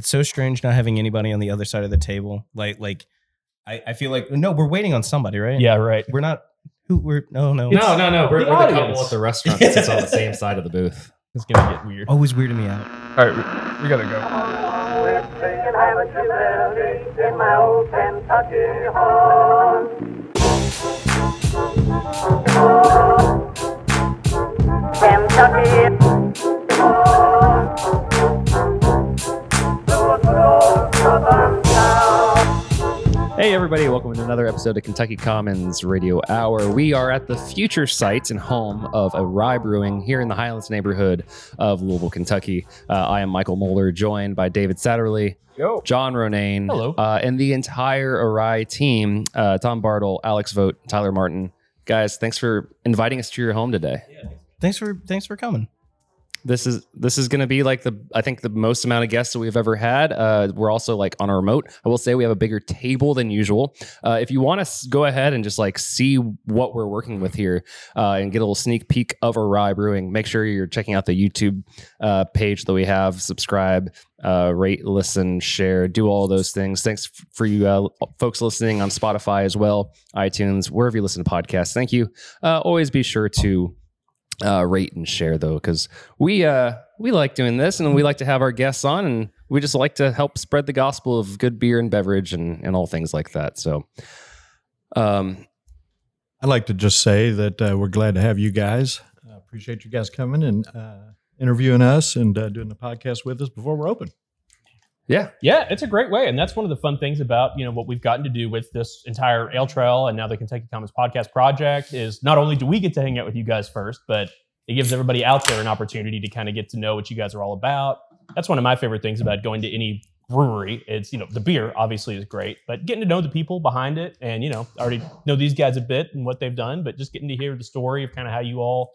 It's so strange not having anybody on the other side of the table. Like, like I, I feel like no, we're waiting on somebody, right? Yeah, right. we're not. Who we're no, no. No, no, no. We're, the we're the couple at the restaurant that sits on the same side of the booth. It's gonna get weird. Always weirding me out. All right, we, we gotta go. Can have a chimney in my old Kentucky Hey, everybody, welcome to another episode of Kentucky Commons Radio Hour. We are at the future site and home of Awry brewing here in the Highlands neighborhood of Louisville, Kentucky. Uh, I am Michael Moeller, joined by David Satterley, Yo. John Ronayne, Hello. uh, and the entire Awry team uh, Tom Bartle, Alex Vogt, Tyler Martin. Guys, thanks for inviting us to your home today. Thanks for thanks for coming. This is this is going to be like the I think the most amount of guests that we've ever had. Uh, we're also like on a remote. I will say we have a bigger table than usual. Uh, if you want to s- go ahead and just like see what we're working with here uh, and get a little sneak peek of Awry brewing, make sure you're checking out the YouTube uh, page that we have. Subscribe, uh, rate, listen, share, do all those things. Thanks f- for you uh, folks listening on Spotify as well, iTunes, wherever you listen to podcasts. Thank you. Uh, always be sure to uh, rate and share though, because we uh, we like doing this and we like to have our guests on, and we just like to help spread the gospel of good beer and beverage and and all things like that. So, um, I'd like to just say that uh, we're glad to have you guys. I appreciate you guys coming and uh, interviewing us and uh, doing the podcast with us before we're open. Yeah, Yeah, it's a great way, and that's one of the fun things about you know what we've gotten to do with this entire Ale Trail and now the Kentucky Commons Podcast Project is not only do we get to hang out with you guys first, but it gives everybody out there an opportunity to kind of get to know what you guys are all about. That's one of my favorite things about going to any brewery. It's you know the beer obviously is great, but getting to know the people behind it, and you know already know these guys a bit and what they've done, but just getting to hear the story of kind of how you all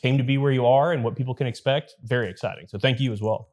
came to be where you are and what people can expect. Very exciting. So thank you as well.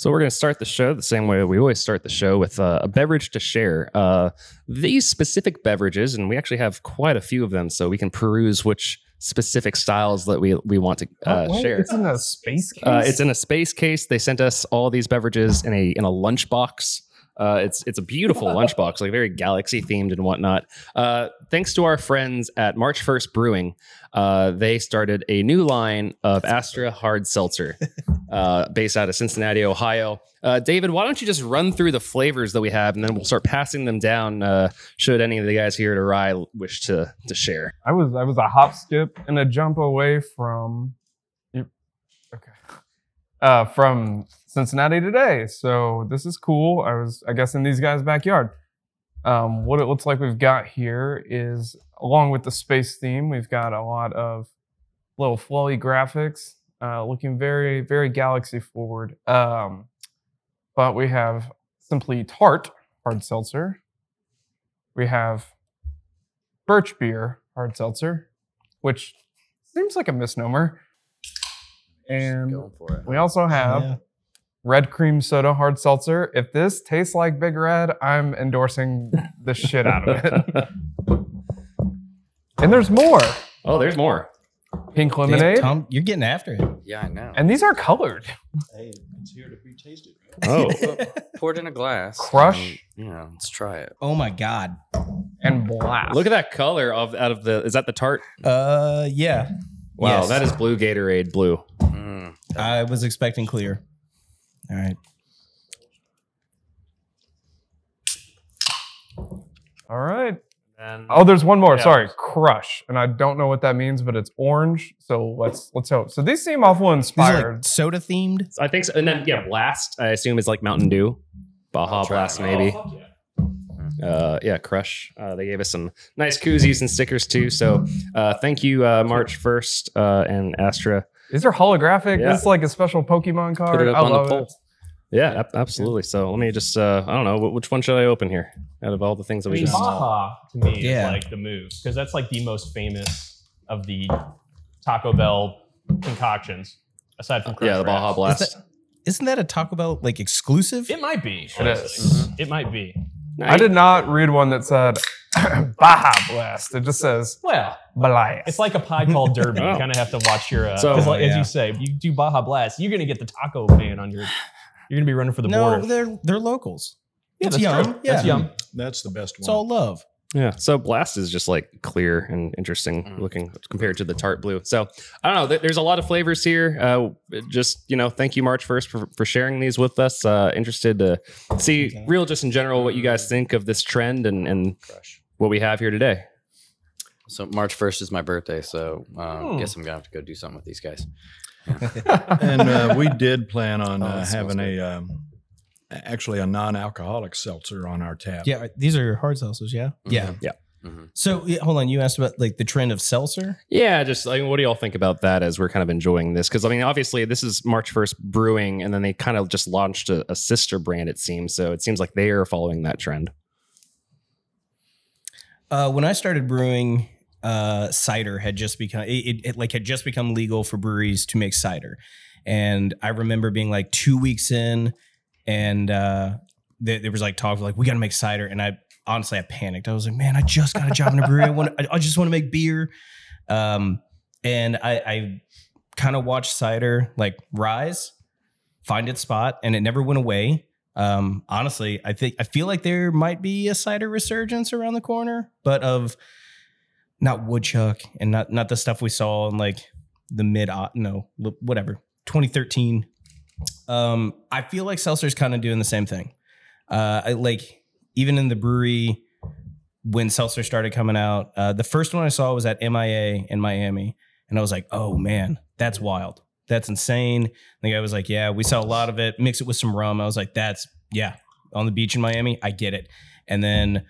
So we're going to start the show the same way we always start the show with uh, a beverage to share. Uh, these specific beverages, and we actually have quite a few of them, so we can peruse which specific styles that we we want to uh, Oh, share. It's in a space case. Uh, it's in a space case. They sent us all these beverages in a in a lunchbox. Uh, it's it's a beautiful lunchbox, like very galaxy themed and whatnot. Uh, thanks to our friends at March First Brewing, uh, they started a new line of Astra Hard Seltzer, uh, based out of Cincinnati, Ohio. Uh, David, why don't you just run through the flavors that we have, and then we'll start passing them down. Uh, should any of the guys here at Rye wish to to share? I was I was a hop, skip, and a jump away from. Okay. Uh, from Cincinnati today, so this is cool. I was, I guess, in these guys' backyard. Um, what it looks like we've got here is, along with the space theme, we've got a lot of little flowy graphics, uh, looking very, very galaxy forward. Um, but we have simply tart hard seltzer. We have birch beer hard seltzer, which seems like a misnomer. And Going for it. we also have Yeah. Red cream soda hard seltzer. If this tastes like Big Red, I'm endorsing the shit out of it. And there's more Oh, there's more. pink Damn, lemonade, Tom, you're getting after it. Yeah, I know. and these are colored. Hey, it's here to be tasted. Oh, Pour it in a glass. Crush. and, you know, let's try it. oh my god. and blast. look at that color of out of the. Is that the tart? Uh, yeah. Wow, Yes. that is blue Gatorade blue. Mm, I was expecting clear. All right. All right. And Oh, there's one more. Yeah. Sorry, crush, and I don't know what that means, but it's orange. So let's let's hope. So these seem awful These are inspired. like soda themed. I think so. And then yeah, Blast. I assume is like Mountain Dew, Baja Blast maybe. Oh, yeah. Uh, yeah, Crush. Uh, they gave us some nice koozies and stickers too. So uh, thank you, uh, March first uh, and Astra. These are holographic. Yeah. This is like a special Pokemon card. Put it up I on the love poll. it. Yeah, ab- absolutely. So let me just. Uh, I don't know, which one should I open here out of all the things that I we mean, just. Baja to me Yeah. is like the move because that's like the most famous of the Taco Bell concoctions, aside from Crunch Yeah, the Baja Wraps. Blast. Is Isn't that a Taco Bell like exclusive? It might be. It honestly. is. It might be. I did not read one that said Baja Blast. It just says Well, Blast. it's like a pie called Derby. Oh. You kind of have to watch your. Uh, So- like, Oh, as you say, you do Baja Blast, you're gonna get the taco man on your You're gonna be running for the no, border. they're they're locals. Yeah, it's that's yum. true. Yeah, That's yum. That's the best one. It's one. all love. Yeah. So Blast is just like clear and interesting Mm. looking compared to the tart blue. So I don't know. There's a lot of flavors here. Uh, just you know, thank you March first for, for sharing these with us. Uh, interested to see real, just in general, what you guys think of this trend and and what we have here today. So March 1st is my birthday, so um, Hmm. guess I'm gonna have to go do something with these guys. and uh, we did plan on Oh, uh, having a um, actually a non-alcoholic seltzer on our tap. Yeah, these are hard seltzers. Yeah, yeah. hmm So yeah, hold on, you asked about like the trend of seltzer. Yeah, just like what do y'all think about that as we're kind of enjoying this? Because I mean, obviously, this is March first brewing, and then they kind of just launched a, a sister brand. It seems so. It seems like they are following that trend. Uh, when I started brewing, uh, cider had just become it, it, it like had just become legal for breweries to make cider, and I remember being like two weeks in, and uh, there, there was like talk like we got to make cider, and I honestly I panicked. I was like, man, I just got a job in a brewery. I want I, I just want to make beer, um, and I, I kind of watched cider like rise, find its spot, and it never went away. Um, honestly, I think I feel like there might be a cider resurgence around the corner, but of not woodchuck and not not the stuff we saw in like the mid no whatever 2013. Um, I feel like seltzer's kind of doing the same thing. Uh, I like even in the brewery when seltzer started coming out. Uh, the first one I saw was at MIA in Miami, and I was like, oh man, that's wild. That's insane. The guy was like, "Yeah, we saw a lot of it. Mix it with some rum." I was like, "That's yeah." On the beach in Miami, I get it. And then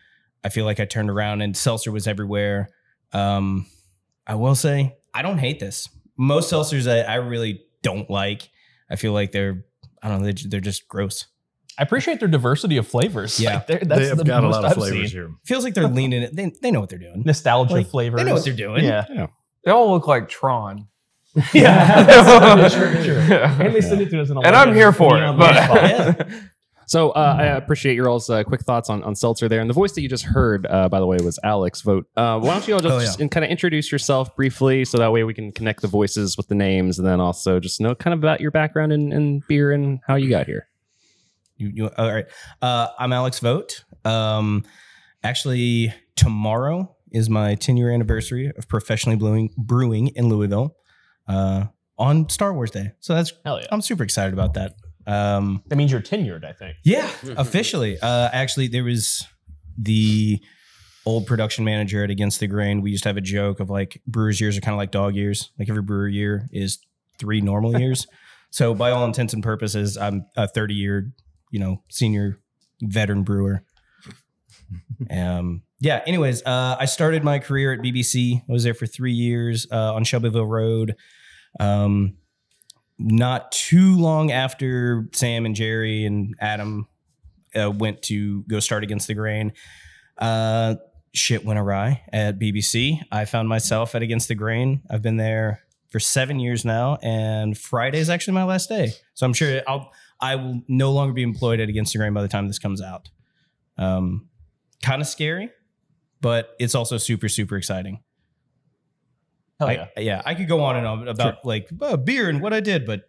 I feel like I turned around and seltzer was everywhere. Um, I will say I don't hate this. Most seltzers I, I really don't like. I feel like they're I don't know they're, they're just gross. I appreciate their diversity of flavors. Yeah. Like, they're- that's they have the got a lot of I've flavors seen. here. Feels like they're leaning it. They, they know what they're doing. Nostalgia Like, flavors. They know what they're doing. Yeah. They all look like Tron. yeah. sure, sure. Yeah. And they send it to us in a And I'm here for it. But. So uh, I appreciate your all's uh, quick thoughts on, on seltzer there. And the voice that you just heard, uh, by the way, was Alex Vogt. Uh, why don't you all just, Oh, yeah. just kind of introduce yourself briefly, so that way we can connect the voices with the names, and then also just know kind of about your background in, in beer and how you got here. You, you, all right. Uh, I'm Alex Vogt. Um, actually, tomorrow is my 10 year anniversary of professionally brewing, brewing in Louisville uh, on Star Wars Day. So that's Hell yeah. I'm super excited about that. Um, That means you're tenured, I think. yeah, officially. Uh, actually, there was the old production manager at Against the Grain. We used to have a joke of like brewers' years are kind of like dog years. Like every brewer year is three normal years. So by all intents and purposes, I'm a 30 year, you know, senior veteran brewer. um, yeah. Anyways, uh, I started my career at BBC. I was there for three years uh, on Shelbyville Road. Um, not too long after Sam and Jerry and Adam uh, went to go start against the grain, uh, shit went awry at BBC. I found myself at Against the Grain. I've been there for seven years now, and Friday is actually my last day. So I'm sure I'll I will no longer be employed at Against the Grain by the time this comes out. Um, kind of scary, but it's also super super exciting. Hell I- yeah. yeah, I could go on and on about like uh, beer and what I did, but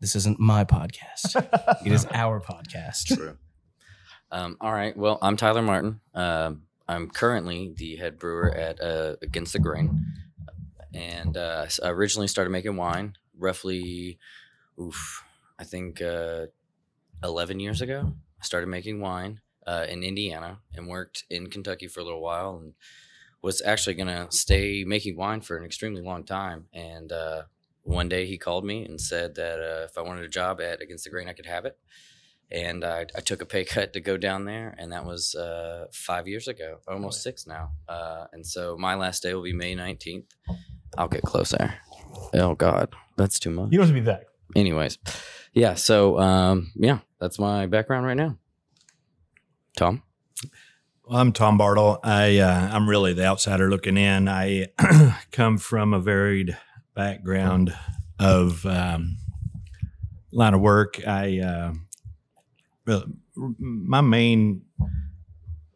this isn't my podcast. it is our podcast. True. Um, all right. Well, I'm Tyler Martin. Um, I'm currently the head brewer at uh, Against the Grain, and uh, s- I originally started making wine roughly, oof, I think uh, 11 years ago. I started making wine uh, in Indiana and worked in Kentucky for a little while, and was actually gonna stay making wine for an extremely long time. And uh, one day he called me and said that uh, if I wanted a job at Against the Grain, I could have it and I, I took a pay cut to go down there, and that was uh, five years ago, almost six now. Uh, and so my last day will be May nineteenth. I'll get closer. Oh God, that's too much. You don't have to be that. Anyways, yeah. So um, yeah, that's my background right now. Tom. I'm Tom Bartle. I uh, I'm really the outsider looking in. I come from a varied background of um, line of work. I uh, my main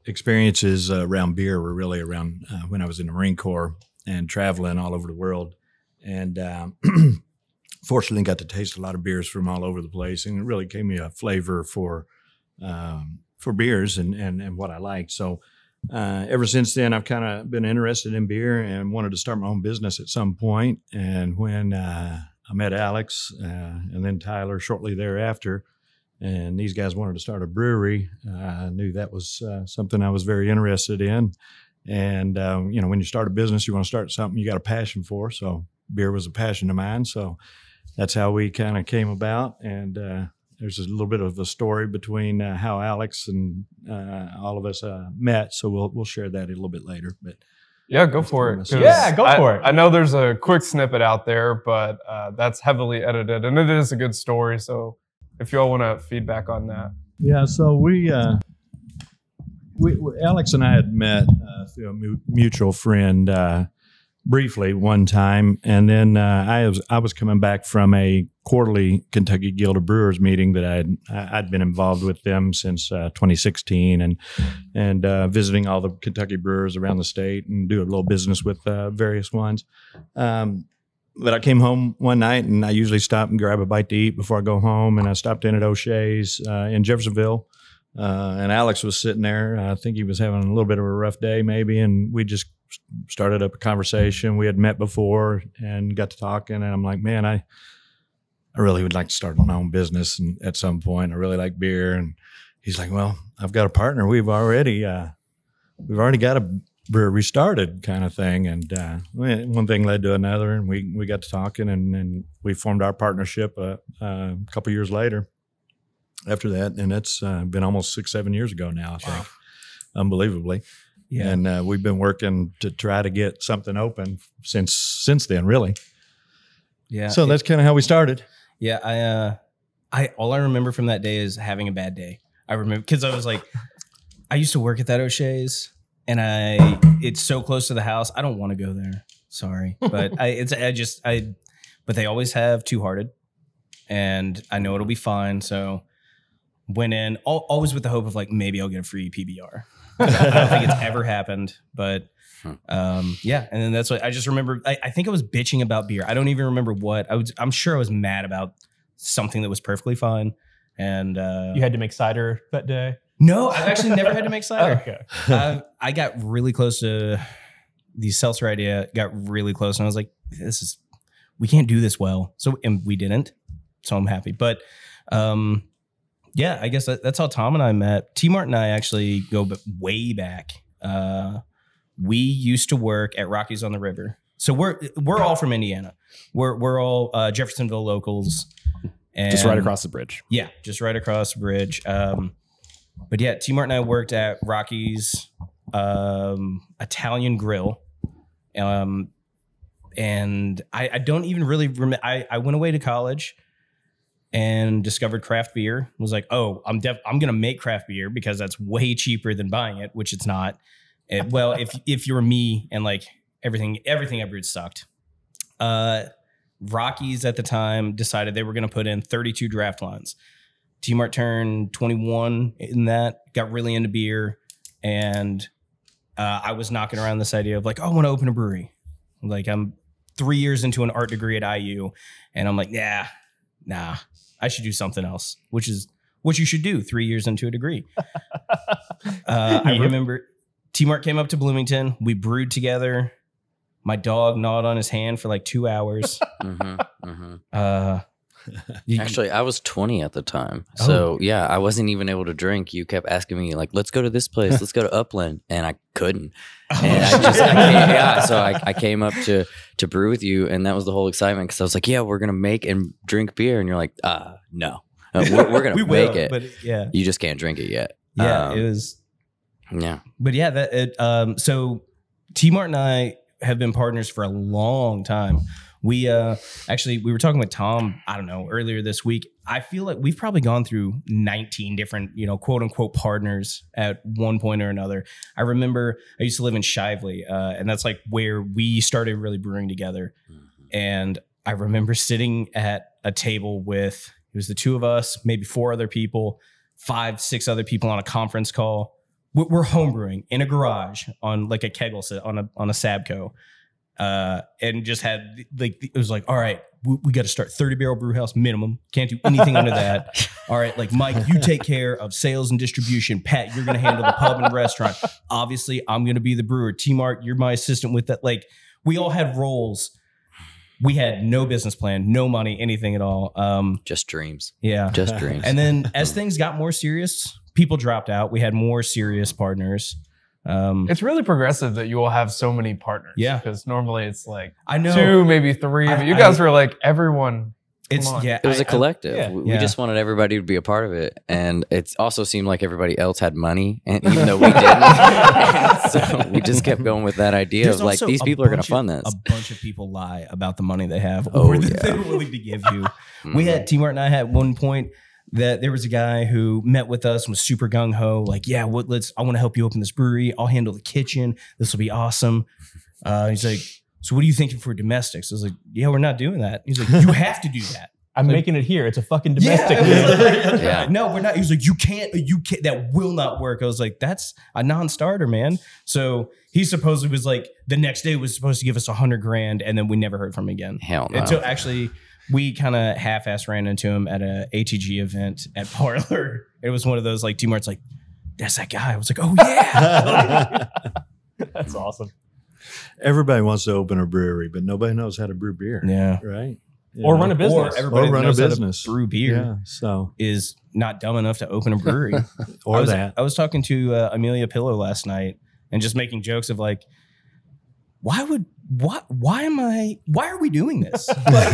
experiences around beer were really around uh, when I was in the Marine Corps and traveling all over the world. And um, fortunately got to taste a lot of beers from all over the place, and it really gave me a flavor for um, for beers and and and what I liked. So. Uh, ever since then, I've kind of been interested in beer and wanted to start my own business at some point. And when uh, I met Alex uh, and then Tyler shortly thereafter, and these guys wanted to start a brewery. I knew that was uh, something I was very interested in. And um, you know, when you start a business, you want to start something you got a passion for. So beer was a passion of mine. So that's how we kind of came about. And uh, there's a little bit of a story between uh, how Alex and uh, all of us uh, met. So we'll we'll share that a little bit later. But Yeah, go for it. 'cause Yeah, go I- for it. I know there's a quick snippet out there, but uh, that's heavily edited, and it is a good story. So if you all want to feedback on that, Yeah, so we, uh, we, we Alex and I had met uh, through a mu- mutual friend uh, briefly one time, and then uh, I was I was coming back from a quarterly Kentucky Guild of Brewers meeting that I'd I'd been involved with them since uh, 2016, and and uh, visiting all the Kentucky brewers around the state and do a little business with uh, various ones. Um, but I came home one night and I usually stop and grab a bite to eat before I go home. And I stopped in at O'Shea's uh, in Jeffersonville. Uh, and Alex was sitting there. I think he was having a little bit of a rough day, maybe. And we just started up a conversation. We had met before and got to talking. And I'm like, man, I, I really would like to start my own business and at some point. I really like beer. And he's like, well, I've got a partner. We've already, uh, we've already got a brewery started kind of thing. And uh, one thing led to another, and we we got to talking, and, and we formed our partnership uh, uh, a couple years later. After that, and it's uh, been almost six seven years ago now, I think, unbelievably. Yeah. And uh, we've been working to try to get something open since since then, really. yeah. So that's kind of how we started. Yeah, I uh I all I remember from that day is having a bad day. I remember because I was like I used to work at that O'Shea's and I it's so close to the house. I don't want to go there. Sorry. But I it's I just I but they always have two hearted and I know it'll be fine. So went in al- always with the hope of like maybe I'll get a free PBR. I don't think it's ever happened, but um, yeah. And then that's what I just remember. I, I think I was bitching about beer. I don't even remember what I was. I'm sure I was mad about something that was perfectly fine. And uh, You had to make cider that day. no, I've actually never had to make cider. okay. I, I got really close to the seltzer idea. Got really close, and I was like, "This is we can't do this well." So, and we didn't. So I'm happy. But um, yeah, I guess that, that's how Tom and I met. T Mart and I actually go b- way back. Uh, we used to work at Rocky's on the River. So we're we're all from Indiana. We're we're all uh, Jeffersonville locals. And Just right across the bridge. yeah, just right across the bridge. Um, but yeah, T Mart and I worked at Rocky's um, Italian Grill. Um, and I, I don't even really remember. I, I went away to college and discovered craft beer. Was like, oh, I'm def- I'm gonna make craft beer because that's way cheaper than buying it, which it's not. It- well, if if you're me and like everything everything I brewed sucked. Uh, Rocky's at the time decided they were to put in 32 draft lines. T Mart turned 21 in that, got really into beer, and uh, I was knocking around this idea of like, oh, I want to open a brewery. Like I'm three years into an art degree at IU, and I'm like, yeah, nah, I should do something else, which is what you should do three years into a degree. uh, I remember T Mart came up to Bloomington. We brewed together. My dog gnawed on his hand for like two hours. hmm hmm Uh, you- Actually, I was 20 at the time. Oh. So, yeah, I wasn't even able to drink. You kept asking me, like, let's go to this place, let's go to Upland. And I couldn't. And I just, I came, yeah. So I, I came up to, to brew with you. And that was the whole excitement because I was like, yeah, we're going to make and drink beer. And you're like, uh, no, Uh, we're, we're going we to make will, it. but yeah, you just can't drink it yet. yeah, Um, it was. Yeah. But yeah, that it, um, so T Mart and I have been partners for a long time. We uh actually we were talking with Tom, I don't know, earlier this week. I feel like we've probably gone through 19 different, you know, quote unquote partners at one point or another. I remember I used to live in Shively, uh, and that's like where we started really brewing together. And I remember sitting at a table with it was the two of us, maybe four other people, five, six other people on a conference call. We're, we're homebrewing in a garage on like a kegel set on a on a Sabco, uh, and just had like it was like, all right, we, we got to start 30 barrel brew house minimum. Can't do anything under that. All right, like Mike, you take care of sales and distribution. Pat, you're going to handle the pub and restaurant. Obviously, I'm going to be the brewer. T Mart, you're my assistant with that. Like, we all had roles. We had no business plan, no money, anything at all. Um, Just dreams. yeah. Just dreams. And then as things got more serious, people dropped out. We had more serious partners. Um, It's really progressive that you will have so many partners. Yeah. Because normally it's like I know two, maybe three. I- but you I- were like everyone. it's on. yeah. it was a a collective. yeah. we, we Yeah. just wanted everybody to be a part of it, and it also seemed like everybody else had money, and even though we didn't, so we just kept going with that idea There's of like these people are going to fund of- this. A bunch of people lie about the money they have Oh, or that yeah. they're willing to give you. Mhm. We had T Mart and I had one point that there was a guy who met with us and was super gung ho, like, yeah, what let's I want to help you open this brewery. I'll handle the kitchen. This will be awesome. Uh, he's like, so what are you thinking for domestics? I was like, yeah, we're not doing that. He's like, you have to do that. I'm Like- making it here. It's a fucking domestic. Yeah. meal. Yeah. No, we're not. He was like, you can't, you can't, that will not work. I was like, that's a non-starter, man. So he supposedly was like, the next day was supposed to give us a hundred grand, and then we never heard from him again. Hell no. Until actually, we kind of half-ass ran into him at a ATG event at Parlor. It was one of those like T Mart's like, that's that guy. I was like, oh yeah. That's awesome. Everybody wants to open a brewery, but nobody knows how to brew beer. yeah. Right. Or Yeah. run a business. Or everybody Or run a knows how to business. brew beer Yeah. So is not dumb enough to open a brewery. or I was, that. I was talking to uh, Amelia Pillow last night and just making jokes of like, why would what? Why am I? Why are we doing this? Like,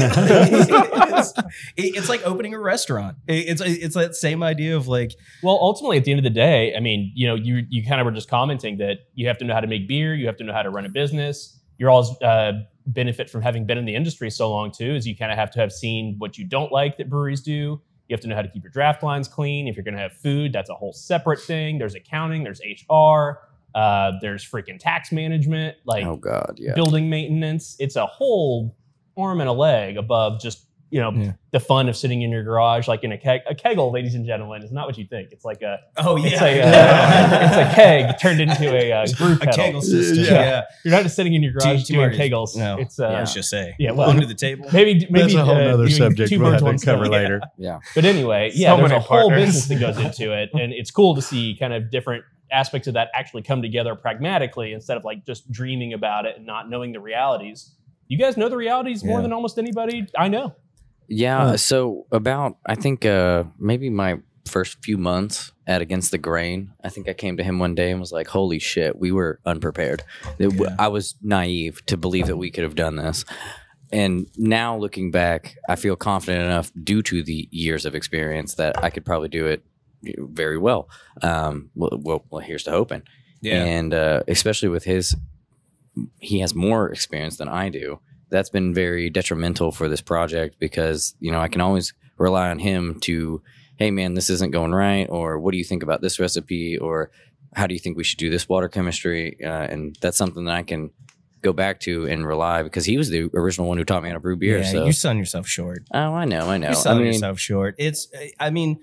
it's, it's like opening a restaurant. It's it's that same idea of like, Well, ultimately, at the end of the day, I mean, you know, you you kind of were just commenting that you have to know how to make beer, you have to know how to run a business. You're all uh, benefit from having been in the industry so long too, is you kind of have to have seen what you don't like that breweries do. You have to know how to keep your draft lines clean. If you're going to have food, that's a whole separate thing. There's accounting, there's HR, uh, there's freaking tax management, like oh God, yeah. building maintenance. It's a whole arm and a leg above just you know Yeah. the fun of sitting in your garage, like in a keg. A kegel, ladies and gentlemen, is not what you think. It's like a oh yeah, it's a uh, it's a keg turned into a uh, brew a kettle. kegel system. Yeah. Yeah, You're not just sitting in your garage T- doing T-Mark kegels. no. It's uh, let's just say, Yeah, well- under the table. maybe maybe That's a whole uh, other subject two we'll have to cover stone. later. yeah. But anyway, yeah, So there's many a whole business that goes into it, and it's cool to see kind of different aspects of that actually come together pragmatically instead of like just dreaming about it and not knowing the realities. You guys know the realities more than almost anybody I know. Yeah. Huh. So about I think uh maybe my first few months at Against the Grain, I think I came to him one day and was like, "Holy shit, we were unprepared. It Yeah. I was naive to believe that we could have done this." And now looking back, I feel confident enough due to the years of experience that I could probably do it very well. Um, well, well, here's to hoping. Yeah, And uh, especially with his, he has more experience than I do. That's been very detrimental for this project because, you know, I can always rely on him to, hey, man, this isn't going right. Or what do you think about this recipe? Or how do you think we should do this water chemistry? Uh, and that's something that I can go back to and rely because he was the original one who taught me how to brew beer. yeah. so, You're selling yourself short. oh, I know, I know. You're I selling mean, yourself short. It's. I mean,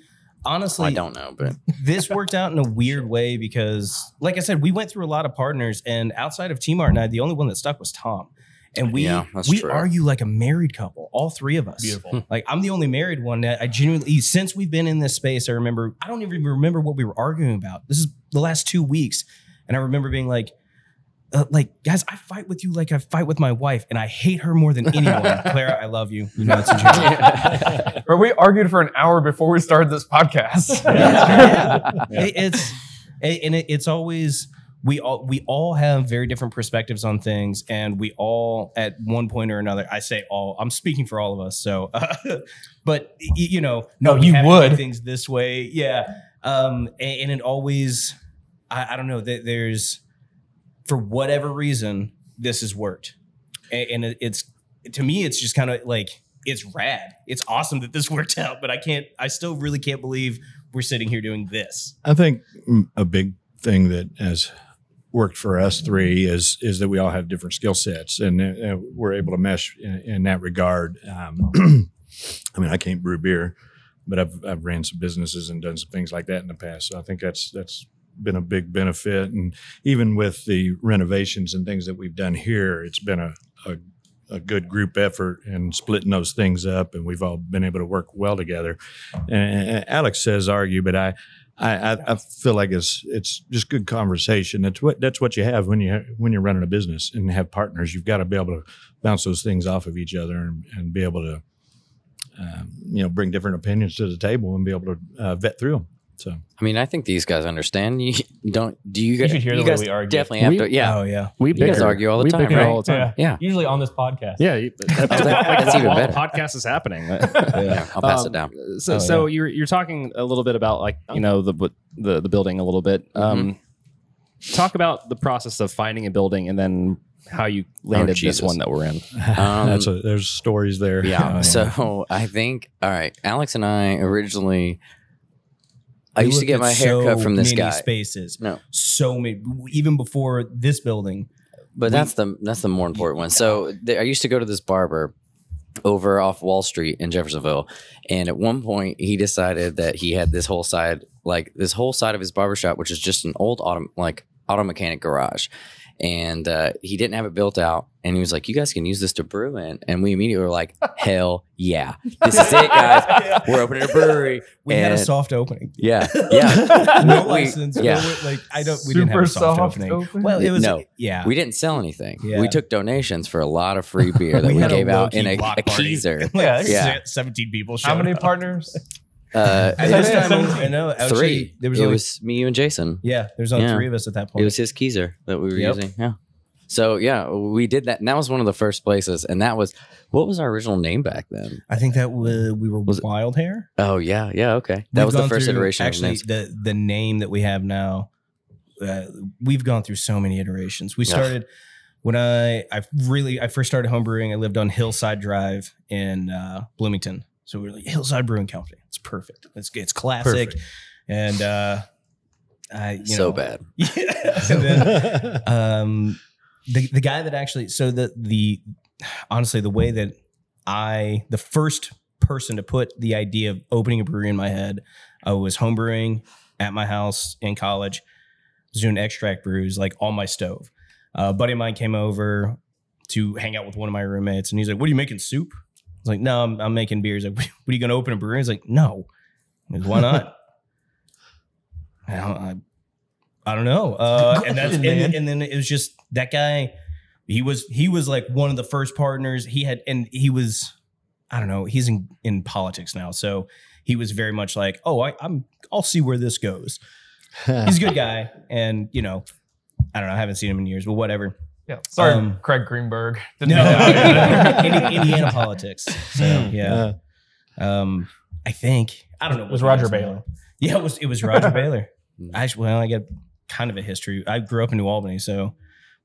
honestly, I don't know, but this worked out in a weird way because, like I said, we went through a lot of partners, and outside of T Mart and I, the only one that stuck was Tom. And we Yeah, we true. argue like a married couple, all three of us. Beautiful. Hmm. Like I'm the only married one that I genuinely since we've been in this space, I remember I don't even remember what we were arguing about. This is the last two weeks, and I remember being like, uh, like guys, I fight with you like I fight with my wife, and I hate her more than anyone. Clara, I love you. You know it's a joke. But we argued for an hour before we started this podcast. Yeah. It- it's it- and it, it's always we all we all have very different perspectives on things and we all at one point or another i say all i'm speaking for all of us so but you know No, you have to do would. things this way yeah um and, and it always I, I don't know that there's for whatever reason this has worked and, and it, it's to me it's just kind of like it's rad it's awesome that this worked out but i can't i still really can't believe we're sitting here doing this I think a big thing that has worked for us three is is that we all have different skill sets and uh, we're able to mesh in, in that regard. Um, I mean, I can't brew beer, but I've I've ran some businesses and done some things like that in the past. So I think that's that's been a big benefit. And even with the renovations and things that we've done here, it's been a, a a good group effort in splitting those things up, and we've all been able to work well together. And, Alex says argue, but I, I, I- I feel like it's it's just good conversation. That's what that's what you have when you when you're running a business and have partners. You've got to be able to bounce those things off of each other and, and be able to, um, you know, bring different opinions to the table and be able to uh, vet through them. So I mean, I think these guys understand. You don't? Do you? guys should hear the way guys we argue. Definitely have We- to. Yeah, Oh yeah. We You guys argue all the we time, bicker right? all the time. Yeah. Yeah. Usually on this podcast. Yeah, you- that's, that- that's even while better. the podcast is happening. yeah. I'll pass Um, it down. So, Oh, so you're you're talking a little bit about like you know the the the building a little bit. Um, Talk about the process of finding a building and then how you landed this Jesus. one that we're in. Um, that's a, there's stories there. Yeah. Oh, yeah. So I think all right. Alex and I originally, I used to get my hair cut so from this many guy. Spaces. No. So many. Even before this building. But We- that's the that's the more important one. So I used to go to this barber over off Wall Street in Jeffersonville, and at one point he decided that he had this whole side, like this whole side of his barbershop, which is just an old auto like auto mechanic garage, and uh, he didn't have it built out. And he was like, "You guys can use this to brew in," and we immediately were like, "Hell yeah, this is it, guys! We're opening a brewery." We had a soft opening. Yeah, yeah. no We- license. yeah. no- like I don't. We didn't have Super a soft, soft opening. opening? Well, it was No. Yeah. We didn't sell anything. Yeah. We took donations for a lot of free beer that we, had a gave out in a, block a party. keezer. like, Yeah, yeah. Seventeen people. How many up. partners? Uh, At this time, I know. Actually, three. There was it only was me, you, and Jason. yeah. There's only Yeah. three of us at that point. It was his keezer that we were Yep. using. Yeah. So yeah, we did that, and that was one of the first places. And that was what was our original name back then? I think that was, we were Was it- Wild Hair. Oh yeah, yeah, okay. That We've was the gone first through- iteration. Actually, the the name that we have now, uh, we've gone through so many iterations. We Yeah. started when I I really I first started homebrewing. I lived on Hillside Drive in uh, Bloomington, so we are like Hillside Brewing Company. It's perfect. It's it's classic, Perfect. and uh, I you so know, bad. Yeah. And then, um, the the guy that actually so the the honestly the way that I the first person to put the idea of opening a brewery in my head, I was homebrewing at my house in college, was doing extract brews like on my stove. Uh, a buddy of mine came over to hang out with one of my roommates, and he's like, "What are you making soup?" Was like, "No, I'm, I'm making beers." Like, "What are you going to open a brewery?" He's like, "No." Why not? I don't, I, I don't know. Uh, and that's and, and then it was just that guy. He was he was like one of the first partners. He had and he was I don't know. He's in in politics now, so he was very much like, oh, I, I'm I'll see where this goes. He's a good guy, and you know, I don't know. I haven't seen him in years, but whatever. Yeah. Sorry, Um, Craig Greenberg. Didn't No, know Indiana politics. So yeah, um, I think I don't know. It was Roger guys know. Baylor. Yeah, it was it was Roger Baylor. I actually, well, I got kind of a history. I grew up in New Albany, so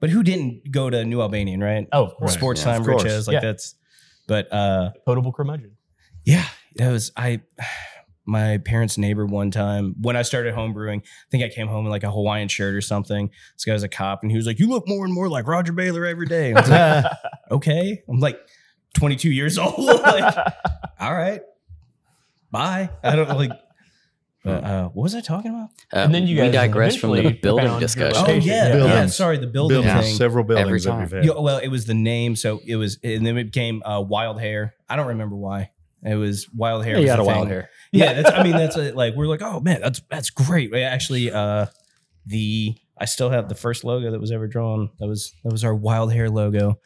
but who didn't go to New Albanian, right? Oh, of course. Sports yeah, time, of. Riches, like Yeah. that's. But uh, Potable curmudgeon. yeah, that was I. My parents' neighbor one time when I started homebrewing, I think I came home in like a Hawaiian shirt or something. This guy was a cop, and he was like, "You look more and more like Roger Baylor every day." I was like, okay, I'm like 22 years old. like, all right, bye. I don't like. But, uh, what was I talking about? Uh, And then you we guys digress from the building discussion. Oh yeah, yeah. yeah. Sorry, the building Buildings, thing. several buildings that time. we've. Yeah, well, it was the name, so it was, and then it became uh, Wild Hair. I don't remember why. It was Wild Hair. Yeah, you had the a wild hair. Yeah, that's. I mean, that's a, like we're like, oh man, that's that's great. Actually, uh, the I still have the first logo that was ever drawn. That was that was our Wild Hair logo.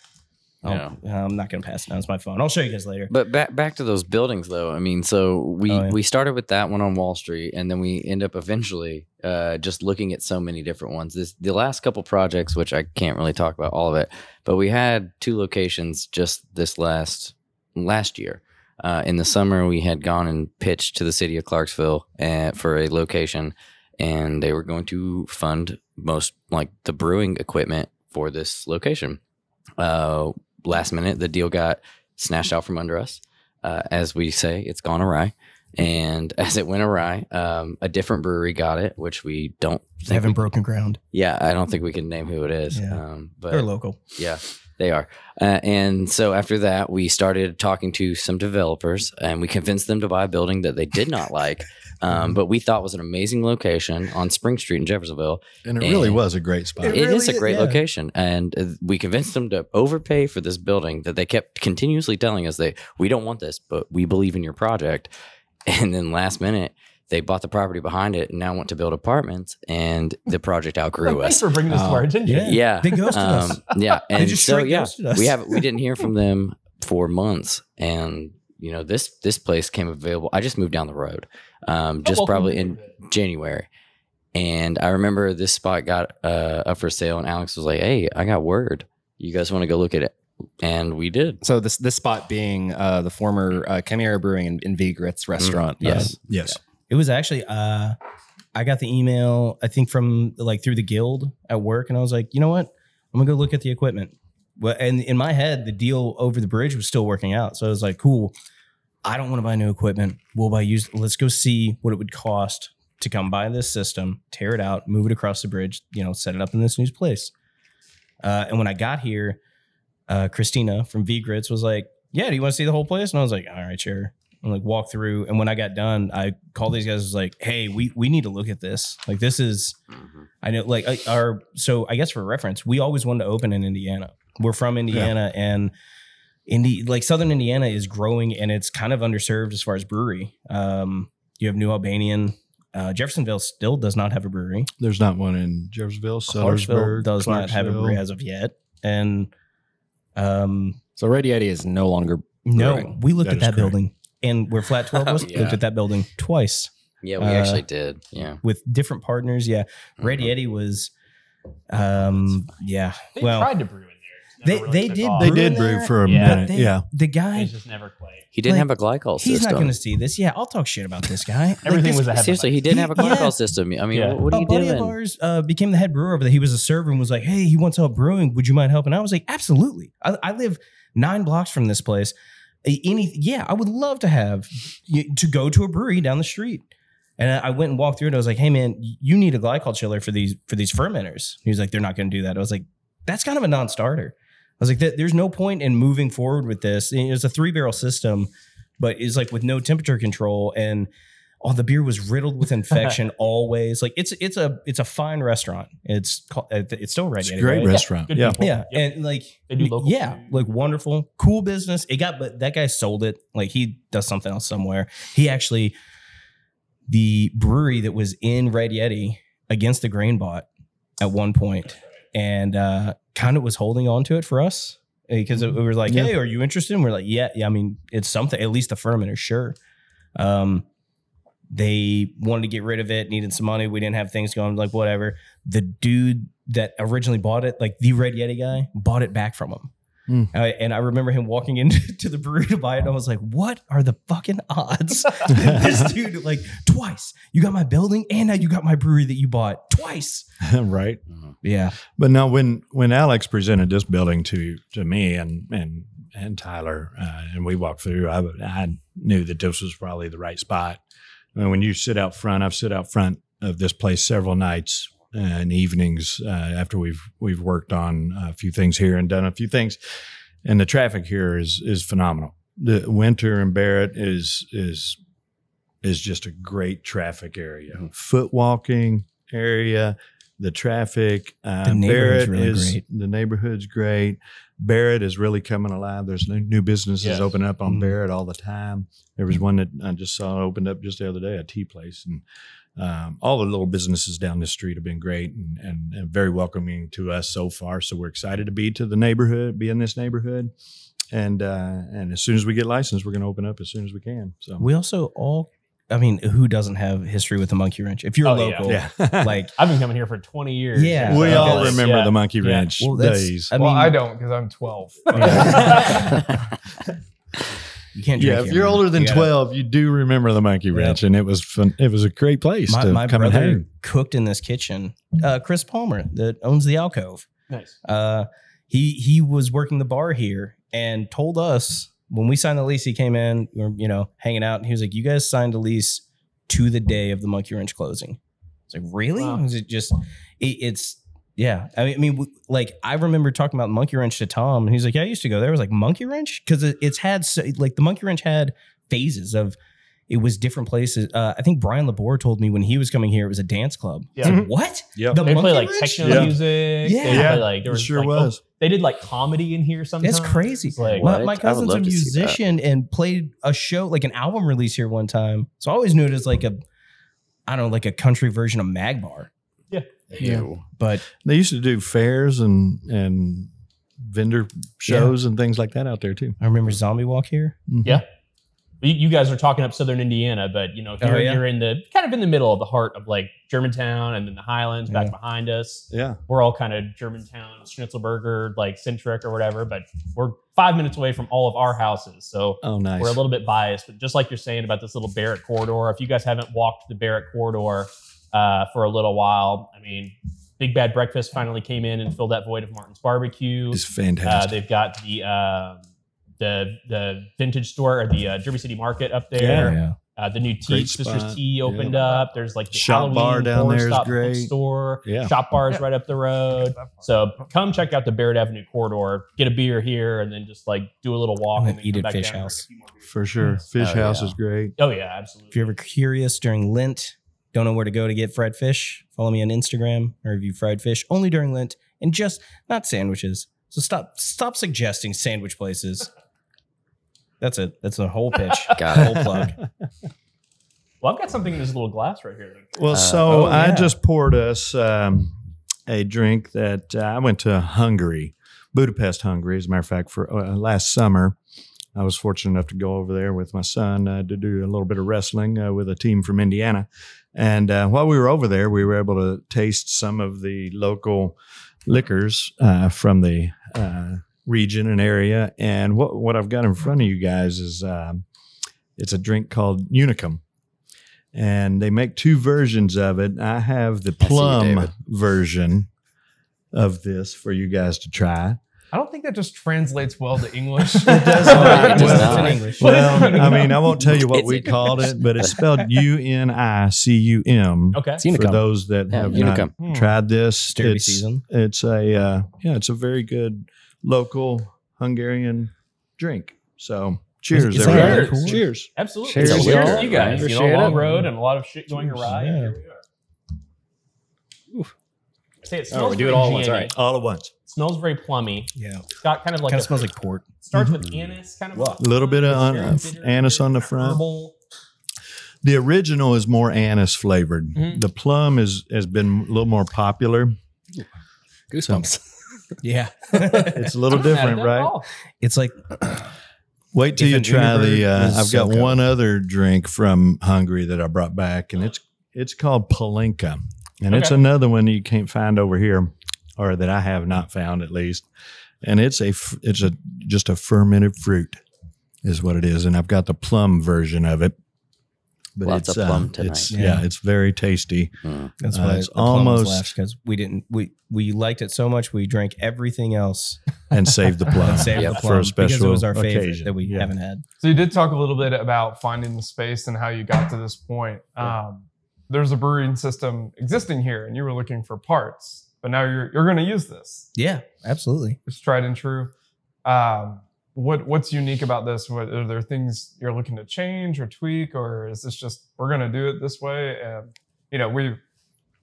I'll- I'm not gonna pass it down. It's my phone. I'll show you guys later. But back back to those buildings though. I mean, so we Oh, yeah. we started with that one on Wall Street, and then we end up eventually uh, just looking at so many different ones. This the last couple projects, which I can't really talk about all of it, but we had two locations just this last last year. Uh, in the summer, we had gone and pitched to the city of Clarksville uh, for a location, and they were going to fund most like the brewing equipment for this location. Uh, last minute, the deal got snatched out from under us. Uh, as we say, it's gone awry. And as it went awry, um, a different brewery got it, which we don't think. Having we- broken ground. yeah, I don't think we can name who it is. Yeah. Um, but They're local. yeah, they are. Uh, and so after that, we started talking to some developers, and we convinced them to buy a building that they did not like, um, but we thought was an amazing location on Spring Street in Jeffersonville. And it really was a great spot. It It is really a great is, yeah. location, and uh, we convinced them to overpay for this building that they kept continuously telling us they we don't want this, but we believe in your project. And then last minute, they bought the property behind it and now want to build apartments, and the project outgrew Thanks us. for bringing this to Oh, our attention. yeah. Yeah, They ghosted us. um, yeah, and just so straight yeah, ghosted us. we have we didn't hear from them for months, and you know this this place came available. I just moved down the road, um, just welcome probably in. January, and I remember this spot got uh, up for sale, and Alex was like, "Hey, I got word. You guys want to go look at it?" And we did. So this this spot being uh, the former uh, Chimera Brewing and, and V Grits restaurant. Mm, yes. Yes. It was actually uh I got the email, I think from like through the guild at work, and I was like, you know what? I'm gonna go look at the equipment. Well, and in my head, the deal over the bridge was still working out. So I was like, cool. I don't want to buy new equipment. We'll buy used. Let's go see what it would cost to come buy this system, tear it out, move it across the bridge, you know, set it up in this new place. Uh, and when I got here, uh, Christina from V Grits was like, "Yeah, do you want to see the whole place?" And I was like, "All right, sure." And like walk through. And when I got done, I called these guys. Was like, "Hey, we we need to look at this. Like, this is Mhm. I know like I- our so I guess for reference, we always wanted to open in Indiana. We're from Indiana and Indi like Southern Indiana is growing and it's kind of underserved as far as brewery. Um, you have New Albanian. Uh, Jeffersonville still does not have a brewery. There's not one in Jeffersonville. Clarksville Sellersburg, does not have a brewery as of yet. And um, So Red Yeti is no longer. no, we looked That at that correct. building and where Flat 12 was, Yeah. looked at that building twice Yeah, we Uh, actually did. Yeah. with different partners. Yeah. Red Mhm. Yeti was, um, yeah. They well, tried to brew in there. They- really they did off. They did brew there, for a Yeah. minute. They- yeah. The guy, It's just never played. He didn't like, have a glycol system. he's not going to see this. Yeah, I'll talk shit about this guy. Like, Everything this- was ahead Seriously, he didn't have a glycol yeah. system. I mean, Yeah. what, what are a you buddy doing? of ours uh, became the head brewer over there. He was a server and was like, "Hey, he wants help brewing. Would you mind helping?" I was like, "Absolutely." I, I live nine blocks from this place. Any, yeah, I would love to have to go to a brewery down the street. And I went and walked through it. I was like, "Hey, man, you need a glycol chiller for these for these fermenters." He was like, "They're not going to do that." I was like, "That's kind of a non-starter." I was like, "There's no point in moving forward with this. And It's a three barrel system, but it's like with no temperature control and." Oh, the beer was riddled with infection always. Like it's it's a it's a fine restaurant. It's called it's still red. It's a Yeti, great right? restaurant. Good Yeah. people. Yeah, Yep. and like They do local yeah, food. like wonderful, cool business. It got, but that guy sold it. Like he does something else somewhere. He actually, the brewery that was in Red Yeti against the grain bought at one point, and uh, kind of was holding on to it for us because it, we were like, Yeah. "Hey, are you interested?" And we're like, "Yeah, yeah." I mean, it's something. At least the fermenter, sure. Um, they wanted to get rid of it, needed some money. We didn't have things going, like whatever. The dude that originally bought it, like the Red Yeti guy, bought it back from him. Hmm. Uh, and I remember him walking into the brewery to buy it. And I was like, what are the fucking odds? this dude, like, twice. You got my building and now you got my brewery that you bought twice. right. Mhm. Yeah. But no, when when Alex presented this building to to me and and and Tyler, uh, and we walked through, I I knew that this was probably the right spot. When you sit out front, I've sit out front of this place several nights and evenings uh, after we've we've worked on a few things here and done a few things, and the traffic here is is phenomenal. The winter in Barret is is is just a great traffic area, foot walking area. The traffic, uh, The neighborhood's Barret really is great. the neighborhood's great. Barret is really coming alive. There's new, new businesses Yes. opening up on Mhm. Barret all the time. There was one that I just saw opened up just the other day, a tea place, and um, all the little businesses down this street have been great and, and, and very welcoming to us so far. So we're excited to be to the neighborhood, be in this neighborhood, and uh, and as soon as we get licensed, we're going to open up as soon as we can. So We also all, I mean, who doesn't have history with the monkey wrench? If you're Oh, yeah. local, yeah, like, I've been coming here for 20 years. Yeah. we Yeah. all Because- remember yeah. the monkey Yeah. wrench well, that's, days. I well, I don't because I'm 12. you can't drink yeah, if here, you're man. older than You gotta- 12, you do remember the monkey wrench, and it was fun. It was a great place My, to my come and brother hang. cooked in this kitchen. Uh, Chris Palmer, that owns the alcove. nice. uh, he he was working the bar here and told us when we signed the lease, he came in, we were, you know, hanging out, and he was like, "You guys signed a lease to the day of the Monkey Wrench closing." It's like, really? Wow. Was it just? It, it's yeah. I mean, I mean, like I remember talking about Monkey Wrench to Tom, and he's like, "Yeah, I used to go there." I was like, "Monkey Wrench," because it, it's had so, like the Monkey Wrench had phases of. It was different places. Uh, I think Brian Labor told me when he was coming here, it was a dance club. Yeah. It's like, what? Yep. The They play like Wrench? techno Yeah. music. Yeah. They Yeah. play, like there It was sure like, was. oh, they did like comedy in here sometimes. That's crazy. Like my, my cousin's a love to see that. musician and played a show, like an album release here one time. So I always knew it as like a, I don't know, like a country version of Magbar. Ew. But They used to do fairs and and vendor shows and things like that out there too. I remember Zombie Walk here. Yeah. You, you guys are talking up southern Indiana, but you know Oh, yeah? you're in the kind of in the middle of the heart of like Germantown and then the Highlands back Yeah. behind us. Yeah. We're all kind of Germantown, Schnitzelberger, like centric or whatever, but we're five minutes away from all of our houses. So Oh, nice. we're a little bit biased, but just like you're saying about this little Barret corridor, if you guys haven't walked the Barret corridor uh, for a little while, I mean, Big Bad Breakfast finally came in and filled that void of Martin's Barbecue. it's Uh, fantastic. they've got the um the the vintage store or the uh, Derby City Market up there. Yeah. Uh, the new tea Great Sisters. Tea opened Yeah. up. There's like the Shop Halloween bar down horror there is stop great. Store. Yeah. Shop bars Yeah. right up the road. So come check out the Barret Avenue corridor. Get a beer here, and then just like do a little walk And and, then then eat at back Fish House. drink a few more beers. For sure. Fish Oh, House yeah. is great. Oh yeah, absolutely. If you're ever curious during Lent, don't know where to go to get fried fish, follow me on Instagram. I review fried fish only during Lent and just not sandwiches. So stop stop suggesting sandwich places. That's it. That's the whole pitch. Got it. whole plug. well, I've got something in this little glass right here. Well, Uh, so oh, I yeah. just poured us um, a drink that uh, I went to Hungary, Budapest, Hungary. As a matter of fact, for uh, last summer, I was fortunate enough to go over there with my son uh, to do a little bit of wrestling uh, with a team from Indiana. And uh, while we were over there, we were able to taste some of the local liquors uh, from the uh, region and area. And what what I've got in front of you guys is um, it's a drink called Unicum and they make two versions of it. I have the I see you, plum version of this for you guys to try. I don't think that just translates well to English. It does not. not. It does Well, in English. Well, I mean, I won't tell you what It's we in called it, but it's spelled U N I C U M. Okay. It's For those that Yeah, have Unicum. not tried this, Derby it's, season. it's a uh, yeah, it's a very good local Hungarian drink. So, cheers, is that everybody! really cool? Cheers. Absolutely. Cheers, Cheers, y'all. you guys. You know, Appreciate long it. road and a lot of shit going Cheers, awry. yeah. Here we are. Say it Oh, smells we do it all at once. All All at once. smells very plummy. Yeah. It's got kind of like kind of smells like port. starts with anise, kind of Wow. A little bit of It's uh, anise on the front. herbal. The original is more anise flavored. Mhm. The plum is has been a little more popular. Goosebumps. Yeah. It's a little I'm not mad at different, right? it's like Wait till you try the. Uh, I've got so good. one other drink from Hungary that I brought back, and it's it's called Palinka, and it's another one you can't find over here, or that I have not found at least. And it's a it's a just a fermented fruit, is what it is, and I've got the plum version of it. But Lots it's of plum uh, tonight. It's Yeah. yeah. it's very tasty. Mm. that's Uh, why it's the plum almost- left because we didn't we we liked it so much we drank everything else and saved the plum and saved Yep. the for plum a special because it was our favorite occasion. that we Yeah. haven't had. So you did talk a little bit about finding the space and how you got to this point. Um, there's a brewing system existing here, and you were looking for parts, but now you're you're going to use this. Yeah, absolutely. It's tried and true. Um, what what's unique about this? What are there things you're looking to change or tweak, or is this just we're going to do it this way? And you know, we've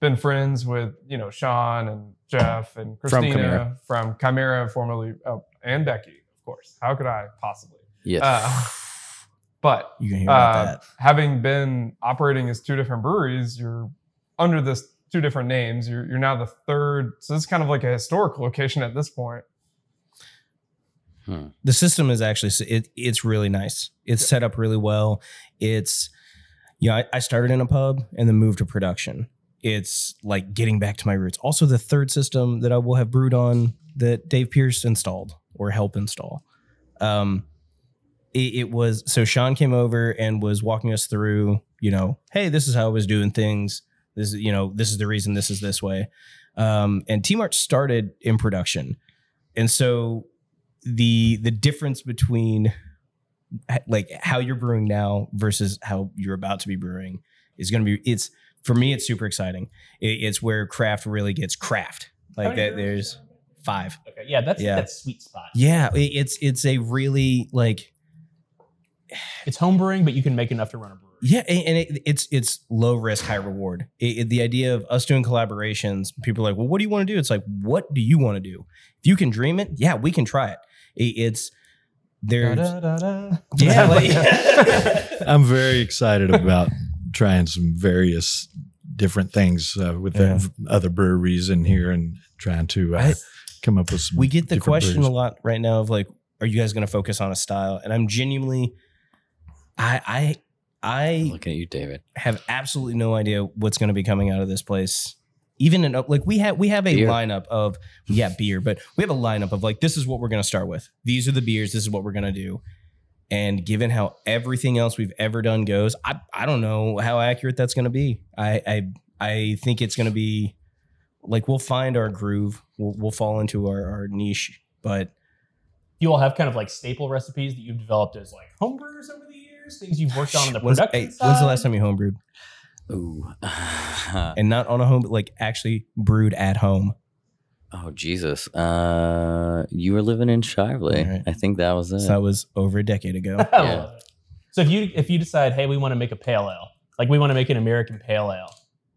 been friends with you know Sean and Jeff and Christina From Chimera. from Chimera, formerly, oh, and Becky, of course. How could I possibly? Yes. Uh, but You can hear about uh, having been operating as two different breweries, you're under this two different names. You're, you're now the third. So this is kind of like a historic location at this point. The system is actually it, it's really nice. It's set up really well. It's you know I, I started in a pub and then moved to production. It's like getting back to my roots. Also the third system that i will have brewed on that dave pierce installed or help install um it, it was so sean came over and was walking us through you know hey this is how i was doing things. This is you know this is the reason this is this way. Um and t-mart started in production. And so the the difference between like how you're brewing now versus how you're about to be brewing is going to be. It's for me, it's super exciting. It, it's where craft really gets craft. Like oh, that. There's five. Okay, yeah, that's Yeah. that sweet spot. Yeah, it, it's it's a really like It's home brewing, but you can make enough to run a brewery. Yeah, and it, it's it's low risk, high reward. The idea of us doing collaborations, people are like, well, what do you want to do? It's like, what do you want to do? If you can dream it, yeah, we can try it. It- it's there's Da-da-da-da. yeah, like, I'm very excited about trying some various different things uh, with Yeah. the other breweries in here and trying to uh, I- come up with some. we get the question brews. a lot right now of like, are you guys going to focus on a style? And I'm genuinely, I I I Looking at you, David. have absolutely no idea what's going to be coming out of this place. Even in like we have we have a Beer. lineup of yeah beer, but we have a lineup of like this is what we're going to start with. These are the beers. This is what we're going to do. And given how everything else we've ever done goes, I I don't know how accurate that's going to be. I I I think it's going to be like we'll find our groove. We'll we'll fall into our, our niche, but you all have kind of like staple recipes that you've developed as like home brewers over the years, things you've worked on in the when's, production hey, when's the last time you homebrewed? Ooh. And not on a home, but like actually brewed at home. oh Jesus. Uh, you were living in Shively. All right. I think that was it. So that was over a decade ago. Yeah. So if you if you decide, hey, we want to make a pale ale, like we want to make an American pale ale,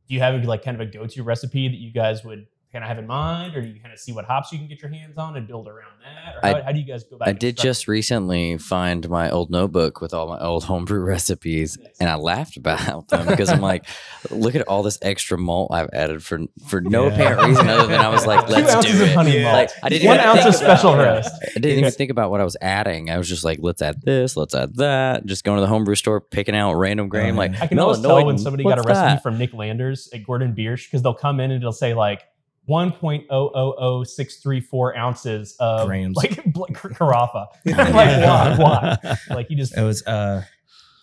do you have like kind of a go to recipe that you guys would kind of have in mind, or do you kind of see what hops you can get your hands on and build around that, or how, I- how do you guys go about? I did just recently find my old notebook with all my old homebrew recipes, and I laughed about them because I'm like, look at all this extra malt I've added for for no Yeah. apparent reason other than I was like, let's ounces do it. honey Yeah. malt, Like, I didn't one ounce of special roast. I didn't even think about what I was adding. I was just like, let's add this, let's add that. Just going to the homebrew store, picking out random grain. Like. I can always tell when somebody got a recipe that? from Nick Landers at Gordon Biersch because they'll come in and it'll say like 1.000634 ounces of Grams. like bl- carafa. Like, why? Why? Like he just It was uh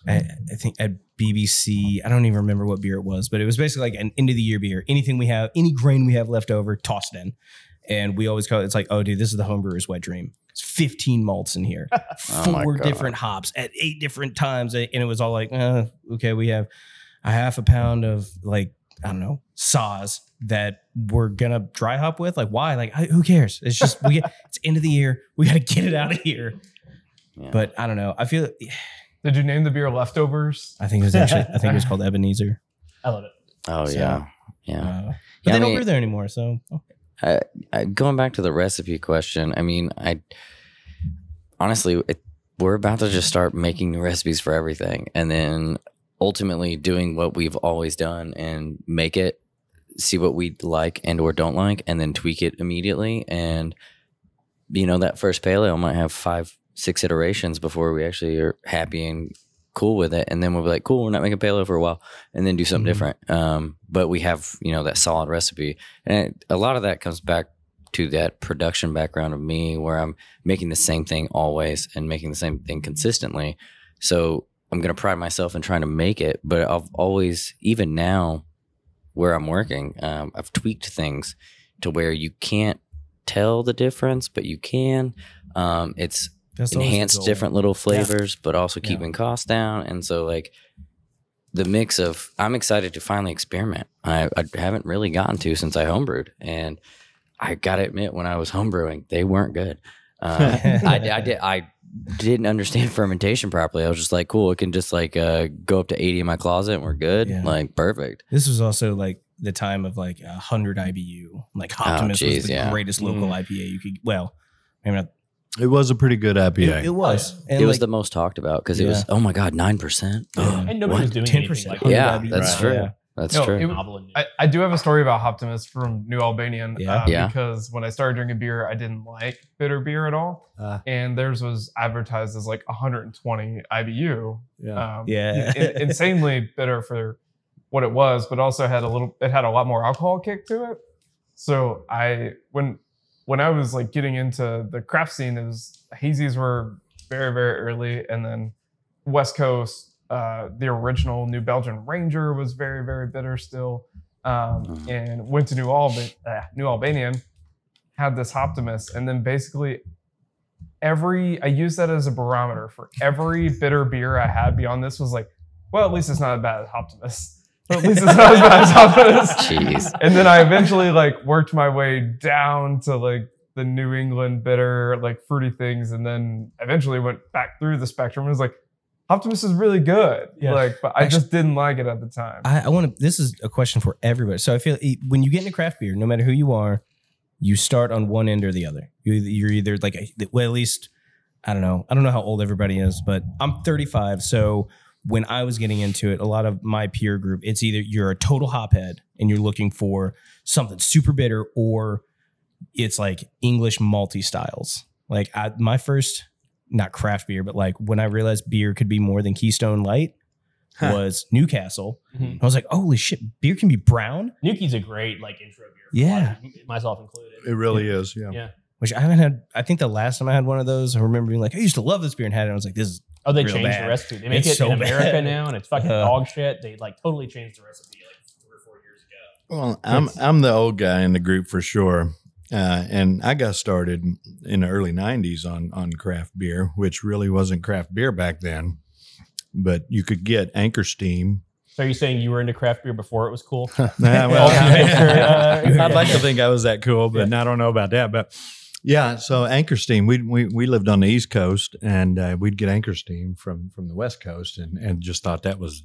I, I think at BBC, I don't even remember what beer it was, but it was basically like an end of the year beer. Anything we have, any grain we have left over, tossed in. And we always call it, it's like, oh dude, this is the homebrewer's wet dream. It's 15 malts in here, Oh four different hops at eight different times. And it was all like, uh, okay, we have a half a pound of like, I don't know, Saaz that we're gonna dry hop with. Like, why? Like, who cares? It's just we get it's end of the year. We gotta get it out of here. Yeah. But I don't know. I feel Did you name the beer leftovers? I think it was actually I think it was called Ebenezer. I love it. oh, So, yeah. Yeah. Uh, but Yeah, they I don't brew there anymore. So I, going back to the recipe question, I mean, I honestly, it, we're about to just start making new recipes for everything, and then ultimately doing what we've always done and make it, see what we like and or don't like, and then tweak it immediately. And you know, that first pale ale might have five, six iterations before we actually are happy and cool with it, and then we'll be like, cool, we're not making pale ale for a while, and then do something Mhm. different. Um, but we have you know that solid recipe. And it, a lot of that comes back to that production background of me where I'm making the same thing always and making the same thing consistently. So I'm going to pride myself in trying to make it, but I've always, even now where I'm working, um, I've tweaked things to where you can't tell the difference, but you can. Um, it's that's enhanced different little flavors, but also Yeah. keeping costs down. And so, like, the mix of, I'm excited to finally experiment. I, I haven't really gotten to since I homebrewed. And I got to admit, when I was homebrewing, they weren't good. Uh, I, I did. I didn't understand fermentation properly. I was just like, cool, it can just like uh, go up to 80 in my closet and we're good. Yeah. Like, perfect. This was also like the time of like a hundred IBU. Like Hoptimus geez, was the yeah. greatest local Mm. IPA you could. Well, maybe not. It was a pretty good IPA. It, it was. And it was the most talked about because it was, oh my God, 9%. Yeah. And nobody was doing 10%. like Yeah, that. that's Right. true. Yeah. That's No, true. it- Novel and new. I, I do have a story about Hoptimus from New Albanian. Yeah? uh, Yeah. Because when I started drinking beer, I didn't like bitter beer at all. Uh. and theirs was advertised as like 120 IBU. Yeah. Um, Yeah. in- insanely bitter for what it was, but also had a little. It had a lot more alcohol kick to it. So I when when I was like getting into the craft scene, it was hazies were very very early, and then West Coast, uh, the original New Belgium Ranger was very very bitter still, um, Mhm. and went to New Alban, uh, New Albanian, had this Hoptimus, and then basically every I used that as a barometer for every bitter beer I had beyond this was like, well, at least it's not as bad as Hoptimus. But at least it's not as bad as Hoptimus. Jeez. And then I eventually like worked my way down to like the New England bitter, like fruity things, and then eventually went back through the spectrum and was like, Hoptimus is really good. Yeah. Like, but I just didn't like it at the time. I, I want to. This is a question for everybody. So I feel when you get into craft beer, no matter who you are, you start on one end or the other. You, you're either like, a, well, at least I don't know. I don't know how old everybody is, but I'm 35. So when I was getting into it, a lot of my peer group, it's either you're a total hophead and you're looking for something super bitter, or it's like English malty styles. Like I, my first, not craft beer, but like when I realized beer could be more than Keystone Light Huh. was Newcastle. Mhm. I was like, holy shit, beer can be brown, Nuki's a great like intro beer. Yeah. of- myself included. It really is. Yeah. Yeah. which I haven't had. I think the last time I had one of those, I remember being like, I used to love this beer and had it. And I was like, this is Oh, they Real changed bad. the recipe. They make It's it so in America bad. now, and it's fucking Uh, dog shit. They like totally changed the recipe like three or four years ago. Well, I'm I'm the old guy in the group for sure, uh, and I got started in the early '90s on on craft beer, which really wasn't craft beer back then, but you could get Anchor Steam. So are you saying you were into craft beer before it was cool? Nah, well, Yeah. I'd like to think I was that cool, but I don't know about that. But yeah, so Anchor Steam, we we we lived on the East Coast, and uh, we'd get Anchor Steam from from the West Coast, and and just thought that was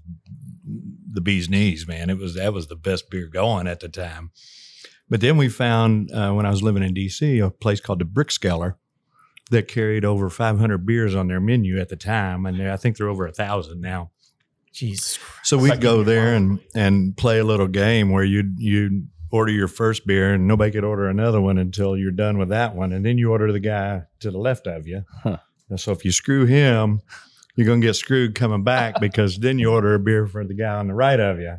the bee's knees, man. It was that was the best beer going at the time. But then we found uh, when I was living in DC a place called the Brick Brickskeller that carried over 500 beers on their menu at the time, and I think they're over a thousand now. Jesus. Christ. So we'd go there and and play a little game where you'd you order your first beer and nobody could order another one until you're done with that one, and then you order the guy to the left of you. Huh. And so if you screw him, you're gonna get screwed coming back because then you order a beer for the guy on the right of you.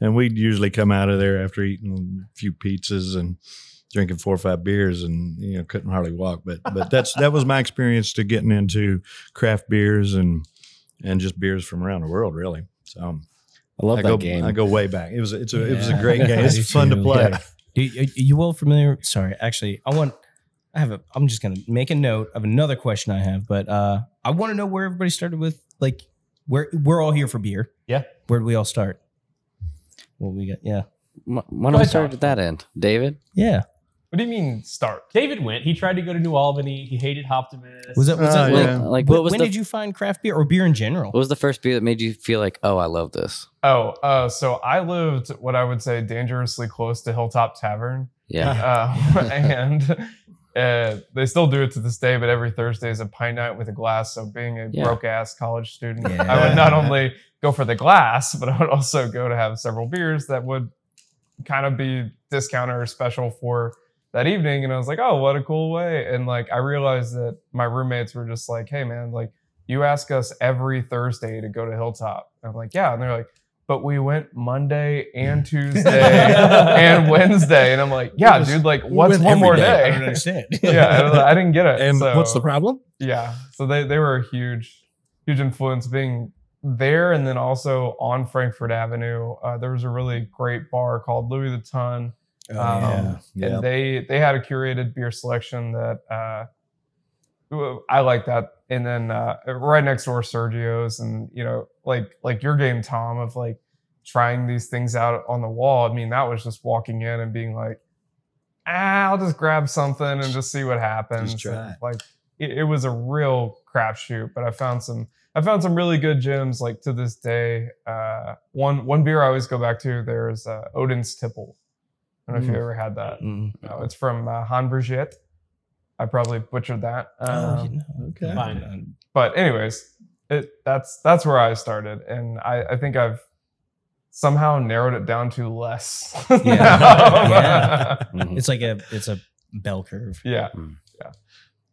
And we'd usually come out of there after eating a few pizzas and drinking four or five beers and you know couldn't hardly walk. But but that's that was my experience to getting into craft beers and and just beers from around the world really. So I love I that go, game. I go way back. It was it's a it was a great game. It's fun to play. Yeah. You, you, you well familiar? Sorry, actually, I want. I have a. I'm just gonna make a note of another question I have, but uh, I want to know where everybody started with. Like, where we're all here for beer. Yeah. Where did we all start? Well, we got yeah, Why don't we start Tom. at that end, David? yeah. What do you mean start? David went. He tried to go to New Albany. He hated Hoptimus. Was it? Was Oh, it? yeah. Like, Like, when what was when the did you find craft beer or beer in general? what was the first beer that made you feel like, oh, I love this? Oh, uh, so I lived what I would say dangerously close to Hilltop Tavern. Yeah. Uh, and uh, they still do it to this day, but every Thursday is a pint night with a glass. So being a Yeah. broke ass college student, Yeah. I would not only go for the glass, but I would also go to have several beers that would kind of be discount or special for that evening. And I was like, oh, what a cool way. And like I realized that my roommates were just like, hey man, like you ask us every Thursday to go to Hilltop. And I'm like, yeah. And they're like, but we went Monday and Tuesday and Wednesday. And I'm like, yeah, was- dude, like what's one more day. day? I don't understand. yeah, I, I didn't get it. And So, what's the problem? yeah. So they, they were a huge, huge influence being there. And then also on Frankfort Avenue, uh, there was a really great bar called Louis the Ton. Oh, Um, Yeah. And they they had a curated beer selection that uh, I like that. And then uh, right next door, Sergio's, and you know, like like your game, Tom, of like trying these things out on the wall. I mean, that was just walking in and being like, ah, I'll just grab something and just see what happens. try like it, it was a real crapshoot, but I found some I found some really good gems. Like to this day, uh, one one beer I always go back to. There's uh, Odin's Tipple. I don't know if you Mm. ever had that. Mm. No, it's from uh, Han Brigitte. I probably butchered that. Oh, Um, you know, okay. Fine. but anyways, it that's that's where I started, and I, I think I've somehow narrowed it down to less. Yeah. now. Yeah. Mhm. It's like a it's a bell curve. yeah. Yeah.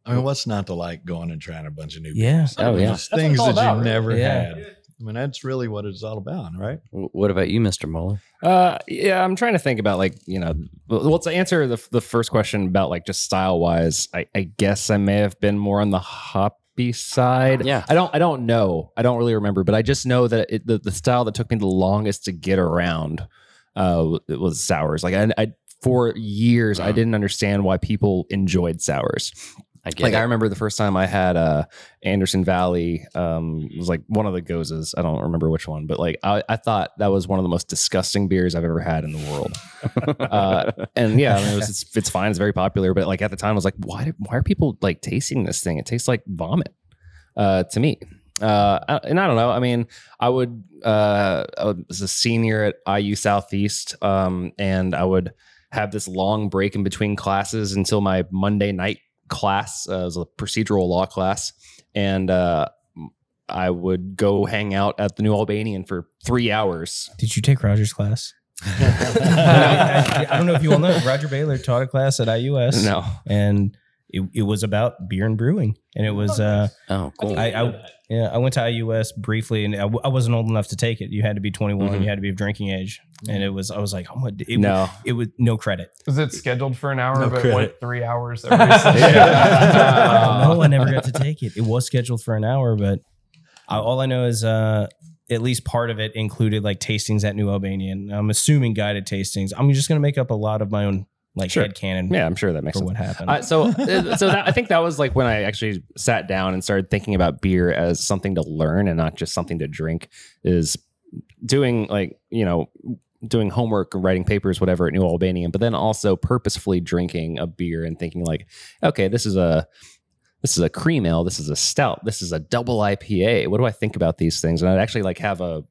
I mean, what's not to like going and trying a bunch of new Yeah. beers? Oh, yeah. Just things that about, you really. never Yeah. had. I mean, that's really what it's all about, right? What about you, Mr. Muller? Uh, yeah, I'm trying to think about like you know, well, well, to answer the the first question about like just style wise, I, I guess I may have been more on the hoppy side. Yeah. I don't I don't know. I don't really remember, but I just know that it, the the style that took me the longest to get around, uh, it was sours. Like I, I for years I didn't understand why people enjoyed sours. I get like it. I remember the first time I had uh, Anderson Valley um, it was like one of the gozes. I don't remember which one, but like I, I thought that was one of the most disgusting beers I've ever had in the world. uh, and yeah, I mean, it was, it's, it's fine. It's very popular, but like at the time, I was like, why? do- Why are people like tasting this thing? It tastes like vomit uh, to me. Uh, and I don't know. I mean, I would. Uh, I was a senior at IU Southeast, um, and I would have this long break in between classes until my Monday night class. Uh, it was a procedural law class, and uh, I would go hang out at the New Albanian for three hours. Did you take Roger's class? I, I- I don't know if you all know. Roger Baylor taught a class at IUS. No, and it, it was about beer and brewing, and it was uh oh, cool. I, I yeah I went to IUS briefly, and I, w- I wasn't old enough to take it. You had to be 21, Mhm. you had to be of drinking age, and it was I was like, oh my, it, no. it was no credit. Was it scheduled for an hour, No but credit. went three hours every single Yeah. no, I never got to take it. It was scheduled for an hour, but I, all I know is uh at least part of it included like tastings at New Albanian. I'm assuming guided tastings. I'm just gonna make up a lot of my own like Sure. head canon Yeah, I'm sure that makes for sense. what happened. I, so, uh, so that, I think that was like when I actually sat down and started thinking about beer as something to learn and not just something to drink. Is doing like you know doing homework and writing papers, whatever at New Albanian, but then also purposefully drinking a beer and thinking like, okay, this is a this is a cream ale, this is a stout, this is a double IPA. What do I think about these things? And I'd actually like have a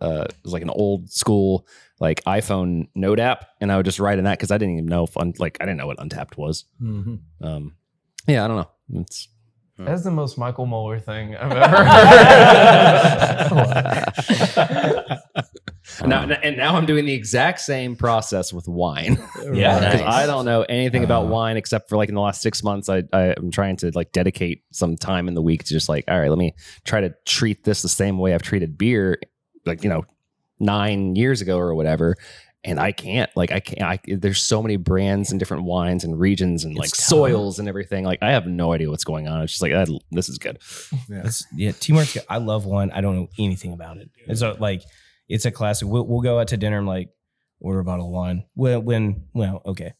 uh, it was like an old school like iPhone note app, and I would just write in that because I didn't even know if un- like I didn't know what Untappd was. Um, yeah, I don't know. It's That's the most Michael Muller thing I've ever heard. now, and now I'm doing the exact same process with wine. Yeah, because nice. I don't know anything about Uh. wine except for like in the last six months. I I am trying to like dedicate some time in the week to just like, all right, let me try to treat this the same way I've treated beer, like you know, nine years ago or whatever. And I can't like I can't. I, there's so many brands and different wines and regions and It's like tough. soils and everything. Like I have no idea what's going on. It's just like I, this is good. It's, yeah, teamwork. I love one. I don't know anything about it. It's a, like it's a classic. We'll, we'll go out to dinner I'm like order a bottle of wine. When, when well, okay,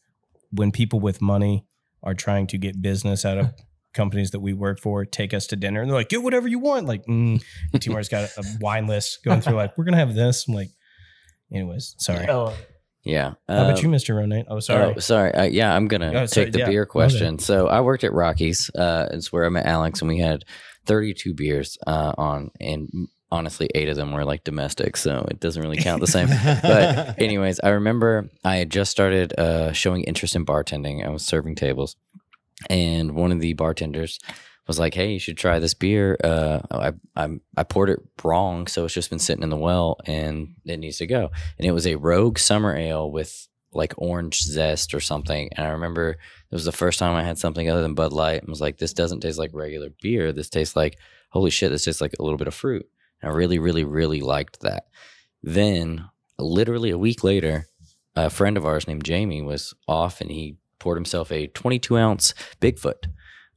when people with money are trying to get business out of companies that we work for, take us to dinner, and they're like, get whatever you want. Like, mm, teamwork's got a, wine list going through. Like, we're gonna have this. I'm like, anyways, sorry. Oh, yeah. How about Um, you, Mr. Ronate? Oh, sorry. Oh, sorry. Uh, yeah, I'm gonna Oh, take the yeah. beer Okay. question. So I worked at Rocky's. Uh, it's where I met Alex, and we had 32 beers uh, on, and honestly, eight of them were like domestic, so it doesn't really count the same. but anyways, I remember I had just started uh, showing interest in bartending. I was serving tables, and one of the bartenders was like, "Hey, you should try this beer." Uh, I, I I poured it wrong, so it's just been sitting in the well, and it needs to go. And it was a Rogue Summer Ale with like orange zest or something. And I remember it was the first time I had something other than Bud Light, and was like, "This doesn't taste like regular beer. This tastes like holy shit. This tastes like a little bit of fruit." And I really, really, really liked that. Then, literally a week later, a friend of ours named Jamie was off and he poured himself a 22 ounce Bigfoot.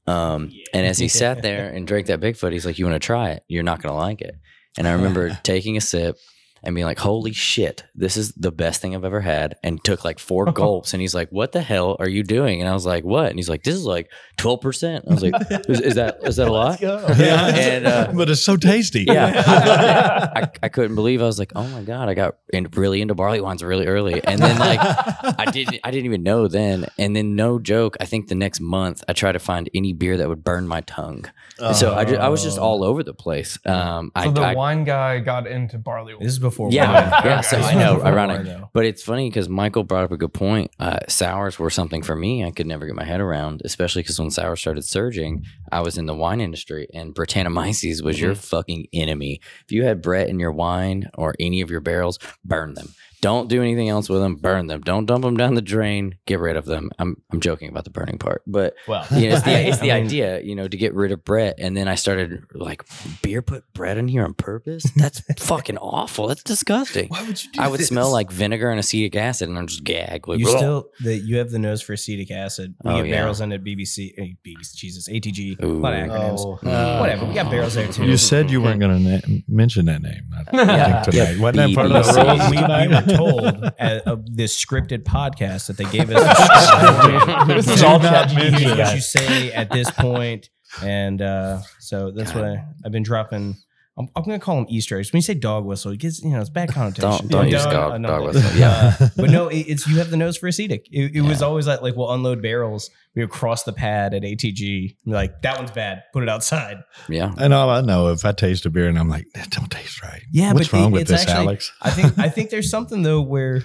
Um, and as he sat there and drank that Bigfoot, he's like, You want to try it? You're not going to like it. And I remember taking a sip and being like, Holy shit, this is the best thing I've ever had. And took like four gulps. And he's like, What the hell are you doing? And I was like, What? And he's like, This is like 12%. I was like, Is, is that is that a lot? Yeah. And, uh, but it's so tasty. Yeah, I. I, I couldn't believe I was like, oh my god, I got in, really into barley wines really early, and then like I didn't, I didn't even know then, and then no joke, I think the next month I tried to find any beer that would burn my tongue, And so I, ju- I was just all over the place. Um, I, So the I, wine guy got into barley wine. This is before. Yeah, wine. yeah, so I know, ironic. wine. But it's funny because Michael brought up a good point. Uh, sours were something for me I could never get my head around, especially because when sours started surging, I was in the wine industry and Brettanomyces was your fucking enemy. If you had Brett in your wine or any of your barrels, burn them. Don't do anything else with them. Burn them. Don't dump them down the drain. Get rid of them. I'm I'm joking about the burning part, but well, you know, it's the it's the I mean- idea, you know, to get rid of Brett. And then I started like, beer put Brett in here on purpose. That's fucking awful. That's disgusting. Why would you do I would this? smell like vinegar and acetic acid, and I'm just gag. Like, You "Ugh." still that you have the nose for acetic acid. We Oh, get yeah. barrels in at BBC, eh, BBC, Jesus, ATG, a lot of Ooh. acronyms. Mm. Whatever, we got barrels there too. You said you weren't going to na- mention that name. I Yeah. think tonight. Yeah. Wasn't that part of the BBC. rules we, tonight? we were told at uh, this scripted podcast that they gave us. This is all Do not ChatGPT, what you say at this point, and uh, so that's God. why I've been dropping. I'm, I'm gonna call them Easter eggs. When you say dog whistle, it gets you know it's bad connotation. Don't don't use dog, uh, dog whistle. Yeah. Uh, but no, it, it's you have the nose for acetic. It, it was Yeah. always like like we'll unload barrels. We would cross the pad at ATG. Be like that one's bad. Put it outside. Yeah. And all I know, if I taste a beer and I'm like, that don't taste right. Yeah, What's but wrong it- with it's this, actually- Alex? I think I think there's something though where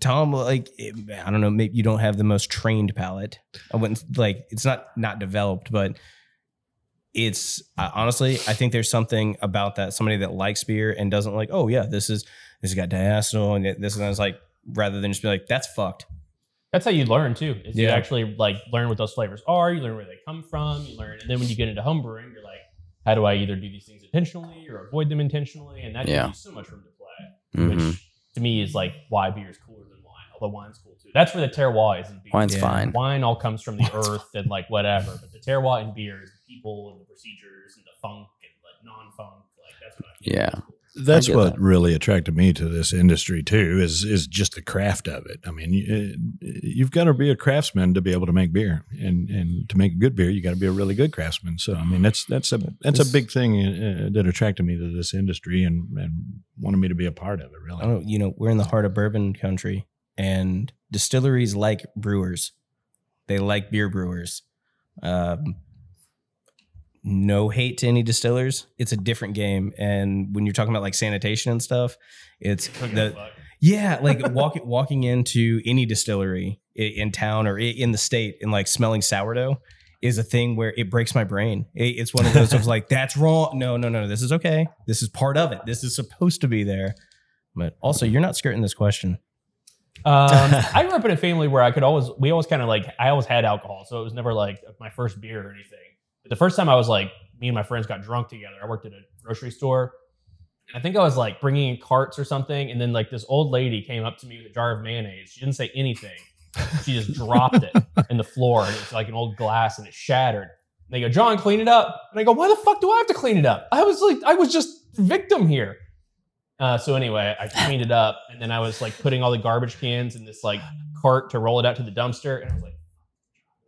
Tom like it- I don't know maybe you don't have the most trained palate. I wouldn't like it's not not developed, but it's I honestly I think there's something about that somebody that likes beer and doesn't like oh yeah this is this has got diacetyl and it- this and that's like rather than just be like that's fucked. That's how you learn too. Is you Yeah. actually like learn what those flavors are. You learn where they come from. You learn, and then when you get into homebrewing, you're like, how do I either do these things intentionally or avoid them intentionally? And that Yeah. gives you so much room to play, hmm which to me is like why beer is cooler than wine. Although wine's cool too. That's where the terroir is in beer. Wine's Yeah. fine. Wine all comes from the earth and like whatever, but the terroir in beer is the people and the procedures and the funk and like non-funk. Like that's what I feel Yeah. That's get what that. really attracted me to this industry too. Is is just the craft of it. I mean, you, you've got to be a craftsman to be able to make beer, and and to make good beer, you got to be a really good craftsman. So I mean, that's that's a that's a big thing uh, that attracted me to this industry and and wanted me to be a part of it. I Really, don't you know, we're in the heart of bourbon country and distilleries like brewers. They like beer brewers. Um, no hate to any distillers. It's a different game. And when you're talking about like sanitation and stuff, it's the yeah, like walking walking into any distillery in town or in the state and like smelling sourdough is a thing where it breaks my brain. It's one of those of like that's wrong. No, no, no, this is okay. This is part of it. This is supposed to be there. But also, you're not skirting this question. Um, I grew up in a family where I could always, we always kind of like, I always had alcohol. So it was never like my first beer or anything. The first time I was like, me and my friends got drunk together, I worked at a grocery store. I think I was like bringing in carts or something. And then like this old lady came up to me with a jar of mayonnaise. She didn't say anything. She just dropped it in the floor and it's like an old glass and it shattered. And they go, John, clean it up. And I go, why the fuck do I have to clean it up? I was like, I was just victim here. Uh, so anyway, I cleaned it up, and then I was like putting all the garbage cans in this like cart to roll it out to the dumpster, and I was like,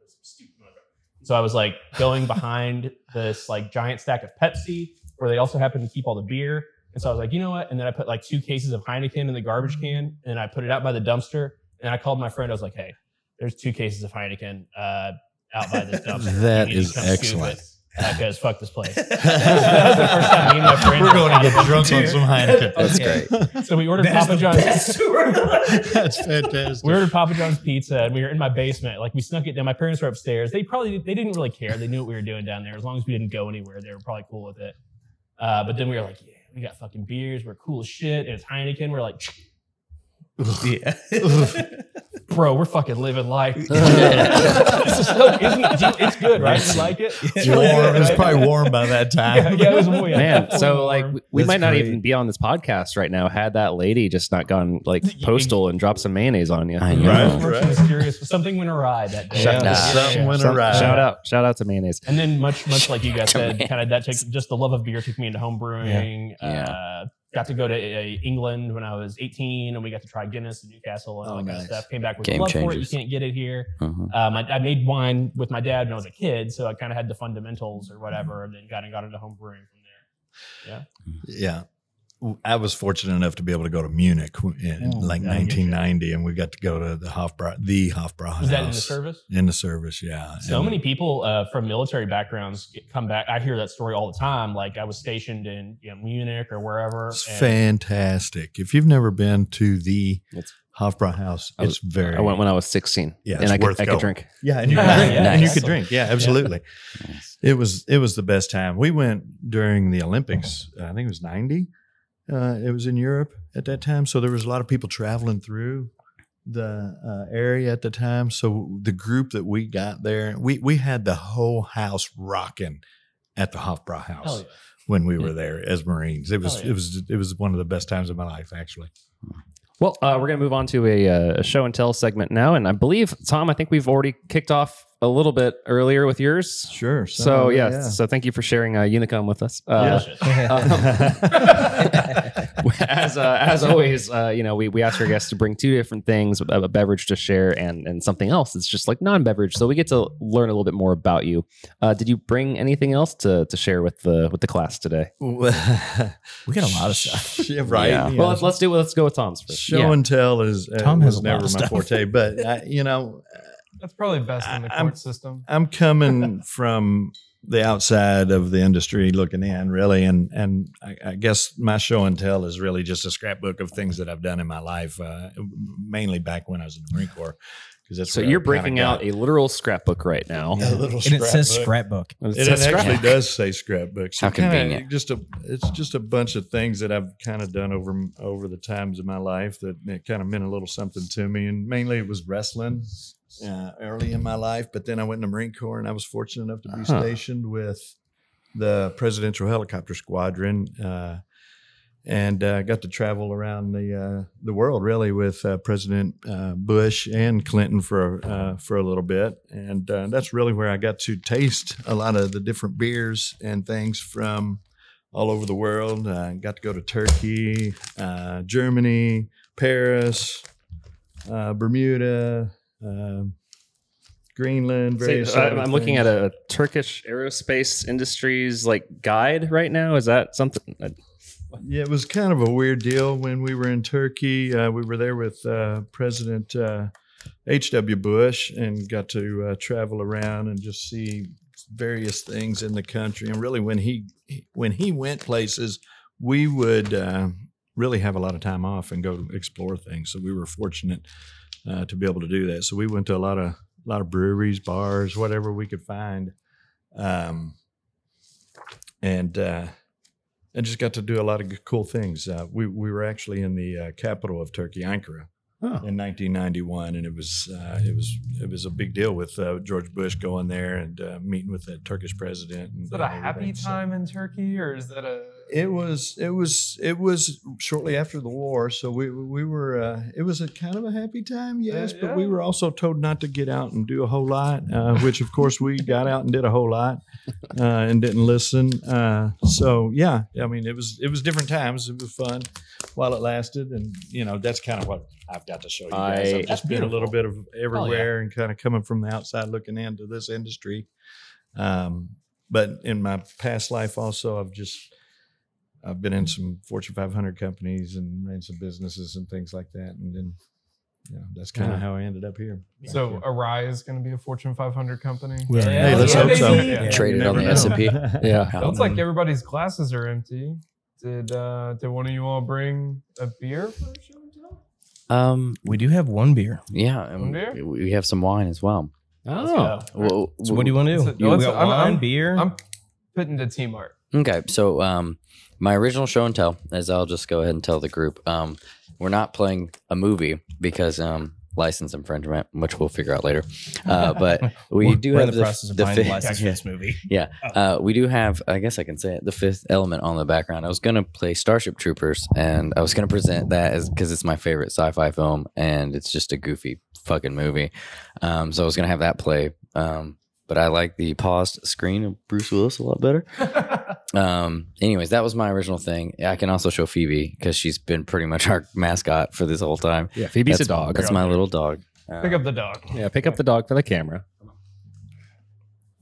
"This is stupid motherfucker." So I was like going behind this like giant stack of Pepsi, where they also happen to keep all the beer, and so I was like, you know what? And then I put like two cases of Heineken in the garbage can, and I put it out by the dumpster, and I called my friend. I was like, hey, there's two cases of Heineken uh, out by this dumpster. That You need to is excellent. It, Because fuck this place. that was the first time me and my friend. We're going to get got drunk on some Heineken. That's Okay. great. So we ordered That is Papa John's. best That's fantastic. We ordered Papa John's pizza, and we were in my basement. Like we snuck it down. My parents were upstairs. They probably they didn't really care. They knew what we were doing down there. As long as we didn't go anywhere, they were probably cool with it. Uh, but then we were like, yeah, we got fucking beers. We're cool as shit. And it's Heineken. We're like, yeah. bro, we're fucking living life. this is so, isn't it, it's good, right? You like it? It's warm. It's probably warm by that time. yeah, it was yeah, Man, definitely so like warm. we- we That's might not great. even be on this podcast right now had that lady just not gone like postal and dropped some mayonnaise on you. I Yeah, know. Right, Fortune is curious. Something went awry that day. Shout- Nah. Something went Some- awry. Shout out, shout out to mayonnaise. And then much, much like you guys said, kind of that takes just the love of beer took me into home brewing. Yeah. Uh, got to go to uh, England when I was 18, and we got to try Guinness in Newcastle and all Oh, that kind of stuff. Came back with Game love for it. You changers. can't get it here. Mhm. Um, I, I made wine with my dad when I was a kid, so I kind of had the fundamentals or whatever, and then got and got into home brewing from there. Yeah, Yeah. I was fortunate enough to be able to go to Munich in Ooh, like yeah, good shit. 1990, and we got to go to the Hofbra, the Hofbrauhaus. Was that in the service? In the service, yeah. So And- many people uh, from military backgrounds come back. I hear that story all the time. Like I was stationed in you know, Munich or wherever. It's and- fantastic. If you've never been to the It's- Hofbrauhaus, I was- it's very. I went when I was 16. Yeah, and I could, I could drink. Yeah, and you Yeah, could drink. yeah, and you could drink. Yeah, absolutely. Nice. It was it was the best time. We went during the Olympics. I think it was ninety. Uh, it was in Europe at that time, so there was a lot of people traveling through the uh, area at the time. So the group that we got there, we we had the whole house rocking at the Hofbrauhaus Hell yeah. when we were there as Marines. It was Hell yeah. it was it was one of the best times of my life, actually. Well, uh, we're going to move on to a, uh, a show and tell segment now. And I believe, Tom, I think we've already kicked off a little bit earlier with yours. Sure. So, yeah, so thank you for sharing uh, Unicum with us. Uh, Delicious. as uh, as always, uh, you know, we, we ask our guests to bring two different things, a, a beverage to share and and something else It's just like non-beverage. So we get to learn a little bit more about you. Uh, did you bring anything else to to share with the with the class today? We got a lot of stuff. Yeah, right. Yeah. you Well, let's, let's do let's go with Tom's first. show Yeah. and tell is uh, Tom has was a lot never my stuff. forte, but I, you know, That's probably best in the I- I'm- court system. I'm coming from the outside of the industry looking in, really, and and I, I guess my show and tell is really just a scrapbook of things that I've done in my life, uh, mainly back when I was in the Marine Corps. Because that's So you're kinda breaking out a literal scrapbook right now. a little And it says scrapbook. scrapbook. It It, says actually scrapbook. does say scrapbook. So How kinda convenient. Just a, it's just a bunch of things that I've kind of done over over the times of my life that it kind of meant a little something to me, and mainly it was wrestling uh, early in my life. But then I went in the Marine Corps, and I was fortunate enough to be Huh. stationed with the Presidential Helicopter Squadron. Uh, and uh, got to travel around the uh, the world really with uh, President uh, Bush and Clinton for uh, for a little bit, and uh, that's really where I got to taste a lot of the different beers and things from all over the world. Uh, got to go to Turkey, uh, Germany, Paris, uh, Bermuda. Uh, Greenland, Say-. I- I'm looking at a Turkish aerospace industries like guide right now. Is that something? Yeah, it was kind of a weird deal when we were in Turkey. Uh, we were there with uh, President uh, H.W. Bush and got to uh, travel around and just see various things in the country. And really, when he when he went places, we would uh, really have a lot of time off and go explore things. So we were fortunate uh, to be able to do that. So we went to a lot of a lot of breweries, bars, whatever we could find, um, and. Uh, and just got to do a lot of cool things. Uh, we we were actually in the uh, capital of Turkey, Ankara, Oh. in 1991, and it was uh, it was it was a big deal with uh, George Bush going there and uh, meeting with the Turkish president. And Is that a everything. happy So time in Turkey, or is that a? It was it was it was shortly after the war, so we we were uh, it was a kind of a happy time, yes, but we were also told not to get out and do a whole lot, uh, which of course we got out and did a whole lot uh, and didn't listen. Uh, so yeah, I mean it was it was different times. It was fun while it lasted, and you know that's kind of what I've got to show you guys. I- I've just been a little bit of everywhere and kind of coming from the outside looking into this industry. Um, but in my past life, also I've just I've been in some Fortune 500 companies and ran some businesses and things like that, and then yeah, that's kind Yeah. of how I ended up here. So Awry is going to be a Fortune 500 company. Well, Hey, let's Yeah, hope so. baby. Yeah, Traded on the. S&P. Yeah. Looks like everybody's glasses are empty. Did uh, did one of you all bring a beer for show and? Um, We do have one beer. yeah, One beer? we we have some wine as well. Oh. Well, So what do you want to do? Let's- You let's- got I'm- wine, I'm- beer. I'm putting the T Mart. Okay, so um, my original show and tell, as I'll just go ahead and tell the group, um, we're not playing a movie because um, license infringement, which we'll figure out later. Uh, but we We're- do we're have the, the the license for this movie. Yeah, uh, we do have. I guess I can say it. The fifth element on the background. I was gonna play Starship Troopers, and I was gonna present that as because it's my favorite sci-fi film, and it's just a goofy fucking movie. Um, so I was gonna have that play. Um, but I like the paused screen of Bruce Willis a lot better. Um, anyways, that was my original thing. I can also show Phoebe because she's been pretty much our mascot for this whole time. Yeah. Phoebe's that's, a dog. That's my little dog. Uh, Pick up the dog. Yeah. Pick up the dog for the camera.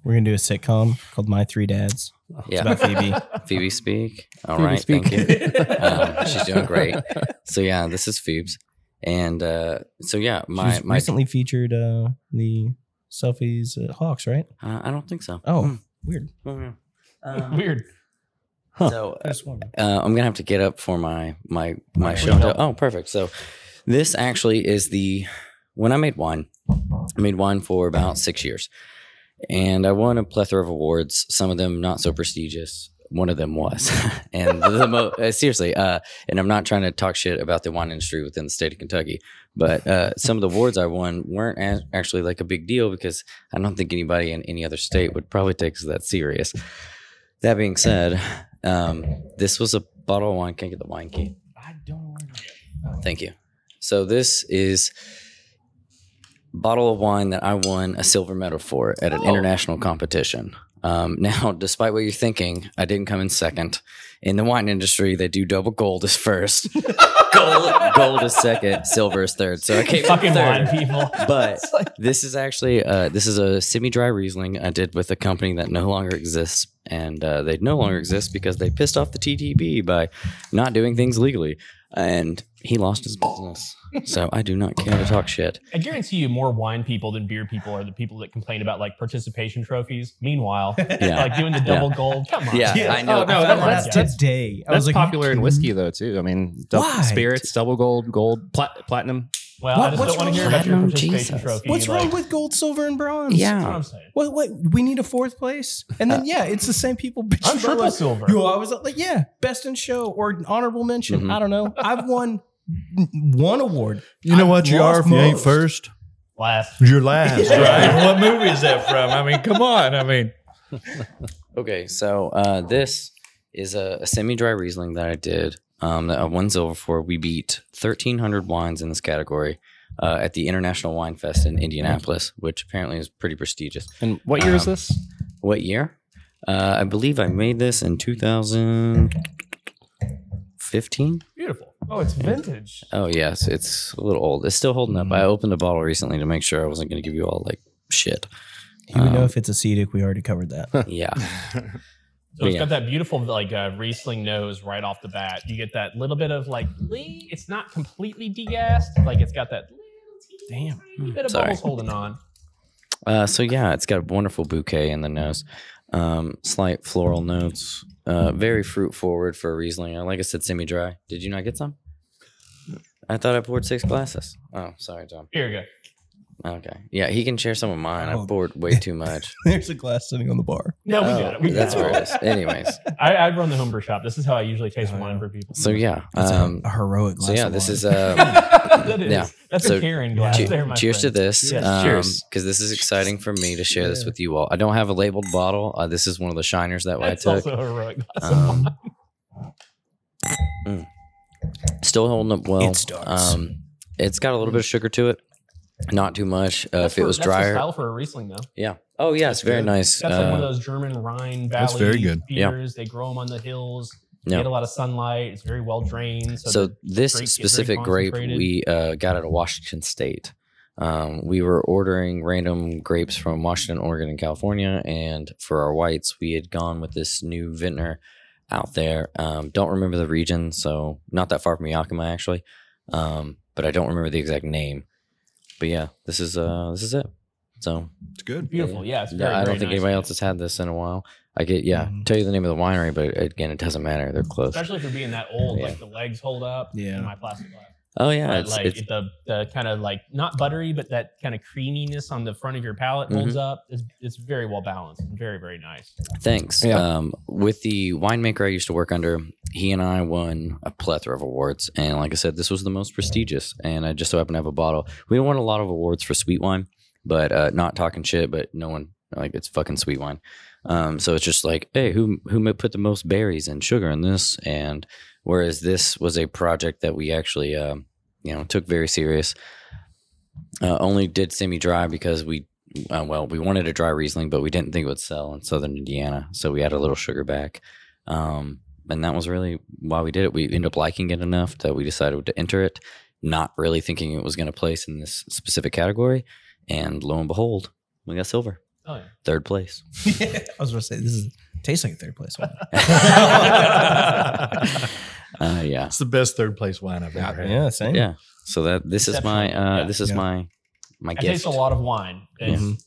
We're gonna do a sitcom called My Three Dads. It's yeah, about Phoebe. Phoebe speak. All Phoebe right, speak. thank you. um, she's doing great. So yeah, this is Phoebe's, and uh, so yeah, my She's my. recently featured uh, the selfies at Hawks, right? Uh, I don't think so. Oh, Hmm. weird. Um, Weird. So uh, I'm gonna have to get up for my my my show. Oh, perfect. So this actually is the when I made wine. I made wine for about six years, and I won a plethora of awards. Some of them not so prestigious. One of them was, and the mo- uh, seriously, uh, and I'm not trying to talk shit about the wine industry within the state of Kentucky, but uh, some of the awards I won weren't as, actually like a big deal because I don't think anybody in any other state would probably take us that serious. That being said, um, this was a bottle of wine. Can I get the wine key? I don't. Thank you. So this is bottle of wine that I won a silver medal for at an Oh. international competition. Um, now, despite what you're thinking, I didn't come in second. In the wine industry, they do double gold is first, gold, gold is second, silver is third. So I came in Fucking third. wine people. But like- this is actually uh, this is a semi-dry Riesling I did with a company that no longer exists, and uh, they no longer exist because they pissed off the TTB by not doing things legally, and he lost his business. So I do not care to talk shit. I guarantee you, more wine people than beer people are the people that complain about like participation trophies. Meanwhile, Yeah. like doing the double gold. Come on. Yeah, Yeah. I know. Oh, no, Come that- that's- that's- today. I That's was like, popular in whiskey though too. I mean, dou- Why? spirits, double gold, gold, plat- platinum. Well, What- I just what's don't want wrong to hear with about your platinum? participation Jesus. trophy. What's like, wrong with gold, silver, and bronze? That's Yeah. what I'm saying. What, what? We need a fourth place, and then yeah, it's the same people. bitching I'm triple silver. Yo, I was like, yeah, best in show or honorable mention. Mhm. I don't know. I've won one award. You know I've what you are if you ain't first? Last. You're last, right? what movie is that from? I mean, come on. I mean, Okay, so uh, this is a, a semi-dry Riesling that I did. Um, that I won silver for. We beat 1,300 wines in this category uh, at the International Wine Fest in Indianapolis, which apparently is pretty prestigious. And what year is Um, this? What year? Uh, I believe I made this in 2015. Beautiful. Oh, it's vintage. Oh yes, it's a little old. It's still holding up. I opened a bottle recently to make sure I wasn't going to give you all like shit. You know Um, if it's acetic. We already covered that. Yeah. So it's Yeah. got that beautiful like uh, Riesling nose right off the bat. You get that little bit of like, lee- it's not completely degassed. Like it's got that little teeny Damn. tiny bit of Sorry. bubbles holding on. Uh, so yeah, it's got a wonderful bouquet in the nose. Um, slight floral notes. Uh, very fruit forward for a Riesling. Like I said, semi dry. Did you not get some? I thought I poured six glasses. Oh, sorry, Tom. Here you go. Okay. Yeah, he can share some of mine. Oh. I poured way too much. There's a glass sitting on the bar. No, we Oh, got it. We that's got where it is. Anyways, I, I run the homebrew shop. This is how I usually taste Oh, wine yeah. for people. so yeah. That's a- Um, a, heroic glass. so yeah, of this wine. is uh, that is. yeah. That's So, a carrying glass. che- there, my cheers to this. Yes, um, cheers. Because this is exciting for me to share this with you all. I don't have a labeled bottle. Uh, this is one of the shiners that I That's took. also a heroic glass. of Um, wine. mm. Still holding up well. It starts. Um, it's got a little bit of sugar to it, not too much. Uh, That's if it was that's drier, style for a Riesling, though. yeah. Oh yeah, it's very good. nice. That's like one of Uh, those German Rhine Valley That's very good. Yeah. They grow them on the hills. Yeah. Get a lot of sunlight. It's very well drained. So, so this grape specific grape we uh, got out of Washington State. Um, we were ordering random grapes from Washington, Oregon, and California, and for our whites, we had gone with this new vintner out there. Um, don't remember the region, so not that far from Yakima actually, um, but I don't remember the exact name. But yeah, this is uh, this is it. So it's good. beautiful. Yeah, it's very, yeah, I don't very think nice. anybody else has had this in a while. I get yeah, Mhm. tell you the name of the winery, but again, it doesn't matter. They're close. Especially for being that old, Yeah. like the legs hold up. Yeah. In my plastic glass. Oh yeah, But, it's, like it's the the kind of like not buttery, but that kind of creaminess on the front of your palate holds Mm-hmm. up. It's it's very well balanced and very very nice. Thanks. Yeah. Um, with the winemaker I used to work under, he and I won a plethora of awards. And like I said, this was the most prestigious. And I just so happened to have a bottle. We won a lot of awards for sweet wine, but uh, not talking shit, but no one, like, it's fucking sweet wine. Um, so it's just like, hey, who who put the most berries and sugar in this? And whereas this was a project that we actually, um, you know, took very serious. Uh, only did semi dry because we uh, well, we wanted a dry Riesling, but we didn't think it would sell in Southern Indiana, so we had a little sugar back, um, and that was really why we did it. We ended up liking it enough that we decided to enter it, not really thinking it was going to place in this specific category, and lo and behold, we got silver, Oh yeah. third place. I was going to say this is tastes like a third place wine. Uh, yeah, It's the best third place wine I've ever had. yeah, same. yeah. So that this is my uh, Yeah. this is Yeah. my my I gift. taste a lot of wine. It's Mhm.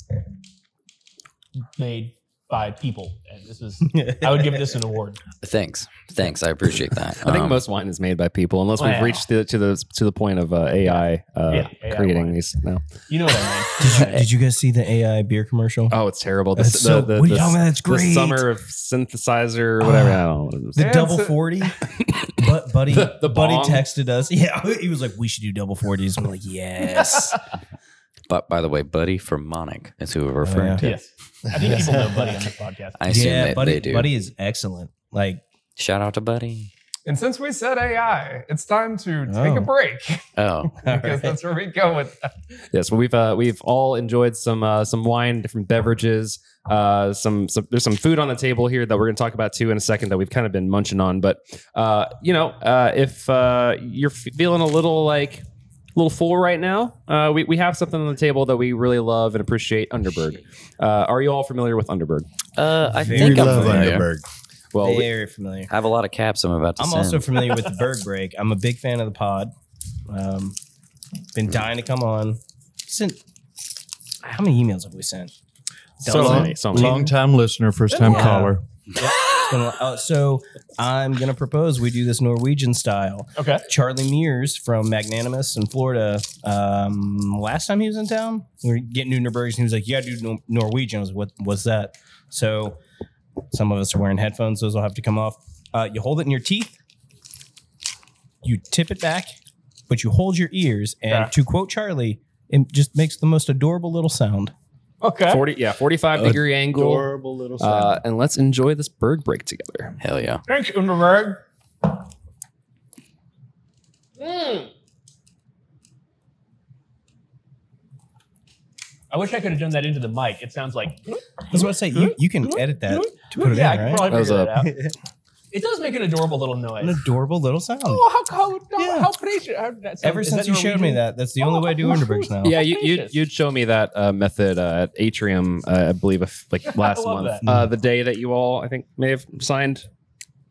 made by people, and this is. I would give this an award. Thanks, thanks. I appreciate that. I think Um, most wine is made by people, unless we've Well. reached the, to the to the point of uh, AI, uh, Yeah, AI creating wine. these. No. You know what I mean? Did you, did you guys see the AI beer commercial? Oh, it's terrible. The, That's the, so- the, what are you the- talking about? That's The great. summer of synthesizer or whatever. I don't know. The Yeah, double it's a- forty, but buddy, The- the buddy bong. texted us. Yeah, he was like, "We should do double 40s. I'm like, "Yes." But by the way, Buddy from Monnik is who we're referring yeah. to. Yes. I think people know Buddy on this podcast. I assume yeah, that buddy, they do. buddy is excellent. Like, Shout out to Buddy. And since we said AI, it's time to take Oh. a break Oh, because Alright. that's where we go with that. Yes, well, we've uh, we've all enjoyed some uh, some wine, different beverages. Uh, some, some there's some food on the table here that we're going to talk about too in a second that we've kind of been munching on. But uh, you know, uh, if uh, you're f- feeling a little like a little full right now, uh, we we have something on the table that we really love and appreciate. Underberg. Uh, are you all familiar with Underberg? uh, I Very think I'm love familiar. Underberg. Well, we- Very familiar. I have a lot of caps I'm about to I'm send. also familiar with the Berg Break. I'm a big fan of the pod. Um, been dying to come on. Sent how many emails have we sent? So Dozen? many, so many. Long time listener, first time Yeah. caller. Been. Uh, so I'm gonna propose we do this Norwegian style. Okay. Charlie Mears from Magnanimous in Florida. Um, last time he was in town, we were getting Underbergs, and he was like, "You got to do Norwegian." I was, "What? What's that?" So some of us are wearing headphones; those will have to come off. Uh, you hold it in your teeth. You tip it back, but you hold your ears, and Yeah. to quote Charlie, it just makes the most adorable little sound. Okay. Forty, yeah, forty-five degree angle. Adorable little Uh, and let's enjoy this Berg break together. Hell yeah. Thanks, Underberg. Mm. I wish I could have done that into the mic. It sounds like I was about to say you, you can edit that to put it yeah, I in, can right? probably That was figure a- that out. It does make an adorable little noise. An adorable little sound. Oh, how how, Yeah. how precious! How, that sound- Ever since that you showed me that, that's the only way I do Oh, Underbergs now. Yeah, you you gracious. you'd show me that uh, method uh, at Atrium, uh, I believe, if, like last love month, that. uh, the day that you all, I think, may have signed.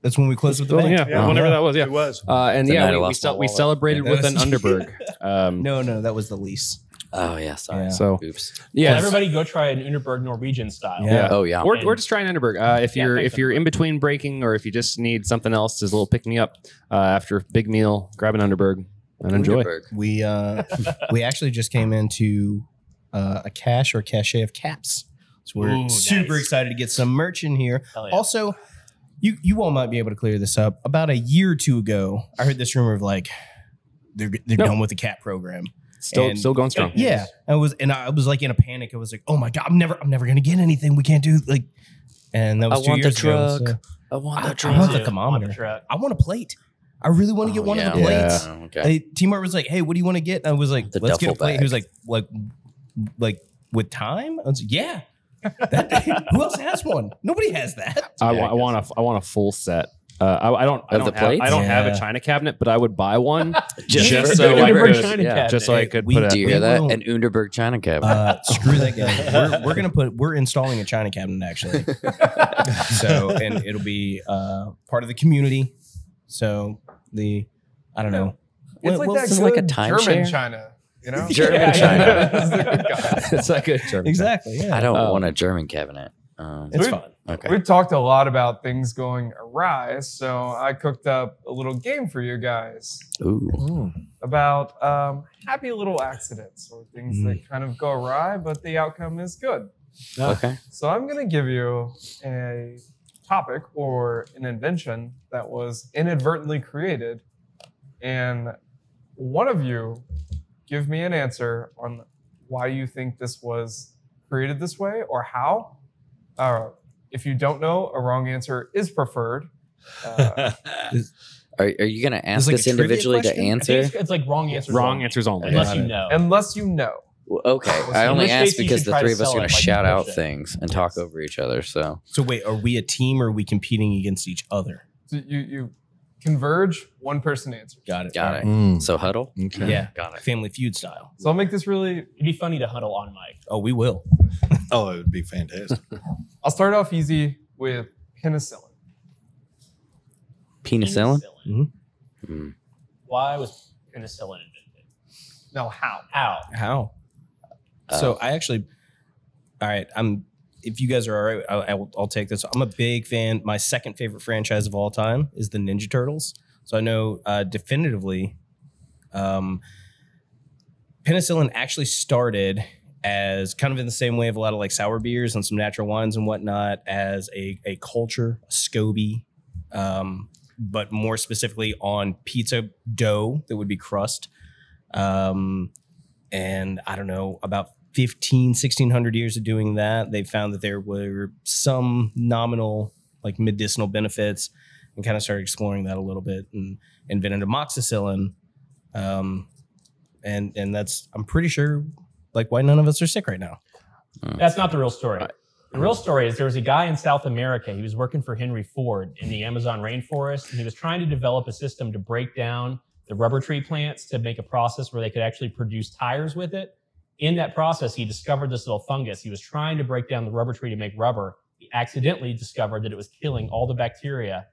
That's when we closed with the Oh, bank. yeah, whenever that was, yeah. It was. Uh, and The yeah, we we, lost cel- my we celebrated Yeah, with an Underberg. Um, No, no, that was the lease. Oh yeah. Sorry. Yeah. So Oops. yeah, Well, everybody go try an Underberg Norwegian style. Yeah. Oh yeah. Or, And- or just try an Underberg. Uh, if Yeah, you're thanks, if you're in between breaking, or if you just need something else as a little pick me up uh, after a big meal, grab an Underberg and enjoy. Underberg. We uh we actually just came into uh, a cache or cache of caps. So we're Ooh, super nice. excited to get some merch in here. Yeah. Also, you you all might be able to clear this up. About a year or two ago, I heard this rumor of like they're they're No. done with the cap program. Still And- still going strong. Yeah, I was and I was like in a panic. I was like, oh my god, I'm never I'm never gonna get anything. We can't do like. And that was I two want the years ago. truck. so- I want the truck. I want the Yeah, on thermometer. truck. I want a plate. I really want to get Oh, one yeah. of the plates. Oh, okay. Hey, T-Mart was like, "Hey, what do you want to get?" And I was like, The "Let's get a duffel plate." He was like, "Like, like with time?" I was like, "Yeah." That, who else has one? Nobody has that. I, Yeah, wa- I I want a I want a full set. Uh, I, I don't I don't the have. I don't have a china cabinet, but I would buy one Just just so I could China yeah, just so I could we- put a Do you we hear that? will- An Underberg China cabinet. Uh, screw that guy. We're, we're gonna put. We're installing a China cabinet actually. so and it'll be uh, part of the community. So the I don't know. It's Well, like well, that this is good like a German timeshare? China, you know? German Yeah, China. yeah, that's good it's like a German Exactly. Yeah. I don't um, want a German cabinet. Um, It's We- fun. okay. We've talked a lot about things going awry, so I cooked up a little game for you guys Ooh. about um, happy little accidents or things Mm. that kind of go awry, but the outcome is good. Okay. So I'm going to give you a topic or an invention that was inadvertently created, and one of you give me an answer on why you think this was created this way or how. Uh, if you don't know, a wrong answer is preferred. Uh, Are, are you going to ask like a us trivia individually to question? I think answer? it's, it's like wrong answers. Wrong only, answers only. Unless Got you it. know. unless you know. Well, okay. I In only which asked case you because should the try to three of us sell are going it to like shout out bullshit. things and talk over each other. So So wait, are we a team or are we competing against each other? So you, you converge, one person answers. Got it. got it. Mm, So huddle. okay. Yeah. Got it. Family Feud style. So I'll make this really, It'd be funny to huddle on mic. Oh, we will. Oh, it would be fantastic. I'll start off easy with penicillin. Penicillin. Mhm. Mm. Why was penicillin invented? No, how? How? How? so I actually, all right. I'm. If you guys are all right, I, I will, I'll take this. I'm a big fan. My second favorite franchise of all time is the Ninja Turtles. So I know uh, definitively, um, penicillin actually started as kind of in the same way of a lot of like sour beers and some natural wines and whatnot as a, a culture, a SCOBY, um, but more specifically on pizza dough that would be crust. Um, and I don't know, about 15, 1600 years of doing that, they found that there were some nominal like medicinal benefits. and kind of started exploring that a little bit and invented amoxicillin. Um, and and that's I'm pretty sure like why none of us are sick right now. That's not the real story. The real story is there was a guy in South America. He was working for Henry Ford in the Amazon rainforest, and he was trying to develop a system to break down the rubber tree plants to make a process where they could actually produce tires with it. In that process, he discovered this little fungus. He was trying to break down the rubber tree to make rubber. He accidentally discovered that it was killing all the bacteria.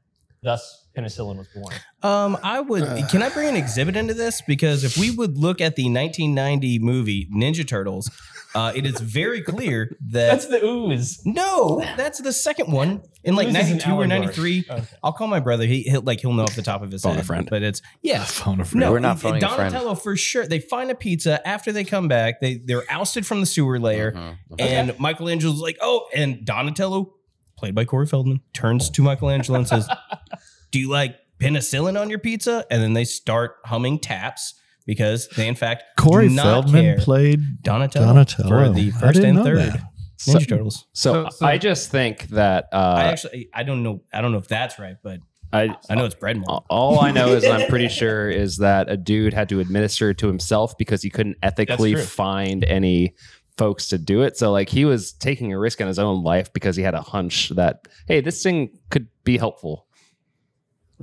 Thus, penicillin was born. Um, I would. can I bring an exhibit into this? Because if we would look at the 1990 movie Ninja Turtles, uh, it is very clear that That's the ooze. no, that's the second one in like Ooze is an 92 or allegory. 93. Okay. I'll call my brother. He he'll, like he'll know off the top of his Phone a head. friend. But it's yeah. Phone a friend. No, We're not it- phoning a friend. Donatello for sure. They find a pizza after they come back. They they're ousted from the sewer layer, Mhm. and Michelangelo's like, oh, and Donatello, played by Corey Feldman, turns to Michelangelo and says, "Do you like penicillin on your pizza?" And then they start humming taps because they in fact Corey do not Feldman care. played Donatello, Donatello. for the I first didn't and know third that. So, Ninja Turtles. so, So- so- I just think that uh, I actually I don't know I don't know if that's right, but I, I know it's bread mold. all I know is I'm pretty sure is that a dude had to administer it to himself because he couldn't ethically true. find any folks to do it. So like he was taking a risk on his own life because he had a hunch that hey, this thing could be helpful.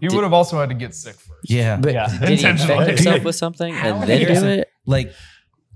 He would have also had to get sick first. Yeah, But Yeah. did he infect Intentionally. himself with something How and then here's do it? like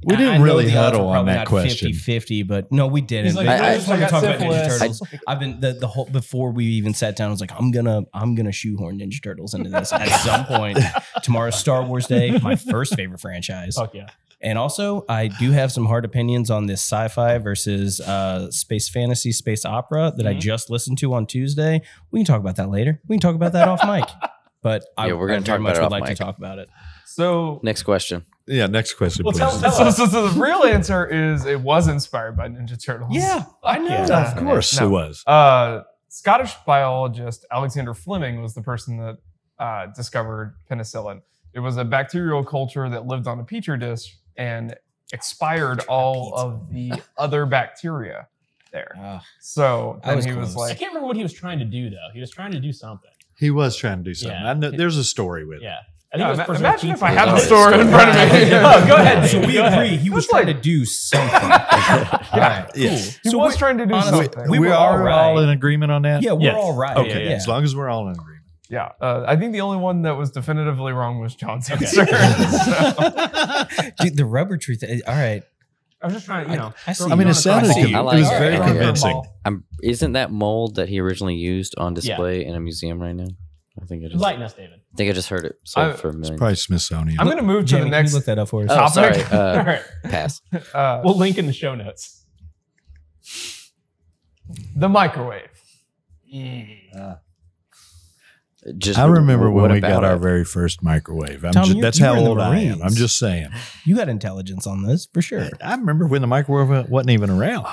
We didn't I really huddle on that question. 50-50, but no, we didn't. He's like, But I- just when we I talk about Ninja syphilis. Turtles, I've been the, the whole before we even sat down. I was like, I'm gonna I'm gonna shoehorn Ninja Turtles into this at some point. Tomorrow's Star Wars Day, my first favorite franchise, Fuck yeah. And also I do have some hard opinions on this sci-fi versus uh, space fantasy space opera that I Mhm. just listened to on Tuesday. We can talk about that later. We can talk about that off mic. But I, Yeah, we're gonna I talk very about much it would like mic. to talk about it. So, Next question. Yeah, next question, Well, please. tell- tell so, so, so the real answer is it was inspired by Ninja Turtles. Yeah, I know. Yeah. of course No. it was. Uh, Scottish biologist Alexander Fleming was the person that uh, discovered penicillin. It was a bacterial culture that lived on a petri dish and expired all of the other bacteria there. Ah. So I then was he was close. I like, can't remember what he was trying to do though. He was trying to do something. He was trying to do something. Yeah. I know, there's a story with it. Yeah. I Yeah, it was ima- preserved imagine if. I had the There's story in front of me. Oh, go ahead. So we go ahead. agree he was trying to do something. Yeah. Yes. He So was we- trying to do honestly, something. we We, were are right. all in agreement on that? Yeah, we're Yes. all right. Okay, Yeah. as long as we're all in agreement. Yeah, uh, I think the only one that was definitively wrong was John's answer. So- Dude, the rubber tree thing. All right. I was just trying to, you know. I see. I mean, it sounded across I the- con- I it was very I convincing. I'm, isn't that mold that he originally used on display in a museum right now? I think I just, I us, David. I think I just heard it sold I- for a million. Probably Smithsonian. I'm going to move to Jamie, the can next. you look that up for us? Oh, topic. sorry. Uh, All right. pass. Uh, We'll link in the show notes. the microwave. Just I remember what when we about got our it? very first microwave. I'm Tom, just, that's how were in the old I am. I'm just saying. You got intelligence on this for sure. I remember when the microwave wasn't even around.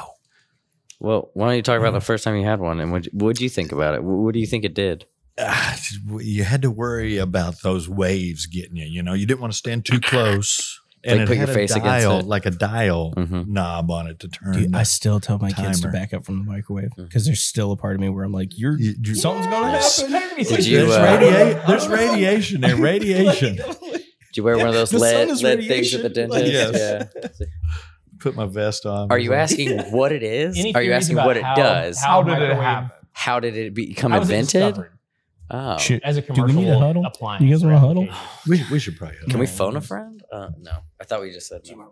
Well, why don't you talk about the first time you had one and what what'd you think about it? What, what do you think it did? Ah, you had to worry about those waves getting you. You know, you didn't want to stand too close. And Like, it put your a face against it. like a dial Mhm. knob on it to turn. Dude, the- I still tell my kids to back up from the microwave because there's still a part of me where I'm like, "You're You- you- something's gonna Yes. happen." Did you, there's, uh, radia- there's radiation there. Radiation. Did you wear one of those lead, lead things at the radiation. dentist? Yes. Yeah. Put my vest on. Are you asking what it is? Any Are you asking what it how- does? how- How did it happen? How did it become How it invented? Discovered Oh. Should- as a Do we commercial need a huddle? appliance? You guys want a huddle? We, we should probably. Can we phone a friend? Uh, no. I thought we just said no.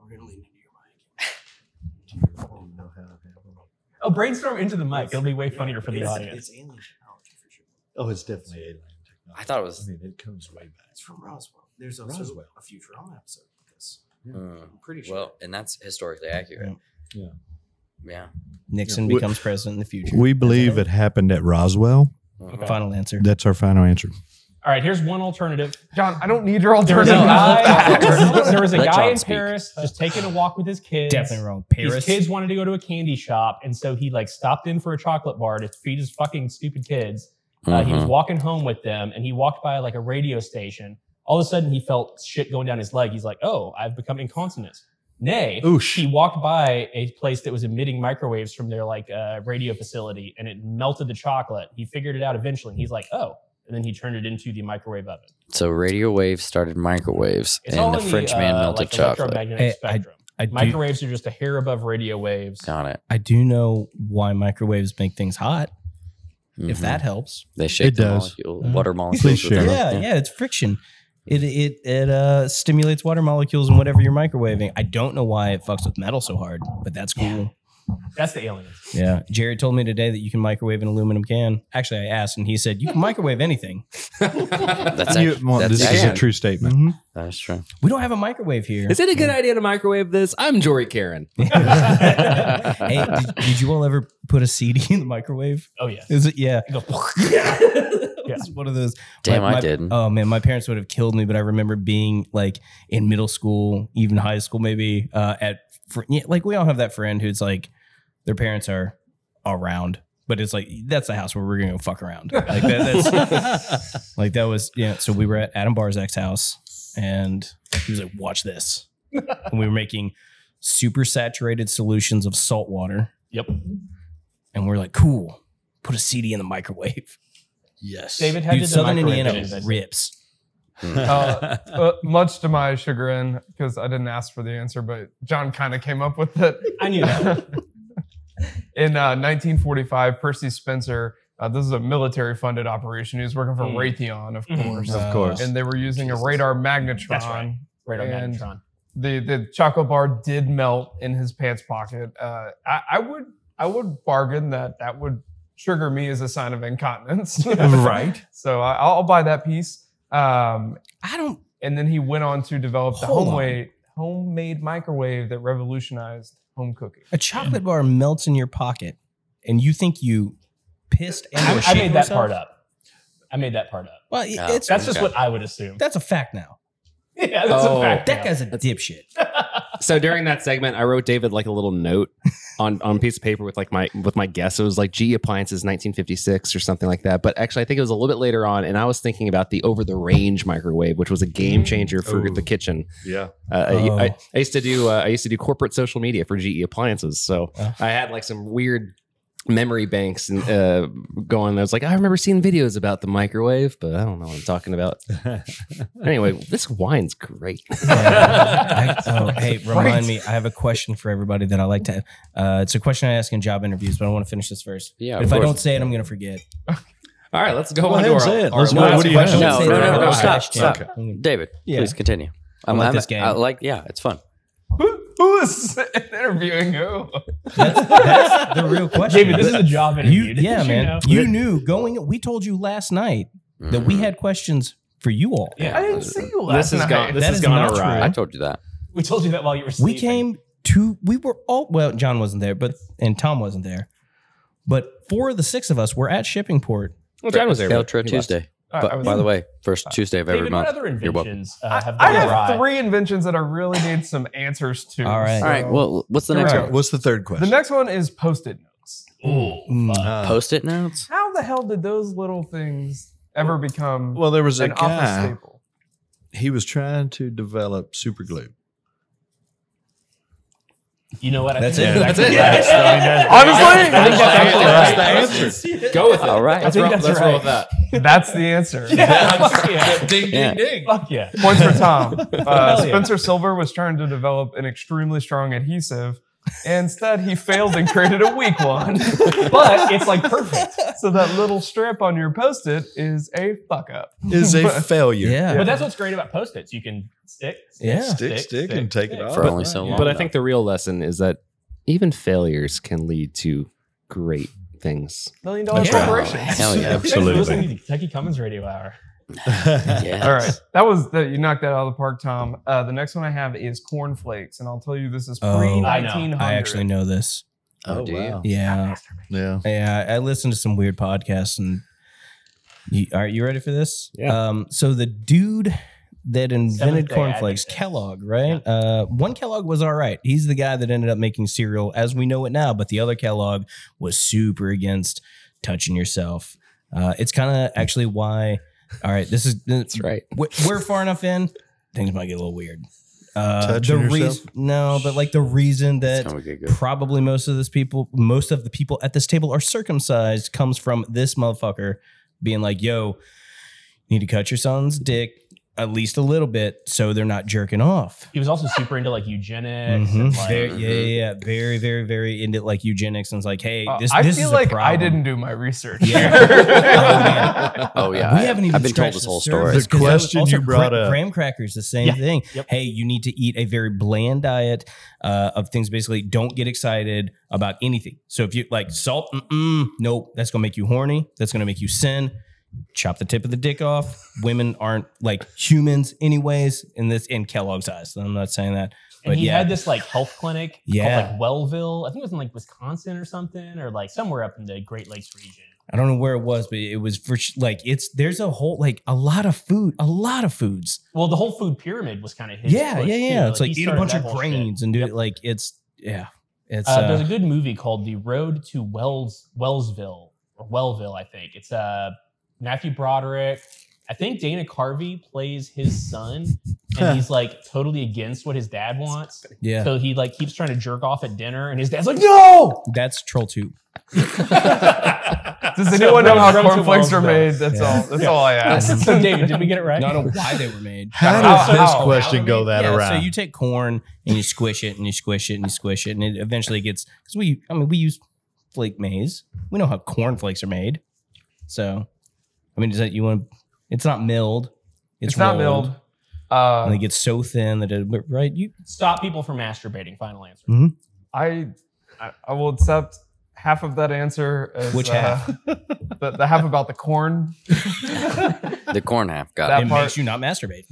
Oh, brainstorm into the mic. It'll be way funnier for the audience. It's alien technology for sure. Oh, it's definitely alien technology. I thought it was- I mean, it comes way back. It's from Roswell. There's also Roswell. a Futurama episode with this. Hmm. pretty sure. Well, and that's historically accurate. Yeah. Yeah. Nixon Yeah. becomes president in the future. We believe it happened at Roswell. Mhm. Final answer. That's our final answer. All right, here's one alternative. John, I don't need your There was a alternative. guy, there was a Let guy John in speak. Paris just taking a walk with his kids. Definitely wrong. Paris. His kids wanted to go to a candy shop, and so he like stopped in for a chocolate bar to feed his fucking stupid kids. Uh, He was Mhm. walking home with them, and he walked by like a radio station. All of a sudden, he felt shit going down his leg. He's like, "Oh, I've become incontinent." Nay, Oosh. he walked by a place that was emitting microwaves from their like uh, radio facility, and it melted the chocolate. He figured it out eventually. and He's like, "Oh, and then he turned it into the microwave oven. So radio waves started microwaves, It's and all the in French man uh, melted like chocolate. electromagnetic Hey, I- spectrum. I do, Microwaves are just a hair above radio waves. Got it. I do know why microwaves make things hot. If Mhm. that helps. they shake It the does. molecule, Uh, water molecules. Please within share. them. Yeah, yeah, it's friction. It it it uh, stimulates water molecules in whatever you're microwaving. I don't know why it fucks with metal so hard, but that's cool. That's the aliens. Yeah, Jared told me today that you can microwave an aluminum can. Actually, I asked, and he said you can microwave anything. That's, You- act- well, that's, this is actually- a true statement. that's true. We don't have a microwave here. Is it a good idea to microwave this? I'm Jory Karen. hey, did, did you all ever put a CD in the microwave? Oh yeah. Is it? Yeah. It goes, It's one of those. Damn, my- I didn't. Oh man, my parents would have killed me, but I remember being like in middle school, even high school, maybe uh, at fr- yeah, like we all have that friend who's like their parents are around, but it's like that's the house where we're gonna go fuck around. Like that, that's like that was yeah. So we were at Adam Barzak's house, and he was like, "Watch this," and we were making super saturated solutions of salt water, yep. and we're like, "Cool." Put a CD in the microwave. Yes. David, how Dude, did the Southern microwave Indiana rips. Uh, uh, much to my chagrin, because I didn't ask for the answer, but John kind of came up with it. I knew that. In uh, 1945, Percy Spencer, uh, this is a military funded operation. He was working for Mm. Raytheon, of Mhm. course. Of course. And they were using a radar magnetron. That's right. Radar And- magnetron. The the chocolate bar did melt in his pants pocket. Uh, I, I would I would bargain that that would trigger me as a sign of incontinence. Right. So I, I'll buy that piece. Um, I don't. and then he went on to develop the homemade homemade microwave that revolutionized home cooking. A chocolate bar melts in your pocket, and you think you pissed and I, or I shit made that yourself? part up. I made that part up. Well, it's That's just what I would assume. that's a fact now. yeah, that's Oh. a fact. That now. guy's a dipshit. So during that segment, I wrote David like a little note on on a piece of paper with like my with my guess. It was like GE Appliances 1956 or something like that. But actually, I think it was a little bit later on, and I was thinking about the over the range microwave, which was a game changer for Ooh. the kitchen. Yeah. Uh, Oh. I, I used to do uh, I used to do corporate social media for GE Appliances, so Oh. I had like some weird memory banks and uh, going. I was like, I remember seeing videos about the microwave, but I don't know what I'm talking about. anyway, this wine's great. I- oh, hey, remind me. I have a question for everybody that I like to. Uh, it's a question I ask in job interviews, but I want to finish this first. Yeah, But of if I don't say it, I'm going to forget. All right, let's go Go on to our, our Let's- last what do you have? question. No, Say no, that no, no, stop, stop. Okay. David, Yeah. please continue. I'm, like I'm- this game. I like, yeah, it's fun. Who, who is interviewing who? That's, that's the real question. David, this is a job interview. you, yeah, you man. know? You knew going. We told you last night that we Mhm. had questions for you all. Yeah. I didn't see you last This has night. gone. This That has is gone not awry. true. I told you that. We told you that while you were We came to. We were all. Well, John wasn't there, but and Tom wasn't there. But four of the six of us were at Shippingport. Well, John was there. but Outro. Tuesday. I- But I was- by the way, first Tuesday of every David, month. what other You're welcome. inventions uh, I, have I gone have awry? three inventions that I really need some answers to. All right. All right. Well, what's the All next right. one? What's the third question? the next one is post-it notes. Ooh, Mm. Uh, Post-it notes. How the hell did those little things ever become well, there was a an office guy. staple? He was trying to develop super glue. You know what? I That's think it. That's, That's actually it. right. Honestly, I think that's actually That's right. the answer. Go with it. All right. Let's, that's let's right. roll with that. that's the answer. Yeah, fuck yeah. Ding, Yeah. ding, ding. Fuck yeah. Points for Tom. Uh, Hell yeah. Spencer Silver was trying to develop an extremely strong adhesive. Instead, he failed and created a weak one. But it's like perfect. so that little strip on your post-it is a fuck up. Is a failure. Yeah. But that's what's great about post-its. You can stick, stick, Yeah. Stick, stick, and take it off. For only so long. But I think the real lesson is that even failures can lead to great things. Million dollar Yeah. corporation. Hell yeah. Thanks for listening Absolutely. to the Kentucky Commons Radio Hour. Yes. All right, that was the, you knocked that out of the park, Tom. Uh, the next one I have is cornflakes, and I'll tell you this is Oh, pre I nineteen hundred. I actually know this. Oh, Oh, do you? wow. Yeah. Yeah. Yeah, I listened to some weird podcasts and you, are you ready for this? Yeah. Um, so the dude that invented cornflakes, Kellogg, right? Uh, one Kellogg was all right. He's the guy that ended up making cereal as we know it now, but the other Kellogg was super against touching yourself. Uh, it's kind of actually why. All right, this is That's right. we're we're far enough in. Things might get a little weird. Uh, the reason, no, but like the reason that gonna get good. probably most of this people, most of the people at this table are circumcised comes from this motherfucker being like, yo, you need to cut your son's dick at least a little bit so they're not jerking off. He was also super into like eugenics. Mhm. And, like, Very- yeah, yeah, yeah, very, very, very into like eugenics and it's like, hey, Uh, this, I this feel is a like I didn't do my research. Yeah. Oh yeah, we I- haven't even I've been told this the whole surface, story. The 'cause that was question also you brought gra- up. graham crackers, the same Yeah. thing. Yep. Hey, you need to eat a very bland diet uh, of things. Basically, don't get excited about anything. So if you like salt, mm-mm, nope, that's gonna make you horny. That's gonna make you sin. Chop the tip of the dick off. Women aren't like humans, anyways. In this, in Kellogg's eyes, I'm not saying that. And But he yeah. had this like health clinic Yeah. called like Wellville. I think it was in like Wisconsin or something, or like somewhere up in the Great Lakes region. I don't know where it was, but it was for like it's there's a whole like a lot of food, a lot of foods. Well, the whole food pyramid was kind of his. yeah, push, yeah, yeah. It's like he eat a bunch of whole shit. grains and do Yep. it like it's yeah. It's Uh, there's uh, a good movie called The Road to Wells Wellsville or Wellville, I think. It's uh Matthew Broderick. I think Dana Carvey plays his son, and he's like totally against what his dad wants. yeah. So he like keeps trying to jerk off at dinner, and his dad's like, "No!" That's troll two. Does anyone know how Road to cornflakes are made? That's Yeah. all. That's all I ask. so David, did we get it right? No, I don't know why they were made. How How- does this how- question how- go that yeah, around? so you take corn and you squish it and you squish it and you squish it and it eventually gets because we I mean we use flake maize. We know how corn flakes are made. So I mean, is that you want? It's not milled. It's, not rolled, milled. Uh, And they get so thin that it right. You Stop people from masturbating. Final answer. I, I I will accept half of that answer. As, Which uh, half? the, the half about the corn. The corn half got That it. it part- makes you not masturbate.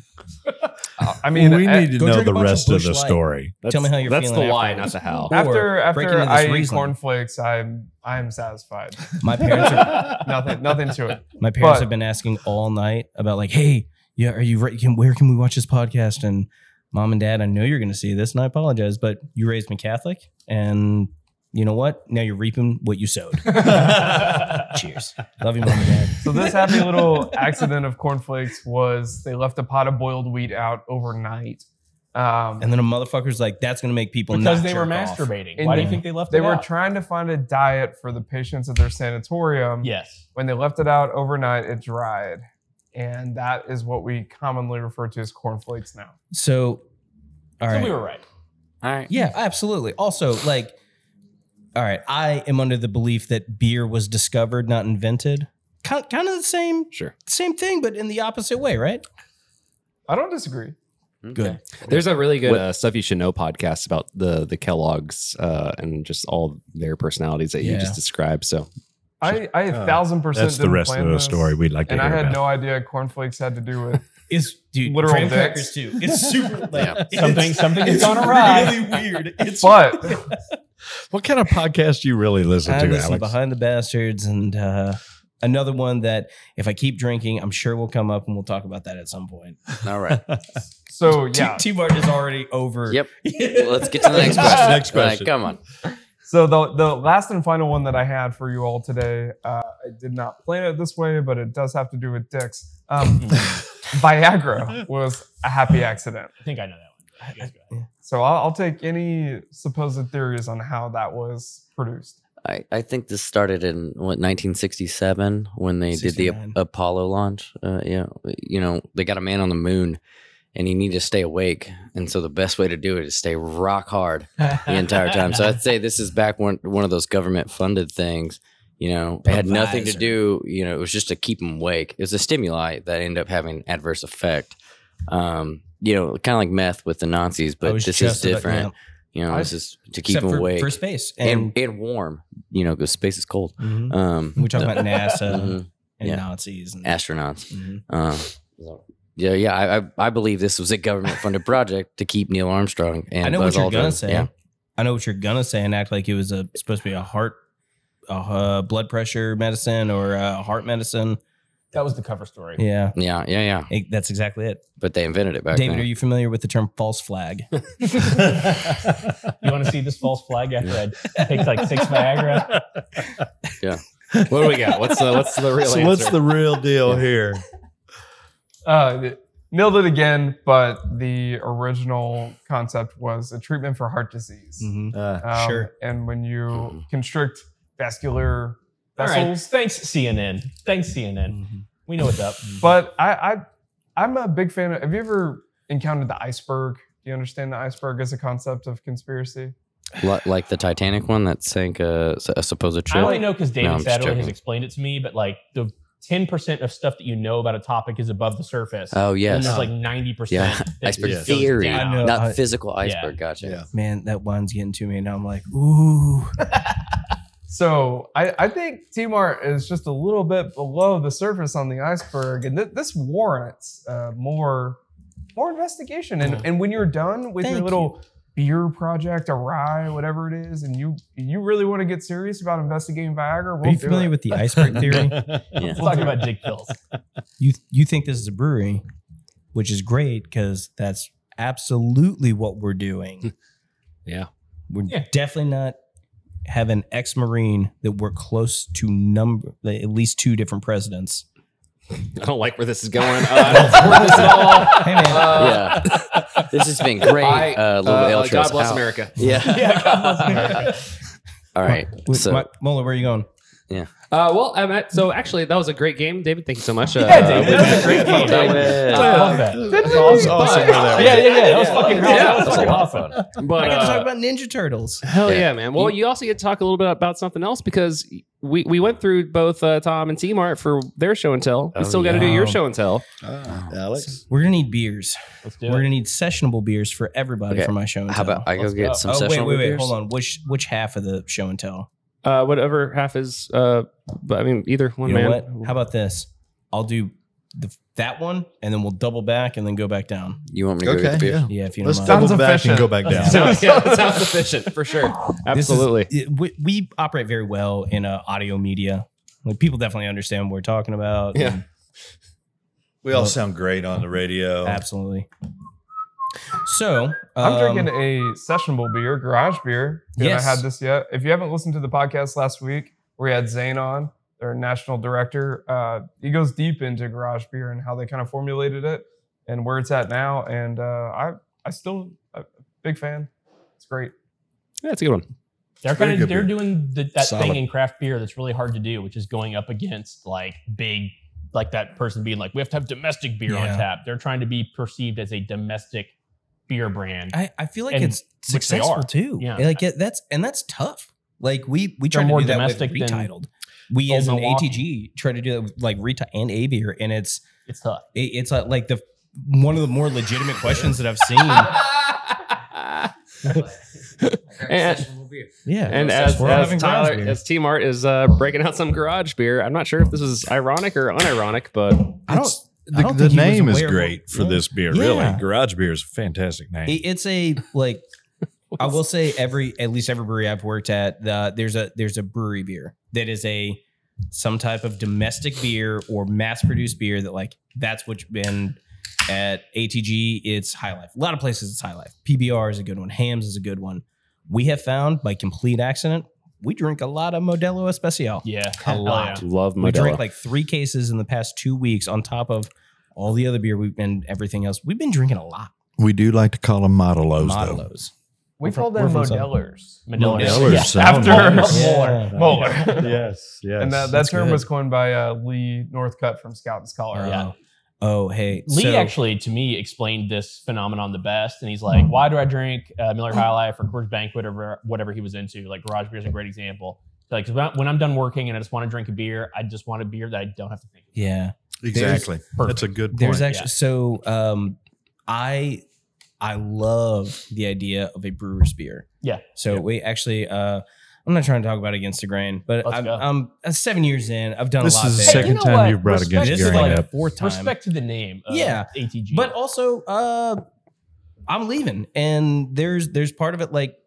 I mean, we a- need to go know drink a the bunch of rest of Busch the Light. story. Tell me how you're That's feeling the why, afterwards. not the how. Or after breaking after into this I eat Riesling. cornflakes, I'm I am satisfied. My parents are nothing nothing to it. My parents But- have been asking all night about like, hey, yeah, are you ready? Can, where can we watch this podcast? And mom and dad, I know you're going to see this, and I apologize, but you raised me Catholic, and you know what? Now you're reaping what you sowed. Cheers. Love you, mom and dad. So this happy little accident of cornflakes was they left a pot of boiled wheat out overnight. Um, And then a motherfucker's like, that's going to make people because not they were jerk off. masturbating. And Why do you think they left it out? they it were out? trying to find a diet for the patients at their sanatorium. yes. When they left it out overnight, it dried. And that is what we commonly refer to as cornflakes now. So, all so right. we were right. All right. Yeah, absolutely. Also, like, all right, I am under the belief that beer was discovered, not invented. Kind, kind of the same, Sure. same thing, but in the opposite way, right? I don't disagree. Good. There's a really good What- uh, stuff you should know podcast about the the Kellogg's uh, and just all their personalities that you just described. So I, I a Uh, thousand percent. That's the rest of the this, story we'd like to And I had about. no idea cornflakes had to do with. It's dude, Literal graham dicks. crackers too. It's super like, Yeah. it's- Something- something has it's gone awry. Really weird. It's But what kind of podcast do you really listen I to, listen Alex? behind the bastards and uh, another one that if I keep drinking, I'm sure will come up and we'll talk about that at some point. All right. so yeah. T Bart is already over. Yep. Well, let's get to the next question. Next All right, question. come on. So the the last and final one that I had for you all today, uh, I did not plan it this way, but it does have to do with dicks. Um, Viagra was a happy accident. I think I know that one. You guys go ahead. So I'll, I'll take any supposed theories on how that was produced. I, I think this started in what 1967 when they did the Apollo launch. Uh, yeah, you know they got a man on the moon, and he needed to stay awake, and so the best way to do it is stay rock hard the entire time. So I'd say this is back when one of those government funded things. You know, it had nothing to do. You know, it was just to keep him awake. It was a stimuli that ended up having adverse effect. Um, you know, kind of like meth with the Nazis, but this is just about- different. You know, this is to keep him for, awake for space. and, And, and warm. You know, because space is cold. Mhm. Um, we talk about NASA Mhm. and Yeah. Nazis and astronauts. Mhm. Um, yeah, yeah. I, I I believe this was a government funded project to keep Neil Armstrong and I know Buzz what you're Aldrin. gonna say. Yeah. I know what you're gonna say and act like it was a supposed to be a heart, a uh, blood pressure medicine or a heart medicine. That was the cover story. Yeah, yeah, yeah, yeah. it- that's exactly it. But they invented it back David, then. are you familiar with the term false flag? You want to see this false flag after I take like six Viagra? Yeah. What do we got? What's the what's the real so answer? what's the real deal here? Uh, nailed it again, but the original concept was a treatment for heart disease. Mhm. Uh, Um, Sure. And when you Mhm. constrict vascular All right. Thanks, CNN. Thanks, CNN. Mhm. We know what's up. But I, I I'm a big fan of have you ever encountered the iceberg? Do you understand the iceberg as a concept of conspiracy? Li- like the Titanic one that sank a, a supposed I ship. only know because David No, I'm Satterley has explained it to me, but like the 10% of stuff that you know about a topic is above the surface. Oh And yes, there's like 90% Yeah. that Iceberg goes theory. down. Know. not I- physical iceberg. Gotcha. Yeah. Man, that one's getting to me, and I'm like, ooh. So I, I think T Mart is just a little bit below the surface on the iceberg, and th- this warrants uh, more more investigation. And and when you're done with Thank your little beer project, Awry, whatever it is, and you you really want to get serious about investigating Viagra, we'll Are you do familiar it. with the iceberg theory? Yeah. Let's talk about dick pills. you you think this is a brewery, which is great because that's absolutely what we're doing. Yeah. We're Yeah. definitely not have an ex-marine that we're close to number at least two different presidents. I don't like where this is going. Uh, I don't support this at all. Hey man, Uh, yeah. This has been great. I- uh, little uh, ale God bless How- America. Yeah. Yeah, God bless America. All right. Wait, So Ma- Mola, where are you going? Uh, well, I'm so actually, that was a great game, David. Thank you so much. Uh, Yeah, David, that was a great game. David. David. Uh, I love that. That's awesome. awesome Yeah, yeah, yeah. That was fucking Yeah, that was that was a fucking lot of awesome. fun. But I got to uh, talk about Ninja Turtles. Hell yeah. Yeah. man. Well, you also get to talk a little bit about something else because we, we went through both uh, Tom and T Mart for their show and tell. We Oh, still got to do your show and tell. Ah, Alex. We're gonna need beers. Let's do We're it. gonna need sessionable beers for everybody Okay. for my show and How tell. How about I go Let's get go. some oh wait, wait, wait, beers? hold on. Which which half of the show and tell? Uh, whatever half is, uh, but I mean, either one You know man. what? How about this? I'll do the, that one, and then we'll double back and then go back down. You want me to go get Okay, the beer? yeah. Yeah, if you Let's don't mind. double Sounds back efficient. and go back down. Sounds, yeah, that sounds efficient for sure. This is- Absolutely. it- we, we operate very well in uh, audio media. Like people definitely understand what we're talking about. Yeah. and We all sound great on the radio. absolutely. So I'm um, drinking a sessionable beer, garage beer. If you Yes. haven't had this yet. If you haven't listened to the podcast last week, where we had Zane on, their national director, uh, he goes deep into garage beer and how they kind of formulated it and where it's at now. And uh, I, I still a big fan. It's great. Yeah, it's a good one. They're kind of they're beer. doing the, that Solid. thing in craft beer that's really hard to do, which is going up against like big, like that person being like, we have to have domestic beer Yeah. on tap. They're trying to be perceived as a domestic beer brand. I, I feel like And- it's successful too. Yeah. like it, that's and that's tough. Like we we They're try to more do that with domestic than retitled. We as an Milwaukee. ATG try to do that with like retitle and a beer, and it's It's tough. it, it's uh, like the one of the more legitimate questions that I've seen. and Yeah, and We're as, all as having Tyler, as T Mart is uh, breaking out some garage beer, I'm not sure if this is ironic or unironic, but I don't. The the think he was name is great for Yeah. this beer. Yeah. Really, Garage Beer is a fantastic name. It- it's a like I will say every at least every brewery I've worked at the, there's a there's a brewery beer that is a some type of domestic beer or mass produced beer that like that's what's been at ATG it's High Life. A lot of places it's High Life. PBR is a good one. Hamm's is a good one. We have found by complete accident we drink a lot of Modelo Especial. Yeah. A lot. yeah. love We Modelo. drank like three cases in the past two weeks on top of all the other beer we've been everything else. We've been drinking a lot. we do like to call them Modelos, though. Modelos. We We're from- call them we're from South- Modellers. Modellers. Modellers Yeah. sound After nice. Yeah. Moeller. yes, yes. and that, that term good. was coined by uh, Lee Northcutt from Scout and Scholar. Yeah. Oh, hey. Lee so- actually, to me, explained this phenomenon the best. And he's like, why do I drink uh, Miller High Life or Coors Banquet or whatever he was into? Like, garage beer is a great example. Like, 'cause when I- when I'm done working and I just want to drink a beer, I just want a beer that I don't have to think. About. Yeah. exactly. Perfect. That's a good point. There's yeah. actually so um I I love the idea of a brewer's beer. Yeah. So Yeah. we actually uh I'm not trying to talk about against the grain, but Let's I'm, go. I'm uh, seven years in. I've done This a lot is the there. second you know time what? you've brought Respect against This to is Gary like up. the fourth time. Respect to the name. Of Yeah. ATG. But also, uh, I'm leaving, and there's there's part of it like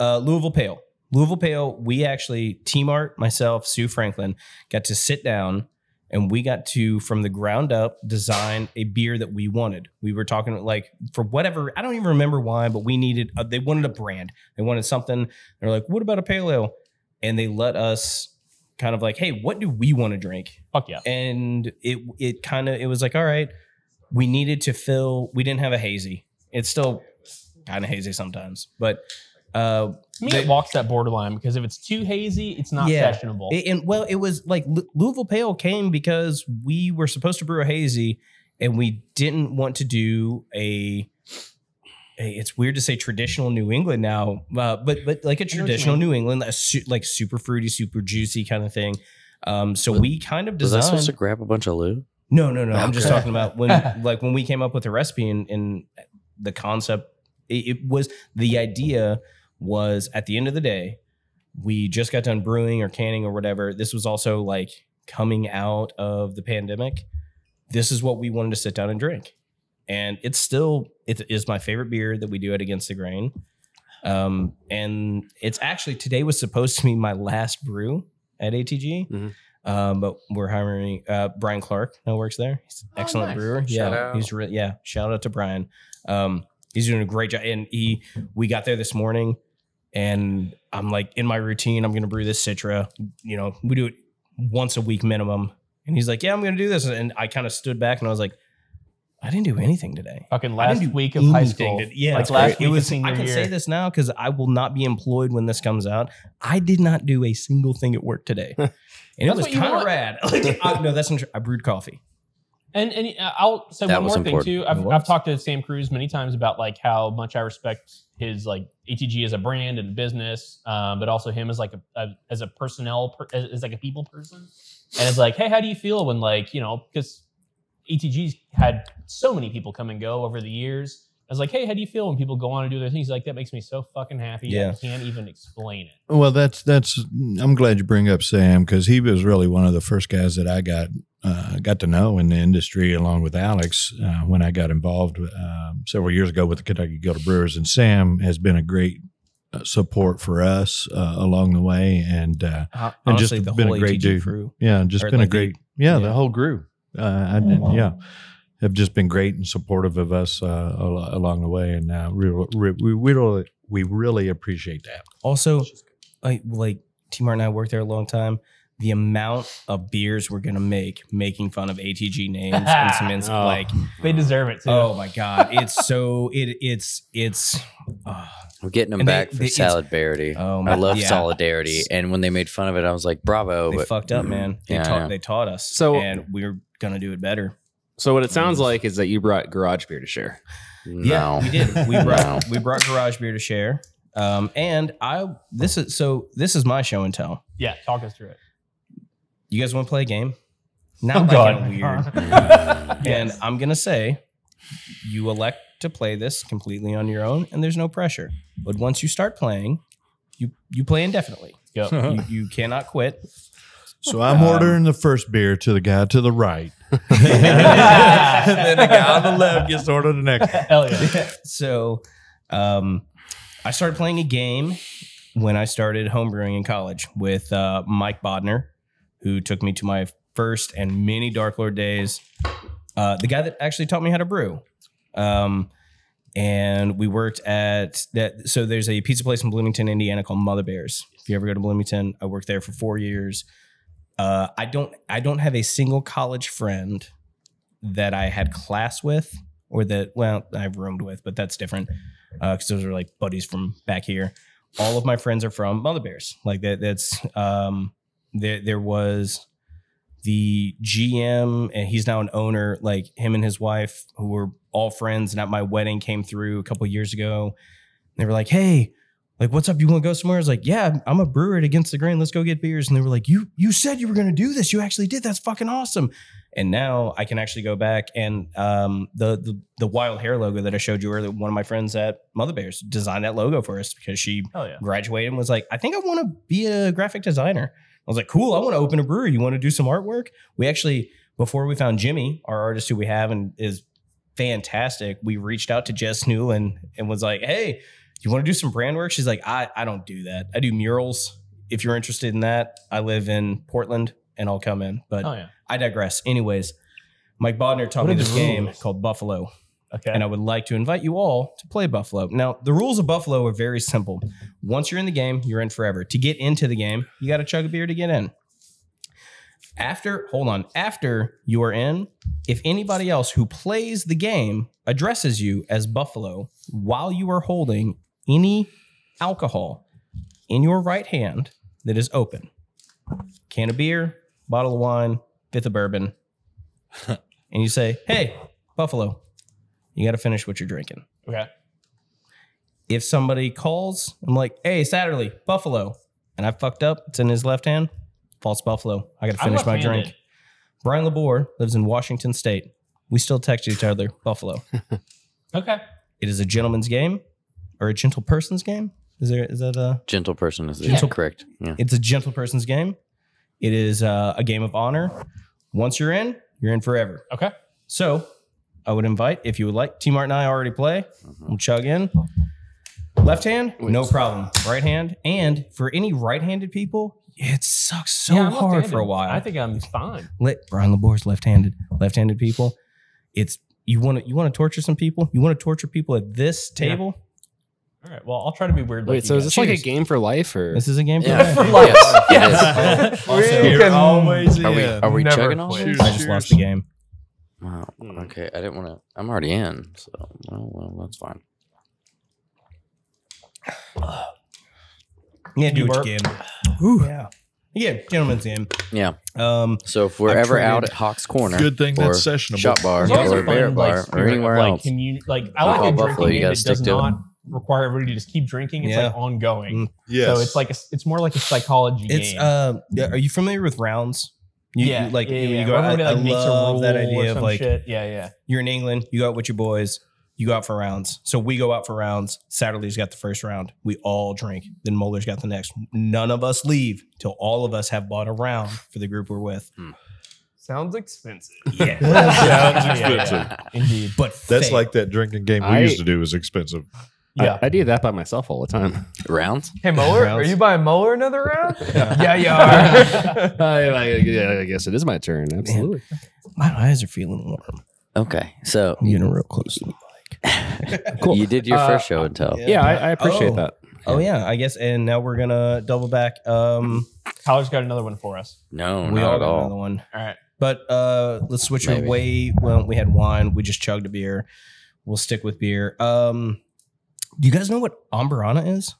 uh, Louisville Pale. Louisville Pale. We actually T Mart, myself, Sue Franklin, got to sit down, and we got to from the ground up design a beer that we wanted. We were talking like for whatever I don't even remember why, but we needed. A, they wanted a brand. They wanted something. They're like, what about a pale ale? And they let us kind of like, hey, what do we want to drink? fuck yeah. and it it kind of it was like all right we needed to fill we didn't have a hazy it's still kind of hazy sometimes but uh, To me, They- it walks that borderline because if it's too hazy, it's not Yeah. sessionable. It- and well, it was like Lu- Louisville Pale came because we were supposed to brew a hazy, and we didn't want to do a. a- it's weird to say traditional New England now, uh, but but like a traditional. New England, a su- like super fruity, super juicy kind of thing. Um, so we kind of Was I supposed to grab a bunch of loo? No, no, no. I'm just talking about when, like, when we came up with the recipe and, and the concept. It, it was the idea was at the end of the day, we just got done brewing or canning or whatever. This was also like coming out of the pandemic. This is what we wanted to sit down and drink, and it's still it is my favorite beer that we do at Against the Grain. Um, and it's actually today was supposed to be my last brew at ATG. Mhm. Um, but we're hiring uh, Brian Clark now works there. He's an Oh, excellent nice. brewer. Shout yeah, out. he's re- yeah. Shout out to Brian. Um, he's doing a great job. And he, we got there this morning, and I'm like in my routine. I'm gonna brew this Citra. You know, we do it once a week minimum. And he's like, "Yeah, I'm gonna do this." And I kind of stood back and I was like, "I didn't do anything today." Fucking last week of high school. to- yeah, like last week it was. I can year. say this now because I will not be employed when this comes out. I did not do a single thing at work today, and it was kind of rad. Like, I, no, that's not true. I brewed coffee. And and uh, I'll say That one was more thing too. I've, I've talked to Sam Cruz many times about like how much I respect his like ATG as a brand and business, um, but also him as like a, a as a personnel per, as, as like a people person. And it's like, hey, how do you feel when like you know because ATG's had so many people come and go over the years. I was like, hey, how do you feel when people go on and do their things? He's like, that makes me so fucking happy. Yeah. I can't even explain it. Well, that's that's. I'm glad you bring up Sam because he was really one of the first guys that I got uh, got to know in the industry, along with Alex, uh, when I got involved um, several years ago with the Kentucky Guild of Brewers. And Sam has been a great uh, support for us uh, along the way, and uh, And just the been a great dude. crew. yeah, just Or been a like the- great yeah, yeah. the whole crew. Uh, I, yeah, have just been great and supportive of us uh, along the way, and uh, we, we, we really we really appreciate that. Also, like like T Martin and I worked there a long time. The amount of beers we're gonna make making fun of ATG names and some ins- Oh. like They deserve it too. oh my god, it's so it it's it's uh, I'm getting them And they- back for they- it's- solidarity. oh I my love yeah. solidarity. And when they made fun of it, I was like, bravo. They but fucked up, man. They Yeah, I taught know. they taught us. So- and we're gonna do it better. So what it sounds like is that you brought garage beer to share. no. Yeah, we did. We brought No. we brought garage beer to share. Um, and I this is so this is my show and tell. yeah, talk us through it. You guys want to play a game? Not Oh, like God. in a weird. And I'm gonna say, you elect to play this completely on your own, and there's no pressure. But once you start playing, you you play indefinitely. Go. You, you cannot quit. So I'm Um, ordering the first beer to the guy to the right, and then the guy on the left gets to order the next. one. Hell yeah. so, um, I started playing a game when I started homebrewing in college with uh, Mike Bodner, who took me to my first and many Dark Lord days. Uh, the guy that actually taught me how to brew. Um, and we worked at that. So there's a pizza place in Bloomington, Indiana called Mother Bears. If you ever go to Bloomington, I worked there for four years. Uh, I don't I don't have a single college friend that I had class with or that well I've roomed with, but that's different because those are like buddies from back here. All of my friends are from Mother Bears. Like that that's um there there was the GM and he's now an owner. Like him and his wife who were all friends and at my wedding came through a couple years ago. They were like, "Hey, like what's up? You want to go somewhere?" I was like, "Yeah, I'm a brewer at Against the Grain. Let's go get beers." And they were like, "You you said you were going to do this. You actually did. That's fucking awesome." And now I can actually go back and um, the, the the wild hair logo that I showed you earlier. One of my friends at Mother Bears designed that logo for us because she yeah. graduated and was like, I think I want to be a graphic designer. I was like, cool, I want to open a brewery. You want to do some artwork? We actually, before we found Jimmy, our artist who we have and is fantastic, we reached out to Jess Newland and was like, hey, you want to do some brand work? She's like, I, I don't do that. I do murals. If you're interested in that, I live in Portland and I'll come in. But Oh yeah. I digress. Anyways, Mike Bodner taught What me this game called Buffalo Okay. and I would like to invite you all to play Buffalo. Now, the rules of Buffalo are very simple. Once you're in the game, you're in forever. To get into the game, you got to chug a beer to get in. After, hold on, after you are in, if anybody else who plays the game addresses you as Buffalo while you are holding any alcohol in your right hand that is open. Can of beer, bottle of wine, fifth of bourbon. and you say, Hey, Buffalo, you got to finish what you're drinking. Okay. If somebody calls, I'm like, Hey, Satterley, Buffalo. And I fucked up. It's in his left hand. False Buffalo. I got to I'm finish my left-handed. drink. Brian Labor lives in Washington State. We still text each other, Buffalo. Okay. It is a gentleman's game or a gentle person's game. Is there is that a Gentle person is Gentle- correct. Yeah. it's a gentle person's game. It is uh, a game of honor. Once you're in, you're in forever. Okay. So I would invite, if you would like, T Mart and I already play. Mm-hmm. We'll chug in. Left hand, no problem. Right hand. And for any right handed people, it sucks so Yeah, I'm hard left-handed. for a while. I think I'm fine. Let Brian Labor's left-handed. Left-handed people. It's you want to you want to torture some people. You want to torture people at this Yeah. table. All right. Well, I'll try to be weird. Wait, like so you is guys. this like a game for life or? This is a game for Yeah. life. For life. Yes, it Also, You You're can- always Are we in. are we Never chugging all quit. this? I just lost the game. Wow. Hmm. Okay, I didn't want to. I'm already in, so well, well that's fine. Yeah, do You what burp? you can. Yeah. Yeah, gentleman's game. Yeah. Um, So if we're I've ever out at Hawk's Corner, Good thing that's sessionable. Shop Bar, It's always or a fun, Bear like, Bar, or spirit of, anywhere like, else. commun- like I like Alcohol Buffalo, drinking you game gotta that stick does to it. not require everybody to just keep drinking. It's Yeah. like ongoing. Mm. Yes. So it's like a, it's more like a psychology it's game. uh, yeah, are you familiar with rounds? You, yeah, you, like yeah, you, yeah. you go. Where I, everybody, I like, makes a love that idea of like shit. yeah, yeah. you're in England, you go out with your boys, you go out for rounds. So we go out for rounds. Satterley's got the first round. We all drink. Then Muller's got the next. None of us leave till all of us have bought a round for the group we're with. Hmm. Sounds expensive. Yeah, Sounds Yeah, yeah, expensive. Indeed. but That's fake. like that drinking game we I- used to do was expensive. Yeah. I, I do that by myself all the time. Rounds? Hey Mueller, are you buying Mueller another round? yeah, you are. I, I, yeah, I guess it is my turn. Absolutely. my eyes are feeling warm. Okay, so I'm getting real close to the mic. Cool. you did your Uh, first show and tell. Yeah, I, I appreciate Oh. that. Oh yeah, I guess. And now we're gonna double back. Um, Tyler's got another one for us. No, we not all at got another all. one. All right. But uh, let's switch Maybe. away. Well, we had wine. We just chugged a beer. We'll stick with beer. Um, do you guys know what Amburana is?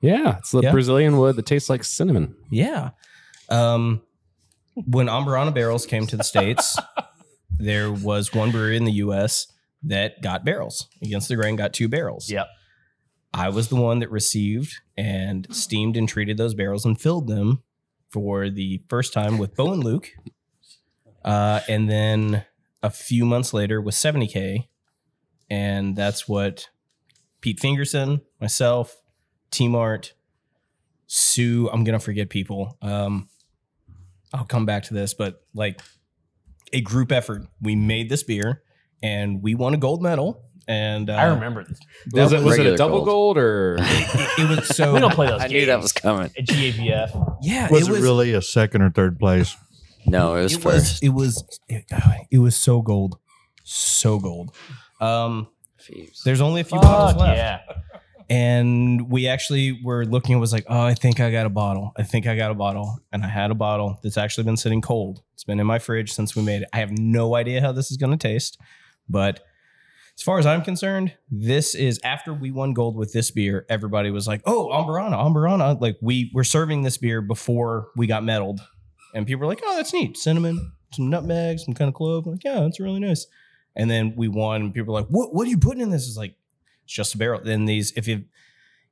Yeah, it's the Yeah. Brazilian wood that tastes like cinnamon. Yeah. Um, when Amburana barrels came to the states, there was one brewery in the U.S. that got barrels against the grain. Got two barrels. Yep. I was the one that received and steamed and treated those barrels and filled them for the first time with Bo and Luke. Uh, and then a few months later with 70K. And that's what Pete Fingerson, myself, T Mart, Sue, I'm going to forget people. Um, I'll come back to this, but like a group effort, we made this beer and we won a gold medal. And uh, I remember this. Was it, was it a double gold. gold, or it, it was so We don't play those I games. knew that was coming. At GABF. Yeah, Was it, really a second or third place? No, it was it first. was it was it, it was so gold, so gold. Um, Jeez. there's only a few bottles left, yeah. and we actually were looking. It was like, oh, I think I got a bottle. I think I got a bottle, and I had a bottle that's actually been sitting cold. It's been in my fridge since we made it. I have no idea how this is going to taste, but as far as I'm concerned, this is after we won gold with this beer. Everybody was like, "Oh, Amburana, Amburana!" Like we were serving this beer before we got medaled, and people were like, "Oh, that's neat, cinnamon, some nutmeg, some kind of clove." I'm like, yeah, that's really nice. And then we won. And people were like, "What? What are you putting in this?" It's like it's just a barrel. Then these, if you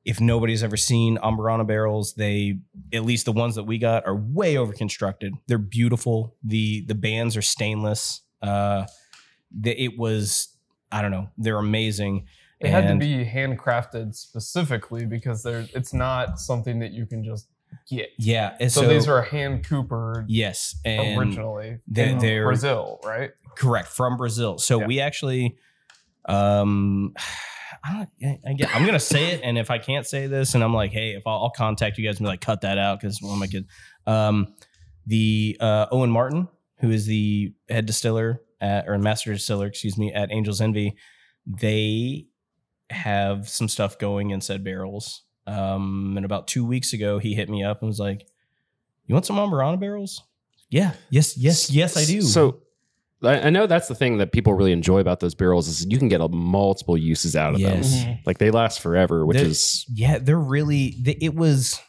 if nobody's ever seen Amburana barrels, they at least the ones that we got are way over constructed. They're beautiful. the The bands are stainless. Uh, the, it was I don't know. They're amazing. It had to be handcrafted specifically because there it's not something that you can just get. Yeah. and So, these are hand coopered yes, and originally they- in they're- Brazil, right? correct from Brazil. So Yeah. we actually, um, I don't, I, I'm gonna say it, and if I can't say this, and I'm like, hey, if I'll, I'll contact you guys and be like, cut that out because one of my kids, um, the uh, Owen Martin, who is the head distiller at, or master distiller, excuse me, at Angels Envy, they have some stuff going in said barrels. Um, and about two weeks ago, he hit me up and was like, "You want some Amburana barrels?" Yeah. Yes. Yes. Yes, I do. So I, I know that's the thing that people really enjoy about those barrels is you can get a multiple uses out of Yes. them. Like they last forever, which They're- is Yeah, they're really. They, it was.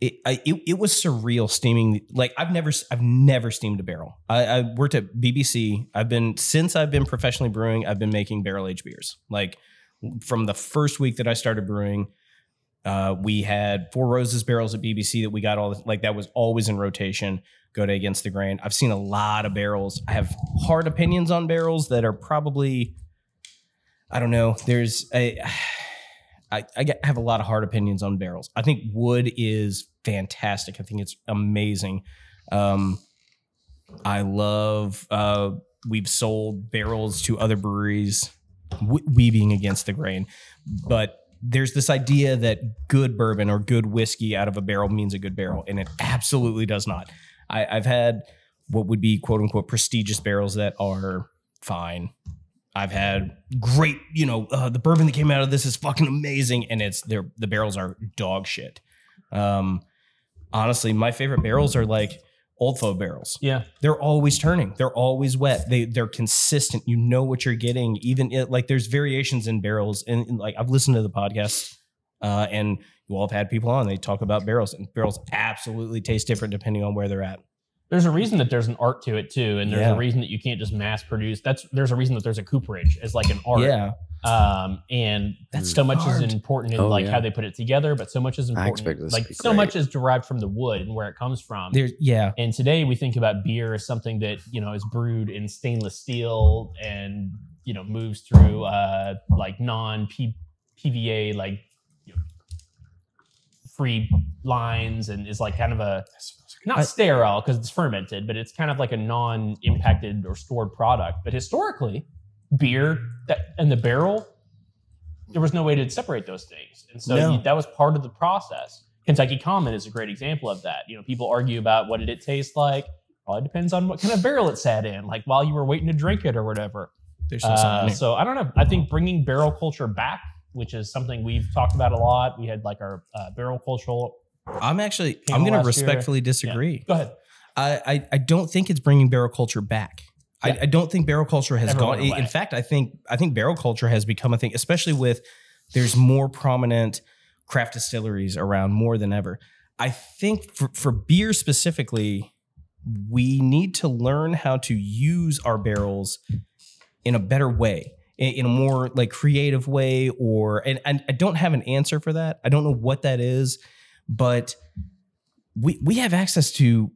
It, I, it it was surreal steaming. Like I've never I've never steamed a barrel. I, I worked at BBC. I've been since I've been professionally brewing. I've been making barrel aged beers. Like from the first week that I started brewing, uh, we had Four Roses barrels at BBC that we got all the, like that was always in rotation. Go to against the grain. I've seen a lot of barrels. I have hard opinions on barrels that are probably I don't know. There's a I, I have a lot of hard opinions on barrels. I think wood is fantastic. I think it's amazing. Um, I love. Uh, we've sold barrels to other breweries, we, we being against the grain, but there's this idea that good bourbon or good whiskey out of a barrel means a good barrel, and it absolutely does not. I, I've had what would be quote unquote prestigious barrels that are fine. I've had great, you know, uh, the bourbon that came out of this is fucking amazing, and it's the barrels are dog shit. Um, honestly, my favorite barrels are like old faux barrels. Yeah. They're always turning. They're always wet. They they're consistent. You know what you're getting. Even it, like there's variations in barrels, and, and, like I've listened to the podcast, uh, and you all have had people on. They talk about barrels, and barrels absolutely taste different depending on where they're at. There's a reason that there's an art to it too, and there's Yeah. a reason that you can't just mass produce. That's there's a reason that there's a cooperage as like an art. Yeah, Um, and That's so much hard. is important in Oh, like yeah. how they put it together, but so much is I important. expected this to like be so great. much is derived from the wood and where it comes from. there's yeah. And today we think about beer as something that you know is brewed in stainless steel and you know moves through uh, like non PVA like you know, free lines and is like kind of a not I- sterile because it's fermented, but it's kind of like a non-impacted or stored product. But historically, beer that and the barrel, there was no way to separate those things, and so No. you- that was part of the process. Kentucky Common is a great example of that. You know, people argue about what did it taste like. Well, it depends on what kind of barrel it sat in, like while you were waiting to drink it or whatever. Uh, so I don't know. I think bringing barrel culture back, which is something we've talked about a lot. We had like our uh, barrel cultural. I'm actually Came I'm going to year. respectfully disagree. Go ahead. I, I I don't think it's bringing barrel culture back. Yeah. I, I don't think barrel culture has gone. away. In fact, I think I think barrel culture has become a thing, especially with there's more prominent craft distilleries around more than ever. I think for, for beer specifically, we need to learn how to use our barrels in a better way, in, in a more like creative way, or and, and I don't have an answer for that. I don't know what that is, but we we have access to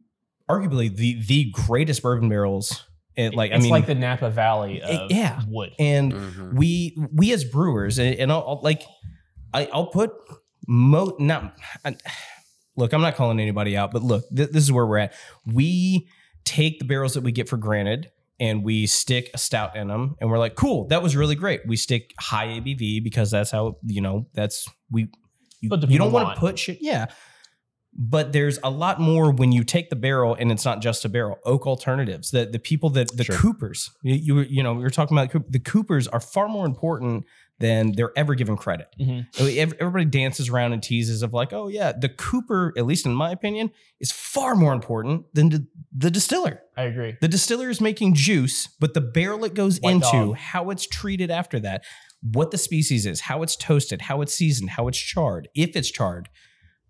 arguably the the greatest bourbon barrels. And like it's I mean, like the Napa Valley Eh, of yeah. wood. and Mhm. we we as brewers and, and I'll, I'll like I, I'll put mo not I, look I'm not calling anybody out but look th- this is where we're at we take the barrels that we get for granted and we stick a stout in them and we're like cool that was really great we stick high ABV because that's how you know that's we you, you don't want to put shit yeah but there's a lot more when you take the barrel and it's not just a barrel oak alternatives the the people that the Sure. coopers you, you you know we were talking about the coopers are far more important than they're ever given credit Mhm. Ev- everybody dances around and teases of like oh yeah the cooper at least in my opinion is far more important than the, the distiller I agree. the distiller is making juice, but the barrel it goes White into, dog. how it's treated after that, what the species is, how it's toasted, how it's seasoned, how it's charred, if it's charred.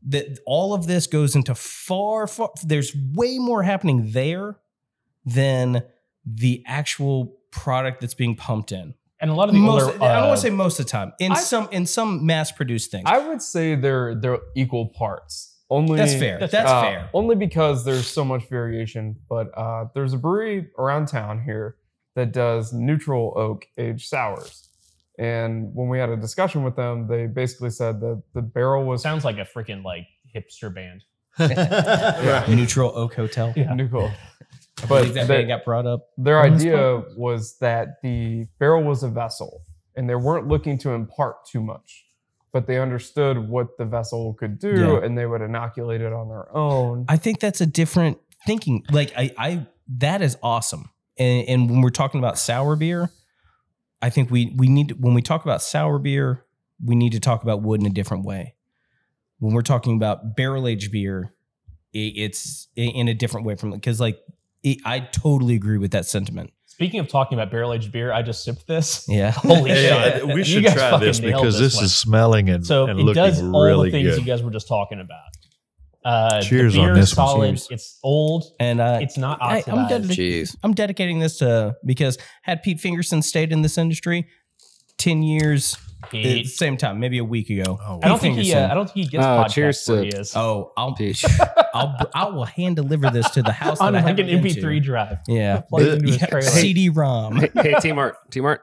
That all of this goes into far, far. There's way more happening there than the actual product that's being pumped in. And a lot of the Most, older, I don't uh, want to say most of the time. In I- some, in some mass-produced things, I would say they're they're equal parts. Only that's fair. That's That's, uh, fair. Only because there's so much variation. But uh, there's a brewery around town here that does neutral oak aged sours. And when we had a discussion with them, they basically said that the barrel was sounds like a freaking like hipster band. yeah, Neutral Oak Hotel. Yeah. neutral. I But that they- got brought up. their On this idea was that the barrel was a vessel and they weren't looking to impart too much but they understood what the vessel could do Yeah. and they would inoculate it on their own I think that's a different thinking. Like I, I that is awesome. And, and when we're talking about sour beer, I think we we need to, when we talk about sour beer, we need to talk about wood in a different way. When we're talking about barrel aged beer, i- it's in a different way from because like it- I totally agree with that sentiment. Speaking of talking about barrel aged beer, I just sipped this. Yeah. Holy Hey, shit! we should try this because this one. is smelling and, so and it looking does all really the things good. you guys were just talking about. Uh, Cheers the on this is one. solid. Cheers. It's old. And uh, It's not I, oxidized. I'm, dedicating, Jeez. I'm dedicating this to because had Pete Fingerson stayed in this industry ten years at the same time, maybe a week ago. Oh, I don't think he. Uh, Fingerson. I don't think he gets Oh, podcasts cheers where to- he is. Oh, I'll, Pete. I'll I will hand deliver this to the house on that I like an haven't been MP3 to. drive. Yeah, Plugged into his Yeah, trailer. CD-ROM. hey, hey, T Mart, T Mart,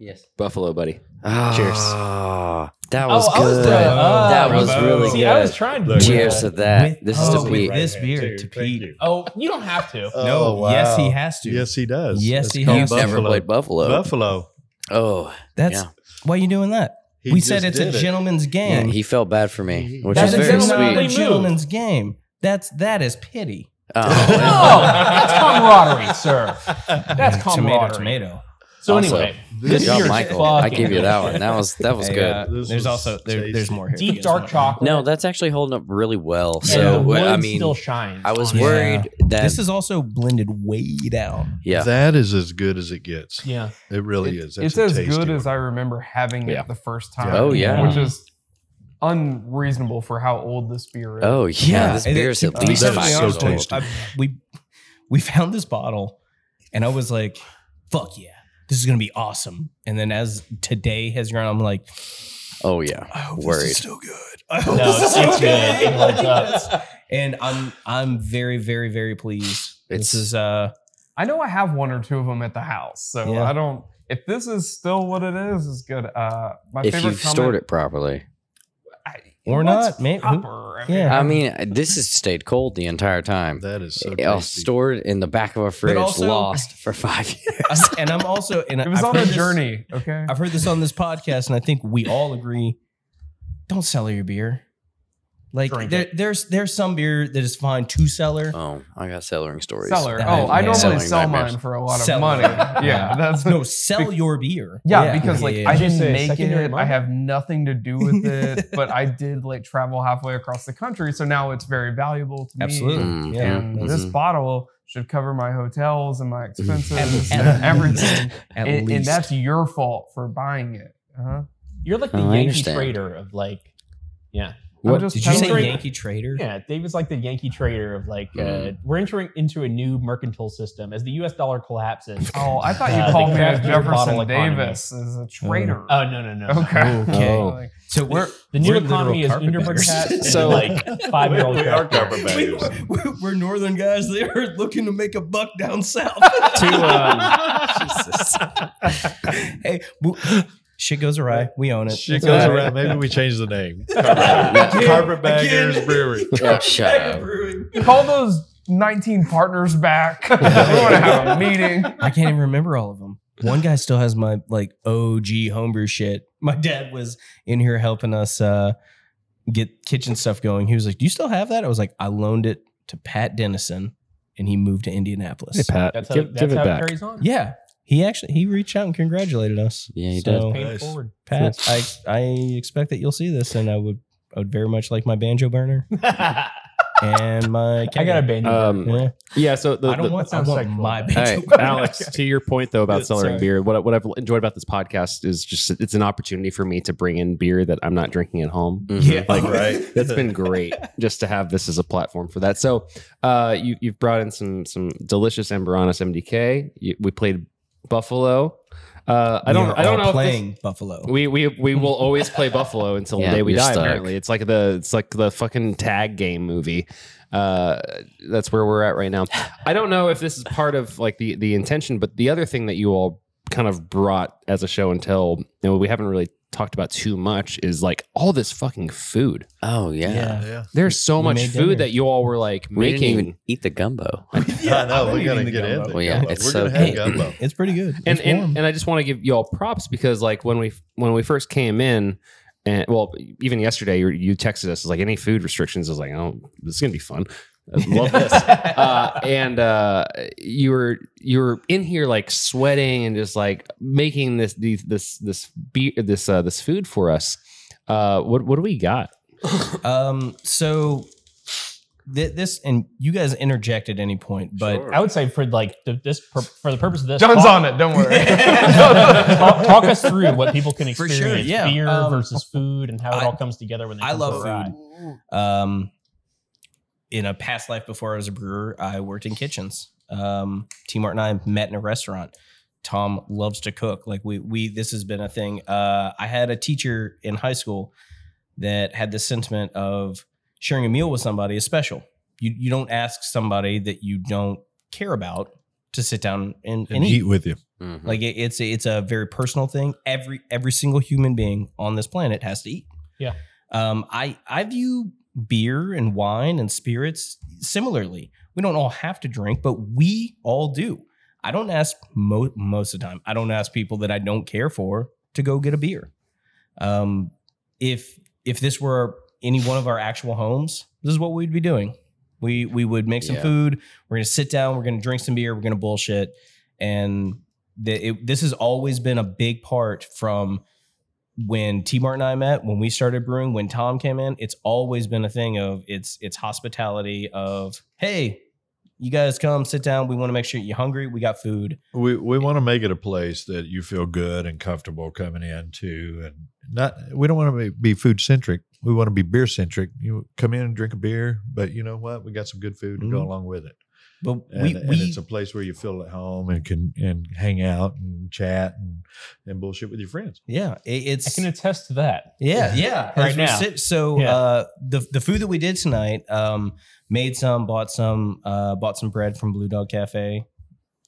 Yes. Buffalo, buddy. Ah, That was Oh, I was good. the- oh, that was bravo. really See, good. I was trying to. Look, do Cheers to that. With- this is oh, to with Pete. this beer to Pete. Oh, you don't have to. No, oh, yes, he has to. Yes, he does. Yes, It's he has to. Never Buffalo. played Buffalo. Buffalo. Oh, That's Yeah. why you doing that. He we said it's a did it. gentleman's yeah. game. He felt bad for me, which That's is very a not gentlemanly a sweet. gentleman's game. That's that is pity. Oh. No, Oh, that's camaraderie, sir. That's tomato, tomato. So Also, anyway, good this job, beer is Michael. I fucking give you that one. That was that was Hey, good. uh, there's was also there, there's more here. Deep dark chocolate. no, that's actually holding up really well. and So the I mean, still shines. I was on it. Yeah. worried that This is also blended way down. yeah. That is as good as it gets. Yeah. It really It- is. That's it's as good one. as I remember having Yeah. it the first time. Oh, yeah. which is unreasonable for how old this beer is. Oh yeah, this and beer it- is to at least that is five years old. I- we we found this bottle, and I was like, "Fuck yeah, this is gonna be awesome." And then as today has gone, I'm like, Oh yeah, "I hope Worried. this is still good." I hope No, this it's- still it's good. It holds up. And I'm I'm very very very pleased. It's- this is uh I know I have one or two of them at the house, so Yeah. I don't. If this is still what it is, is good. Uh, my if favorite you've stored it properly. I- Or what's not, man. Who- I yeah. I mean, this has stayed cold the entire time. That is so Uh, tasty. stored in the back of a fridge, also- lost for five years. and I'm also and it was I've on a heard this- journey. Okay, I've heard this on this podcast, and I think we all agree: don't sell your beer. Like Drink there, it. there's there's some beer that is fine to cellar. Oh, I got cellaring stories. seller. that- Oh, I yeah. normally Selling sell nightmares. mine for a lot of Sell- money. Yeah, that's no, sell your beer. Yeah, because like yeah, I didn't Say make secondary it. I market? have nothing to do with it, but I did like travel halfway across the country, so now it's very valuable to me. Absolutely. Mm, Yeah. And this Mhm. bottle should cover my hotels and my expenses At- and at everything. At and, and least. that's your fault for buying it. Uh-huh. You're like the Oh, I Yankee understand. trader of like, yeah, I'm What- just Did you say telling- Yankee Trader? yeah. Dave is like the Yankee trader of like, uh, Mm. we're entering into a new mercantile system as the U.S. dollar collapses. Oh, I thought you Uh, called me a craft beer bottle Jefferson. Davis as a trader. Oh no no no. okay. Okay. Oh. So we're The new we're economy is literal Underberg carpetbaggers. hats and So- like five year old We are carpetbaggers. We- we- we're northern guys. They're looking to make a buck down south. To, um, Jesus. hey, w- shit goes awry. We own it. Shit It's goes all right. around. Maybe we change the name. Again, Carpetbaggers again. Brewery. Oh, shut up. Call those 19 partners back. we want to have a meeting. I can't even remember all of them. One guy still has my like OG homebrew shit. My dad was in here helping us uh, get kitchen stuff going. He was like, "Do you still have that?" I was like, "I loaned it to Pat Dennison, and he moved to Indianapolis." hey Pat, That's how, give, that's give it how it back. carries on. Yeah, he actually he reached out and congratulated us. Yeah, he So, Pay it Nice. forward. Pat, I I expect that you'll see this, and I would I would very much like my banjo burner and my. I got a banjo. Um, Yeah, Yeah, so the, I don't the- want, sounds want sexual. my banjo Hey, burner. Alex, to your point though about Yeah, cellaring sorry. beer, what, I- what I've enjoyed about this podcast is just it's an opportunity for me to bring in beer that I'm not drinking at home. Mhm. Yeah, Like, Right. It's been great just to have this as a platform for that. So, uh, you you've brought in some some delicious Amberanus MDK. You, we played Buffalo. Uh, I don't I don't all know if this- playing Buffalo. we we we will always play Buffalo until Yeah, the day we die. stuck. Apparently, it's like the it's like the fucking tag game movie. Uh, that's where we're at right now. I don't know if this is part of like the the intention, but the other thing that you all kind of brought as a show and tell, you know, we haven't really talked about too much is like all this fucking food. Oh yeah. Yeah. Yeah. There's so We much food dinner. that you all were like We making. didn't even eat the gumbo. yeah, know. I'm We got to eating the get gumbo. in. Well, yeah, it's We're so gonna have good. gumbo. It's pretty good. and and, and I just want to give you all props because like when we when we first came in and well even yesterday you, you texted us like any food restrictions I was like oh this is gonna be fun I love this uh, and uh, you were you were in here like sweating and just like making this these, this this beer this uh, this food for us uh, what what do we got Um, so thi- this, and you guys interject at any point, but Sure. I would say for like the, this pur- for the purpose of this, John's talk, on it. Don't worry. talk, talk us through what people can For experience, sure, yeah. beer Um, versus food, and how it I- all comes together when they I come love for a ride. food. Um, in a past life before I was a brewer, I worked in kitchens. Um, T Mart and I met in a restaurant. Tom loves to cook. Like we we this has been a thing. Uh, I had a teacher in high school that had this sentiment of sharing a meal with somebody is special. You you don't ask somebody that you don't care about to sit down and, and and eat eat. with you. Mhm. Like it, it's a, it's a very personal thing. Every every single human being on this planet has to eat. Yeah. Um, I I view beer and wine and spirits similarly. We don't all have to drink, but we all do. I don't ask mo- most of the time. I don't ask people that I don't care for to go get a beer. Um, if if this were any one of our actual homes, this is what we'd be doing. We we would make some Yeah. food. We're gonna sit down. We're gonna drink some beer. We're gonna bullshit. And the, it, this has always been a big part from when T Mart and I met, when we started brewing, when Tom came in. It's always been a thing of it's it's hospitality of hey, you guys come sit down. We want to make sure you're hungry. We got food. We we want to make it a place that you feel good and comfortable coming into, and not. We don't want to be, food centric. We want to be beer centric. You come in and drink a beer, but you know what? We got some good food to go Mhm. along with it. But And, we and we it's a place where you feel at home and can and hang out and chat and, and bullshit with your friends. yeah, it, I can attest to that. Yeah, yeah. Right now. sit- so Yeah. uh, the the food that we did tonight, um, made some, bought some, uh, bought some bread from Blue Dog Cafe.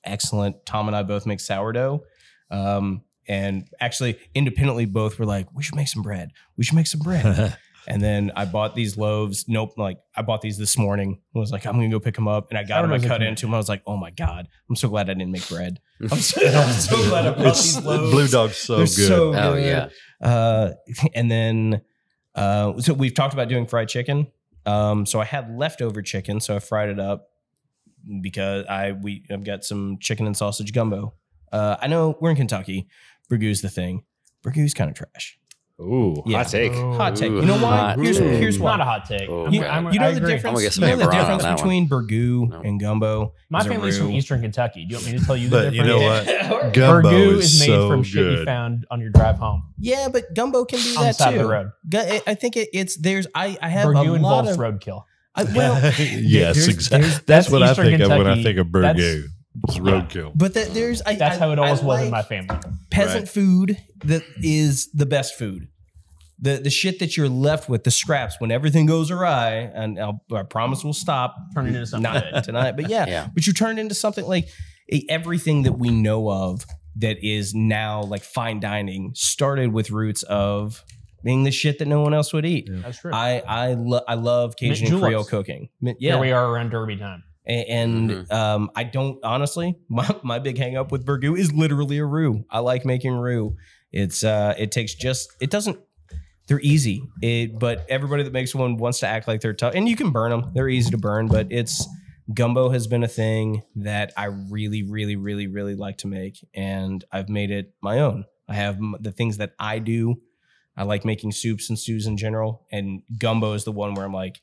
Excellent. Tom and I both make sourdough. Um, and actually independently both were like, we should make some bread. We should make some bread. and then I bought these loaves. Nope, like I bought these this morning. I was like, I'm gonna go pick them up. And I got them. I cut into them. I was like, oh my god, I'm so glad I didn't make bread. I'm so, I'm so glad I bought It's these loaves. Blue Dog's so They're good. so Oh good. yeah. Uh, and then, uh, so we've talked about doing fried chicken. Um, so I had leftover chicken, so I fried it up because I we I've got some chicken and sausage gumbo. Uh, I know we're in Kentucky. Burgoo's the thing. Burgoo's kind of trash. Ooh, Yeah. hot take. Oh, hot take. Ooh, You know why? hot Here's take. here's why. Not a hot take. Oh, I'm- you. I'm- you know I the agree. difference. You know the Amber on difference that one. between burgoo No. and gumbo. My is family's from. Eastern Kentucky. Do you want me to tell you the But you difference? know what? Gumbo Burgoo is is made so from shit you found on your drive home Yeah, but gumbo can be on the that side too. of the road. Gu- I- I think it, it's there's I I have Burgoo a lot involves of roadkill. I, well, yes, exactly. That's, that's what I Eastern think of when I think of burgoo. It's Yeah. roadkill. but that there's I, That's I- how it always I was in like my family. peasant Right. food that is the best food. The the shit that you're left with, the scraps when everything goes awry, and I'll, I promise we'll stop. Turn it into something not good. tonight, but yeah, Yeah. But you turn it into something like a, everything that we know of that is now like fine dining started with roots of being the shit that no one else would eat. That's true. I I lo- I love Cajun Mint and Creole juleps. cooking. Mint- Here we are around Derby time. And Mhm. um, I don't honestly. My, my big hang up with burgoo is literally a roux. I like making roux. It's uh, it takes just it doesn't. They're easy, it, but everybody that makes one wants to act like they're tough, and you can burn them. They're easy to burn, but it's gumbo has been a thing that I really, really, really, really like to make, and I've made it my own. I have the things that I do. I like making soups and stews in general, and gumbo is the one where I'm like,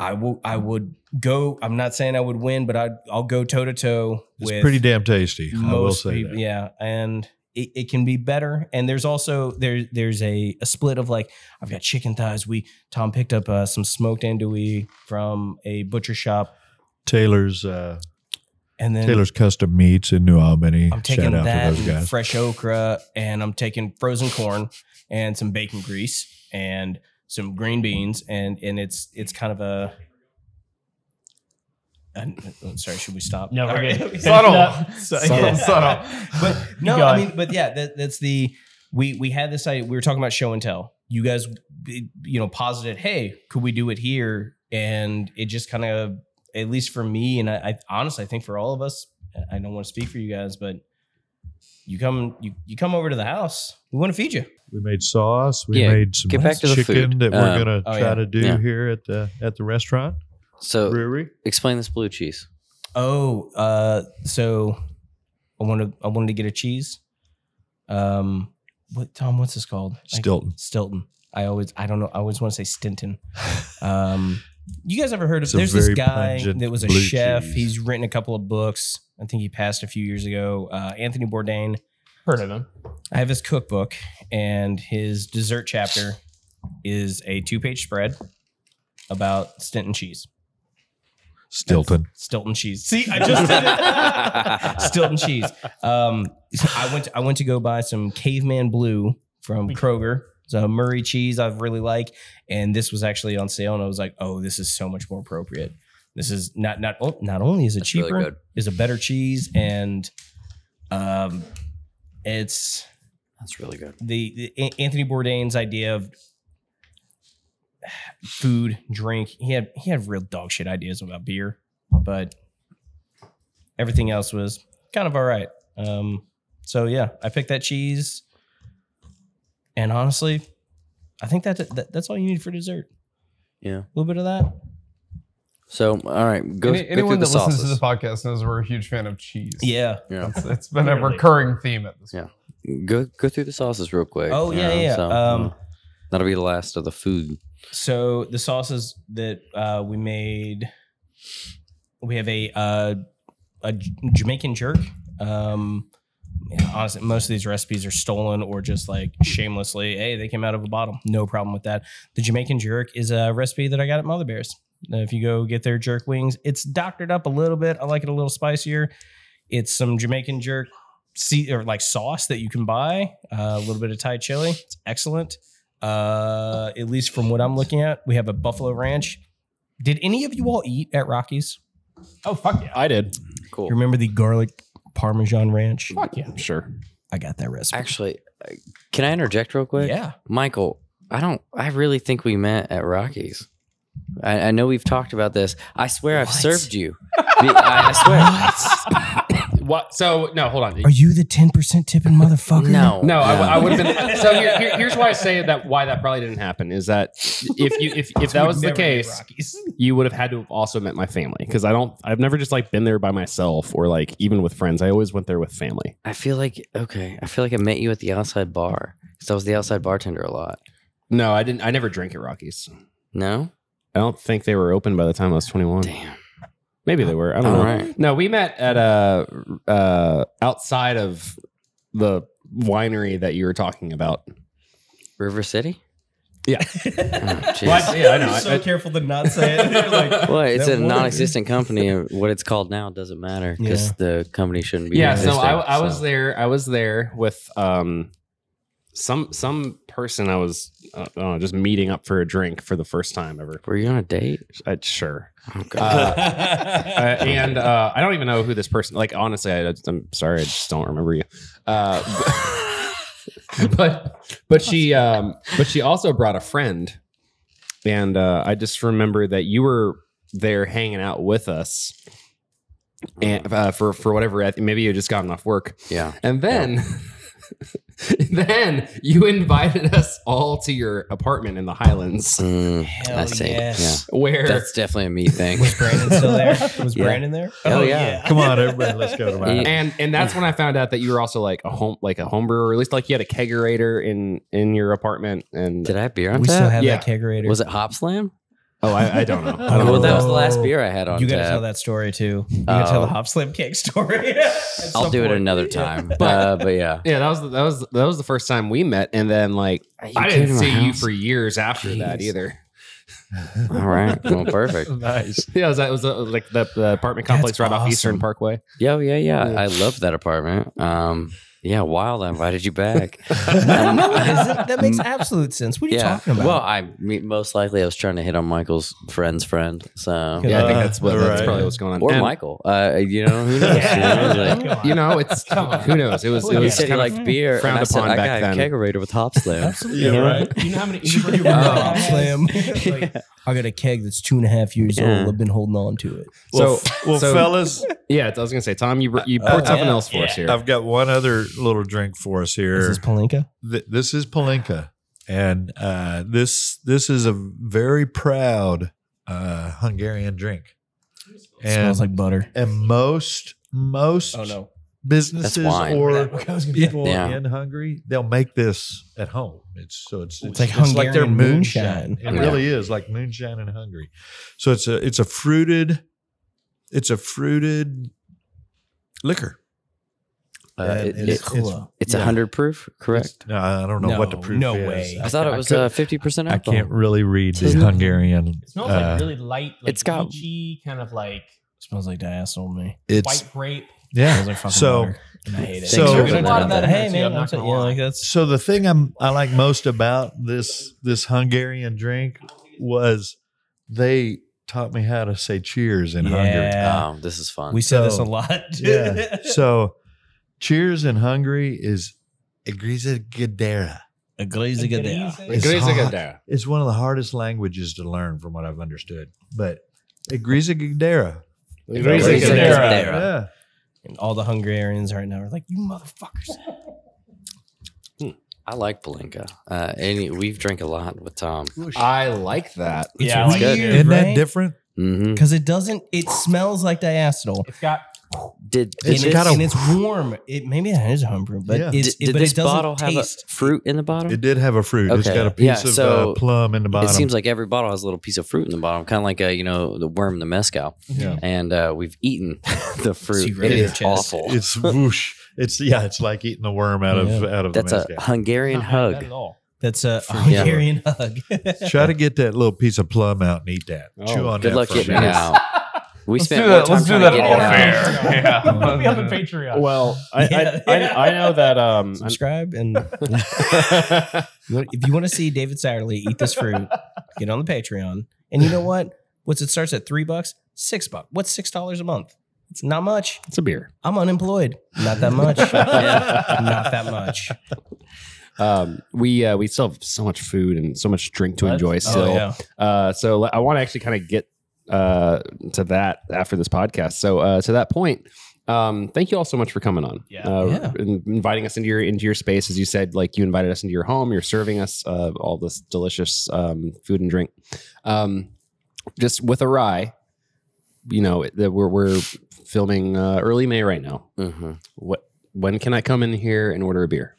I will, I would go. I'm not saying I would win, but I, I'll go toe to toe It's pretty damn tasty. I will say people. that. Yeah, and it, it can be better. And there's also there there's a, a split of like I've got chicken thighs. We Tom picked up uh, some smoked andouille from a butcher shop, Taylor's uh, and then Taylor's Custom Meats in New Albany. I'm taking Shout out that to those and guys. fresh okra, and I'm taking frozen corn and some bacon grease and some green beans, and and it's it's kind of a. and- oh, sorry, should we stop? No, we're All right. good. Subtle. So- Subtle. yeah. Subtle. But no. I mean, but yeah, that, that's the we we had this idea. We were talking about show and tell. You guys, you know, posited, hey, could we do it here? And it just kind of, at least for me, and I, I honestly, I think for all of us, I don't want to speak for you guys, but you come, you you come over to the house. We want to feed you. We made sauce. We Yeah, made some get back to the chicken food. that we're Um, gonna oh, try yeah. to do Yeah. here at the at the restaurant So brewery. explain this blue cheese. Oh, uh, so I wanted I wanted to get a cheese. Um, what Tom? What's this called? I- Stilton. Stilton. I always I don't know. I always want to say Stinton. Um, You guys ever heard of? It's a There's this very guy pungent that was a blue chef. cheese. He's written a couple of books. I think he passed a few years ago. Uh, Anthony Bourdain. Heard of him? I have his cookbook, and his dessert chapter is a two-page spread about Stilton cheese. Stilton. Stilton cheese. See, I just did it. Stilton cheese. Um, I went. To, I went to go buy some Caveman Blue from Kroger. It's a Murray cheese I really like, and this was actually on sale, and I was like, "Oh, this is so much more appropriate." This is not not not only is it That's really cheaper, good. is a better cheese, and um, it's That's really good. the, the Anthony Bourdain's idea of food, drink. He had he had real dog shit ideas about beer, but everything else was kind of all right. Um, so yeah, I picked that cheese, and honestly, I think that, that that's all you need for dessert. Yeah. A little bit of that. So, all right, go, Any, go anyone that the listens sauces. to this podcast knows we're a huge fan of cheese. Yeah. yeah. It's, it's been a recurring theme at this Yeah. point. Go go through the sauces real quick. Oh, yeah, know, yeah, So, um, that'll be the last of the food. So the sauces that uh, we made, we have a uh, a J- Jamaican jerk. Um, yeah, honestly, most of these recipes are stolen or just like shamelessly. Hey, they came out of a bottle. No problem with that. The Jamaican jerk is a recipe that I got at Mother Bears. Uh, If you go get their jerk wings, it's doctored up a little bit. I like it a little spicier. It's some Jamaican jerk, see or like sauce that you can buy. Uh, a little bit of Thai chili. It's excellent. Uh, at least from what I'm looking at, we have a Buffalo Ranch. Did any of you all eat at Rocky's? Oh fuck yeah! I did. Cool. You remember the garlic Parmesan Ranch? Fuck yeah! Sure. I got that recipe. Actually, uh, can I interject real quick? yeah. Michael, I don't. I really think we met at Rocky's. I, I know we've talked about this. I swear I've What? served you. I, I swear. What? So no, hold on. Are you the 10% tipping motherfucker? No, No, I, I would have been. So here, here- here's why I say that why that probably didn't happen is that if you if, if that was the case, you would have had to have also met my family because I don't. I've never just like been there by myself or like even with friends. I always went there with family. I feel like okay. I feel like I met you at the outside bar because I was the outside bartender a lot. No, I didn't. I never drank at Rocky's. No, I don't think they were open by the time I was 21. damn. Maybe they were. I don't All know. right. No, we met at a uh, outside of the winery that you were talking about. River City. Yeah. Oh, jeez. Well, I- yeah, I know. so I- I- careful to not say it. You're like, Well, it's that a word. non-existent company. What it's called now doesn't matter because Yeah. the company shouldn't be. yeah so existing, I, I was there i was there with um some some person i was uh, I just meeting up for a drink for the first time ever Were you on a date? uh, sure Oh, God. uh, uh, and uh, i don't even know who this person like honestly I, i'm sorry i just don't remember you uh, but but she um but she also brought a friend and uh, i just remember that you were there hanging out with us and uh, for for whatever maybe you just gotten off work yeah. and then, then you invited us all to your apartment in the Highlands, Mm, Hell I see. yes. where That's definitely a me thing. Was Brandon still there? Was Yeah. Brandon there? Oh, yeah. Come on, everybody, let's go to my Yeah. and and that's when I found out that you were also like a home like a home brewer, or at least like you had a kegerator in in your apartment. And Did I have beer on that? We tap? still have Yeah. that kegerator. was it Hop Slam? Oh, I, I don't know. I don't well, know. that was the last beer I had on you got to tap. tell that story too. You got to tell the Oh. hop slam cake story. at I'll some do it point. another Yeah. time. uh, but yeah. yeah, that was that was that was the first time we met, and then like You I came didn't my see you house? for years after that Jeez. either. All right. Well, perfect. nice. Yeah, it was, it was uh, like the, the apartment complex That's right off Eastern awesome. Parkway. Yeah, yeah, yeah. Yeah. I love that apartment. Um, yeah, wild. I invited you back. No, no, is it- that makes absolute sense. What are you talking about? Well, I me, most likely I was trying to hit on Michael's friend's friend. So Yeah, I think Uh, that's what that's right. probably what's going on. or And- Michael. Uh, you know who knows? Yeah. You know, like- you know, it's who knows. It was it he was said he kind liked of beer, and frowned I said upon I got back a kegerator with hop slam. Absolutely. Yeah, You know? right. You know how many? You You know your hop slam. Like, I got a keg that's two and a half years Yeah. old. I've been holding on to it. Well, So- well, so- fellas, yeah. I was gonna say, Tom, you you poured something yeah. else for us here. I've got one other little drink for us Is here. this Palenka? Th- this is Palinka, and uh, this this is a very proud uh, Hungarian drink. And, smells like butter. and most most Oh no. businesses or Okay, I was gonna say. people Yeah. in Hungary, they'll make this at home. It's so it's It's like Hungarian moonshine. It Yeah. really is like moonshine in Hungary. So it's a it's a fruited, it's a fruited liquor. Uh, And it- it's- cool. it's a yeah. hundred proof, correct? No, I don't know what the No, proof no is. way. I thought it was could- uh, fifty percent I can't really read the Hungarian. It smells uh, like really light, like it's got- peachy, kind of like Smells like diacetyl to me. It's white grape. yeah. Smells like fucking So water. I hate it. So- Thanks There's a lot of that hey man, I'm I'm not gonna yeah, like that's so the thing I'm I like most about this this Hungarian drink was they taught me how to say cheers in Hungary. Oh, this is fun. we said this a lot. Yeah. so cheers in Hungary is Igriza Gadera. a glaze of Agrees. It's, hard- it's one of the hardest languages to learn from what I've understood. But Igriza Gadera. Agrees Agrees Gadera. Gadera. Yeah. And all the Hungarians right now are like, you motherfuckers. I like Palinka. Uh, any we've drank a lot with Tom. I like that. It's Yeah, I like weird, it. Isn't that right? different? hmm Because it doesn't. It smells like diacetyl. It's got Did And It's did got a- and it's warm. It maybe that is homebrew, but Yeah. it's did, did but this it doesn't bottle have a fruit in the bottom? It did have a fruit. It's got a piece Yeah, of so uh, plum in the bottom. It seems like every bottle has a little piece of fruit in the bottom, kind of like a you know the worm, the mezcal. Yeah. And uh, we've eaten the fruit. See It right in is the chest. awful. it's whoosh. It's yeah. It's like eating the worm out of out of That's the a. Hungarian not bad hug. at all. That's a Yeah. Hungarian hug. Try to get that little piece of plum out and eat that. Oh, Chew on Good that luck for a getting it out. We Let's spent do more that. time Let's do that to get off it out. air. Yeah. It'll be on the Patreon. Well, I, Yeah. I, I, I know that. Um, Subscribe and if you want to see David Satterley eat this fruit, get on the Patreon. And you know what? What's it starts at three bucks, six bucks. What's six dollars a month? It's not much. it's a beer. I'm unemployed. Not that much. not that much. Um, we uh, we still have so much food and so much drink to Let's- enjoy oh, still. Oh yeah. Uh, so I want to actually kind of get uh, to that after this podcast. So uh, to that point, um, thank you all so much for coming on. Yeah. Uh, Yeah. and inviting us into your into your space, as you said, like you invited us into your home. You're serving us uh, all this delicious um, food and drink. Um, just with a rye, you know that we're we're filming uh, early May right now. Mhm. What when can I come in here and order a beer?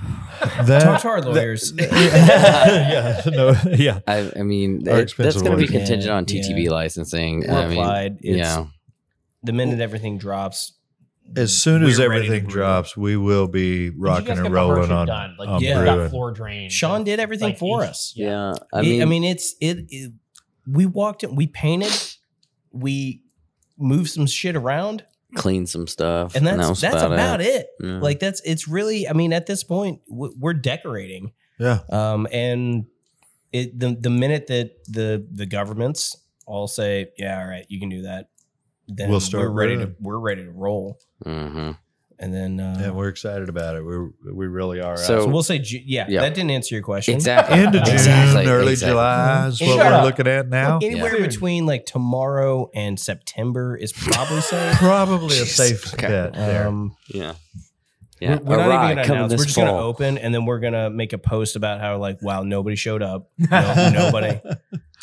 That, Talk to our lawyers. yeah, no, yeah. I, I mean, it- that's going to be contingent on TTB yeah. licensing. We're I mean, applied. It's, yeah. The minute everything drops, As soon as We're ready to everything drops, we will be rocking and rolling on, done? Like on you Yeah. got floor drain. Sean did everything Like for each- us. Yeah. I I mean, mean, I mean, it's it, it. We walked in, we painted, we moved some shit around, clean some stuff. and that's that that's about, it. Yeah. Like that's it's really. I mean, at this point, we're decorating. Yeah. Um, and it the the minute that the the governments all say, yeah, all right, you can do that, then We'll start we're ready to we're ready to roll. Mhm. And then uh, Yeah, we're excited about it. We we really are. So- so we'll say, Ju- yeah, Yeah. that didn't answer your question. Exactly. end of June, Exactly, early exactly. July is what Shut we're up. looking at now. Anywhere Yeah. between like tomorrow and September is probably safe. Probably a safe Okay. bet there. Um, Yeah. Yeah. We're, we're not even gonna announce. We're just gonna open, and then we're gonna make a post about how like, wow, nobody showed up. No, nobody.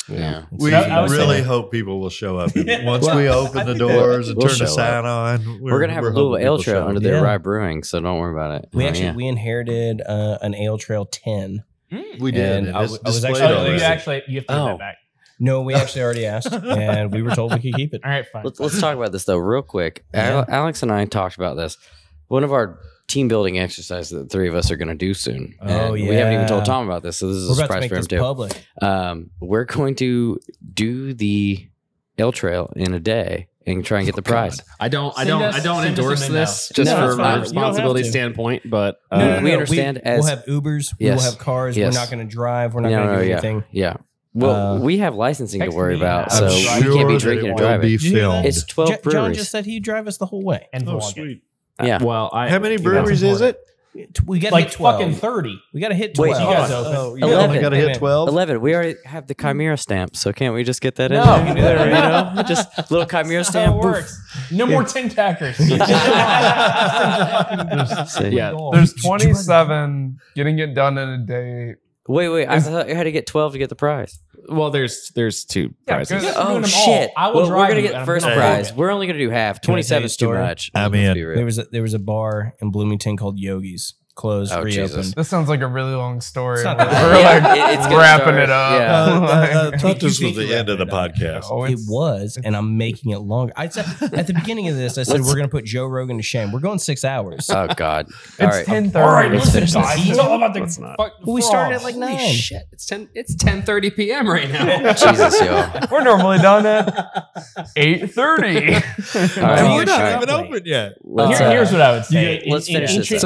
Yeah. we I was really saying- hope people will show up Yeah. once Well, we open the think that- doors and We'll turn the show sign on. We're, gonna have a little ale trail show under up. the Yeah. Rye Brewing, so don't worry about it. We Oh, actually yeah. we inherited uh, an Ale Trail ten. We did. And and I it's w- I was actually- Oh, you actually you have to give Oh. that back. No, we actually already asked, and we were told we could keep it. All right, fine. Let's, let's talk about this though, real quick. Al- Alex and I talked about this. One of our team building exercise that the three of us are going to do soon. Oh, And We haven't even told Tom about this, so this is We're a about to surprise make for him this too. public. Um, we're going to do the Ale Trail in a day and try and get the prize. I don't. I don't. us- I don't endorse this just No, for that's a fine. You don't have responsibility standpoint. But uh, No, no, we understand We, as- will have Ubers. Yes, we'll have cars. Yes. We're not going to drive. We're not No, going to no, do yeah. anything. Yeah. Well, Uh, we have licensing to worry me about, and so I'll we drive. can't be that drinking it and driving. Be Did you hear filmed. that? It's 12 Jo- John breweries. just said he'd drive us the whole way. and Oh, vlog it. sweet. Uh, yeah. well, I How many that's breweries is it? We got Like hit twelve. fucking thirty. we got to hit Wait, twelve. you guys open. Oh, You Eleven. only got to hit man. 12? 11. We already have the Chimera stamp, so can't we just get that in No. there? There, you know, just little Chimera That's how stamp. it boof. works. No more tin tackers. See. Yeah. There's 27 getting it done in a day. Wait, wait. I thought you had to get 12 to get the prize. Well, there's there's two prizes. good. Oh, shit. I will well, we're going to you, get and I'm first gonna prize. hold it. We're only going to do half. Can I tell you 27 a is too story? much. I'm Let's in. be real. There was a, there was a bar in Bloomington called Yogi's, closed, Oh, reopened. Jesus. This sounds like a really long story. It's not We're that like it- it's wrapping start- it up. yeah. Uh, uh, I thought this was the end of the wrapped it up. podcast. Oh, It was, and I'm making it longer. I said at the beginning of this, I said we're going to put Joe Rogan to shame. We're going six hours. Oh, God. All It's right. ten All right. Let's finish this. It's all about the Let's not. fuck- Well, we started at frogs. like Holy nine. shit! It's ten. It's ten thirty p.m. right now. Jesus, yo. We're normally done at eight thirty. All And right. we're not even open yet. Let's, Here- uh, here's what I would say. let's in, finish in this ancient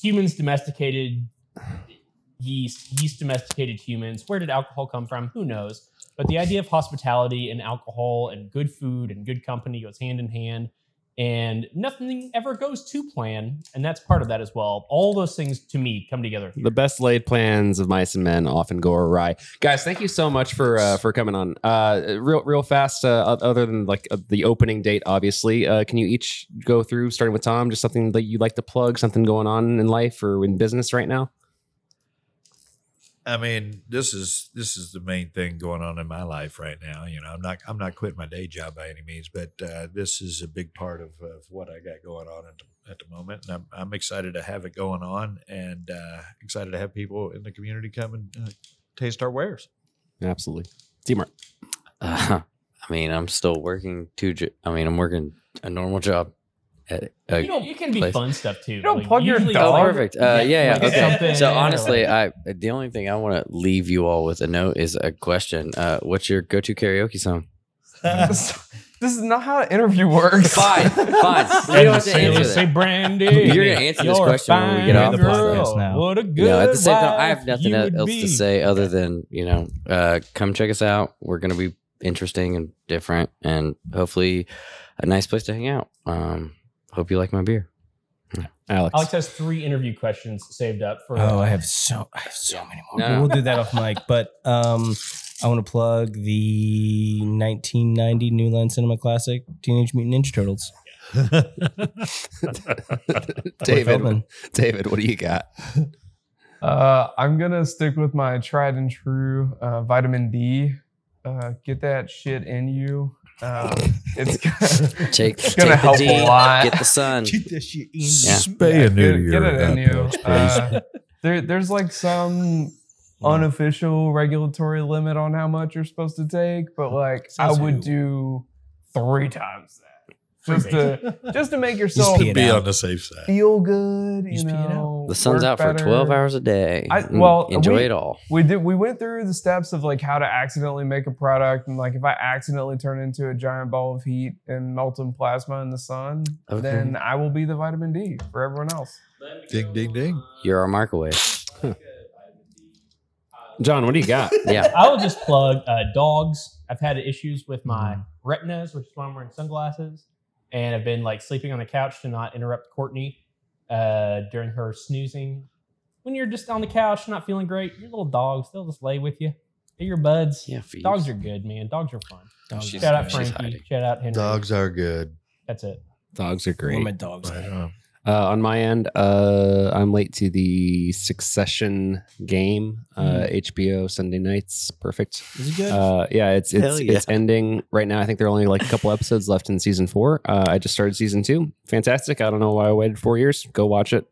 humans domesticated yeast. Yeast domesticated humans. Where did alcohol come from? Who knows? But the idea of hospitality and alcohol and good food and good company goes hand in hand. And nothing ever goes to plan, and that's part of that as well. All those things to me come together. the best laid plans of mice and men often go awry. Guys, thank you so much for uh, for coming on. Uh, real real fast. Uh, other than like uh, the opening date, obviously, uh, can you each go through starting with Tom? Just something that you'd like to plug, something going on in life or in business right now. I mean, this is this is the main thing going on in my life right now. You know, I'm not I'm not quitting my day job by any means, but uh, this is a big part of, of what I got going on at the, at the moment, and I'm I'm excited to have it going on, and uh, excited to have people in the community come and uh, taste our wares. Absolutely. Uh, I mean, I'm still working two. Jo- I mean, I'm working a normal job. At a, You know, it can be place. fun stuff too. don't plug your dog. Oh, perfect. Uh, get, yeah, yeah. like, Okay. So honestly, I the only thing I want to leave you all with a note is a question. Uh, what's your go-to karaoke song? this, this is not how an interview works. Fine, fine. You don't have to say, answer say. Brandy. You're gonna answer this you're a question when we get fine off the podcast now. What a good You know, at the same time, I have nothing else would to say other than you know, uh, come check us out. We're gonna be interesting and different, and hopefully, a nice place to hang out. Um, hope you like my beer. Alex. Alex has three interview questions saved up for. Oh, I have so I have so many more. No. We'll do that off mic. But um, I want to plug the 1990 New Line Cinema Classic, Teenage Mutant Ninja Turtles. David. David, what do you got? Uh, I'm gonna stick with my tried and true uh, vitamin D. Uh, get that shit in you. Um, it's gonna, Take, it's gonna take help the D, a lot. get the sun. that shit in. Yeah. Spay and neuter get, get it in you. Uh, there, there's like some unofficial regulatory limit on how much you're supposed to take, but like I would who? do three times that just to just to make yourself pee it Be out. on the safe side. feel good. You Just pee it out. know, The sun's work out for better. 12 hours a day. I- Mm, well, enjoy we- it all. We did. We went through the steps of like how to accidentally make a product, and like if I accidentally turn into a giant ball of heat and molten plasma in the sun, Okay. then I will be the vitamin D for everyone else. Ding, ding, ding. You're our microwave. John, what do you got? Yeah. I will just plug uh, dogs. I've had issues with my retinas, which is why I'm wearing sunglasses, and I've been like sleeping on the couch to not interrupt Courtney uh, during her snoozing. When you're just on the couch, not feeling great, your little dogs, they'll just lay with you. They're your buds. Yeah, for you. Dogs are good, man. Dogs are fun. Dogs She's- Shout out Frankie. Shout out Henry. Dogs are good. That's it. Dogs are Where great. my dogs. Right at? on. Uh, on my end, uh, I'm late to the Succession game. Uh, HBO Sunday nights, perfect. Is it good? Uh, yeah, it's it's Hell yeah. it's ending right now. I think there are only like a couple episodes left in season four. Uh, I just started season two. Fantastic. I don't know why I waited four years. Go watch it.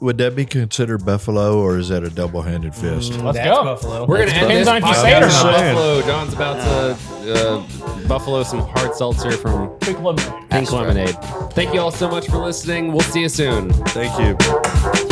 Would that be considered buffalo, or is that a double-handed fist? Let's That's go. Buffalo. We're gonna That's end Depends on if you say it or with not. Buffalo. John's about to uh, buffalo some hard seltzer from Quick lemon. Pink Lemonade. Thank you all so much for listening. We'll see you soon. Thank you.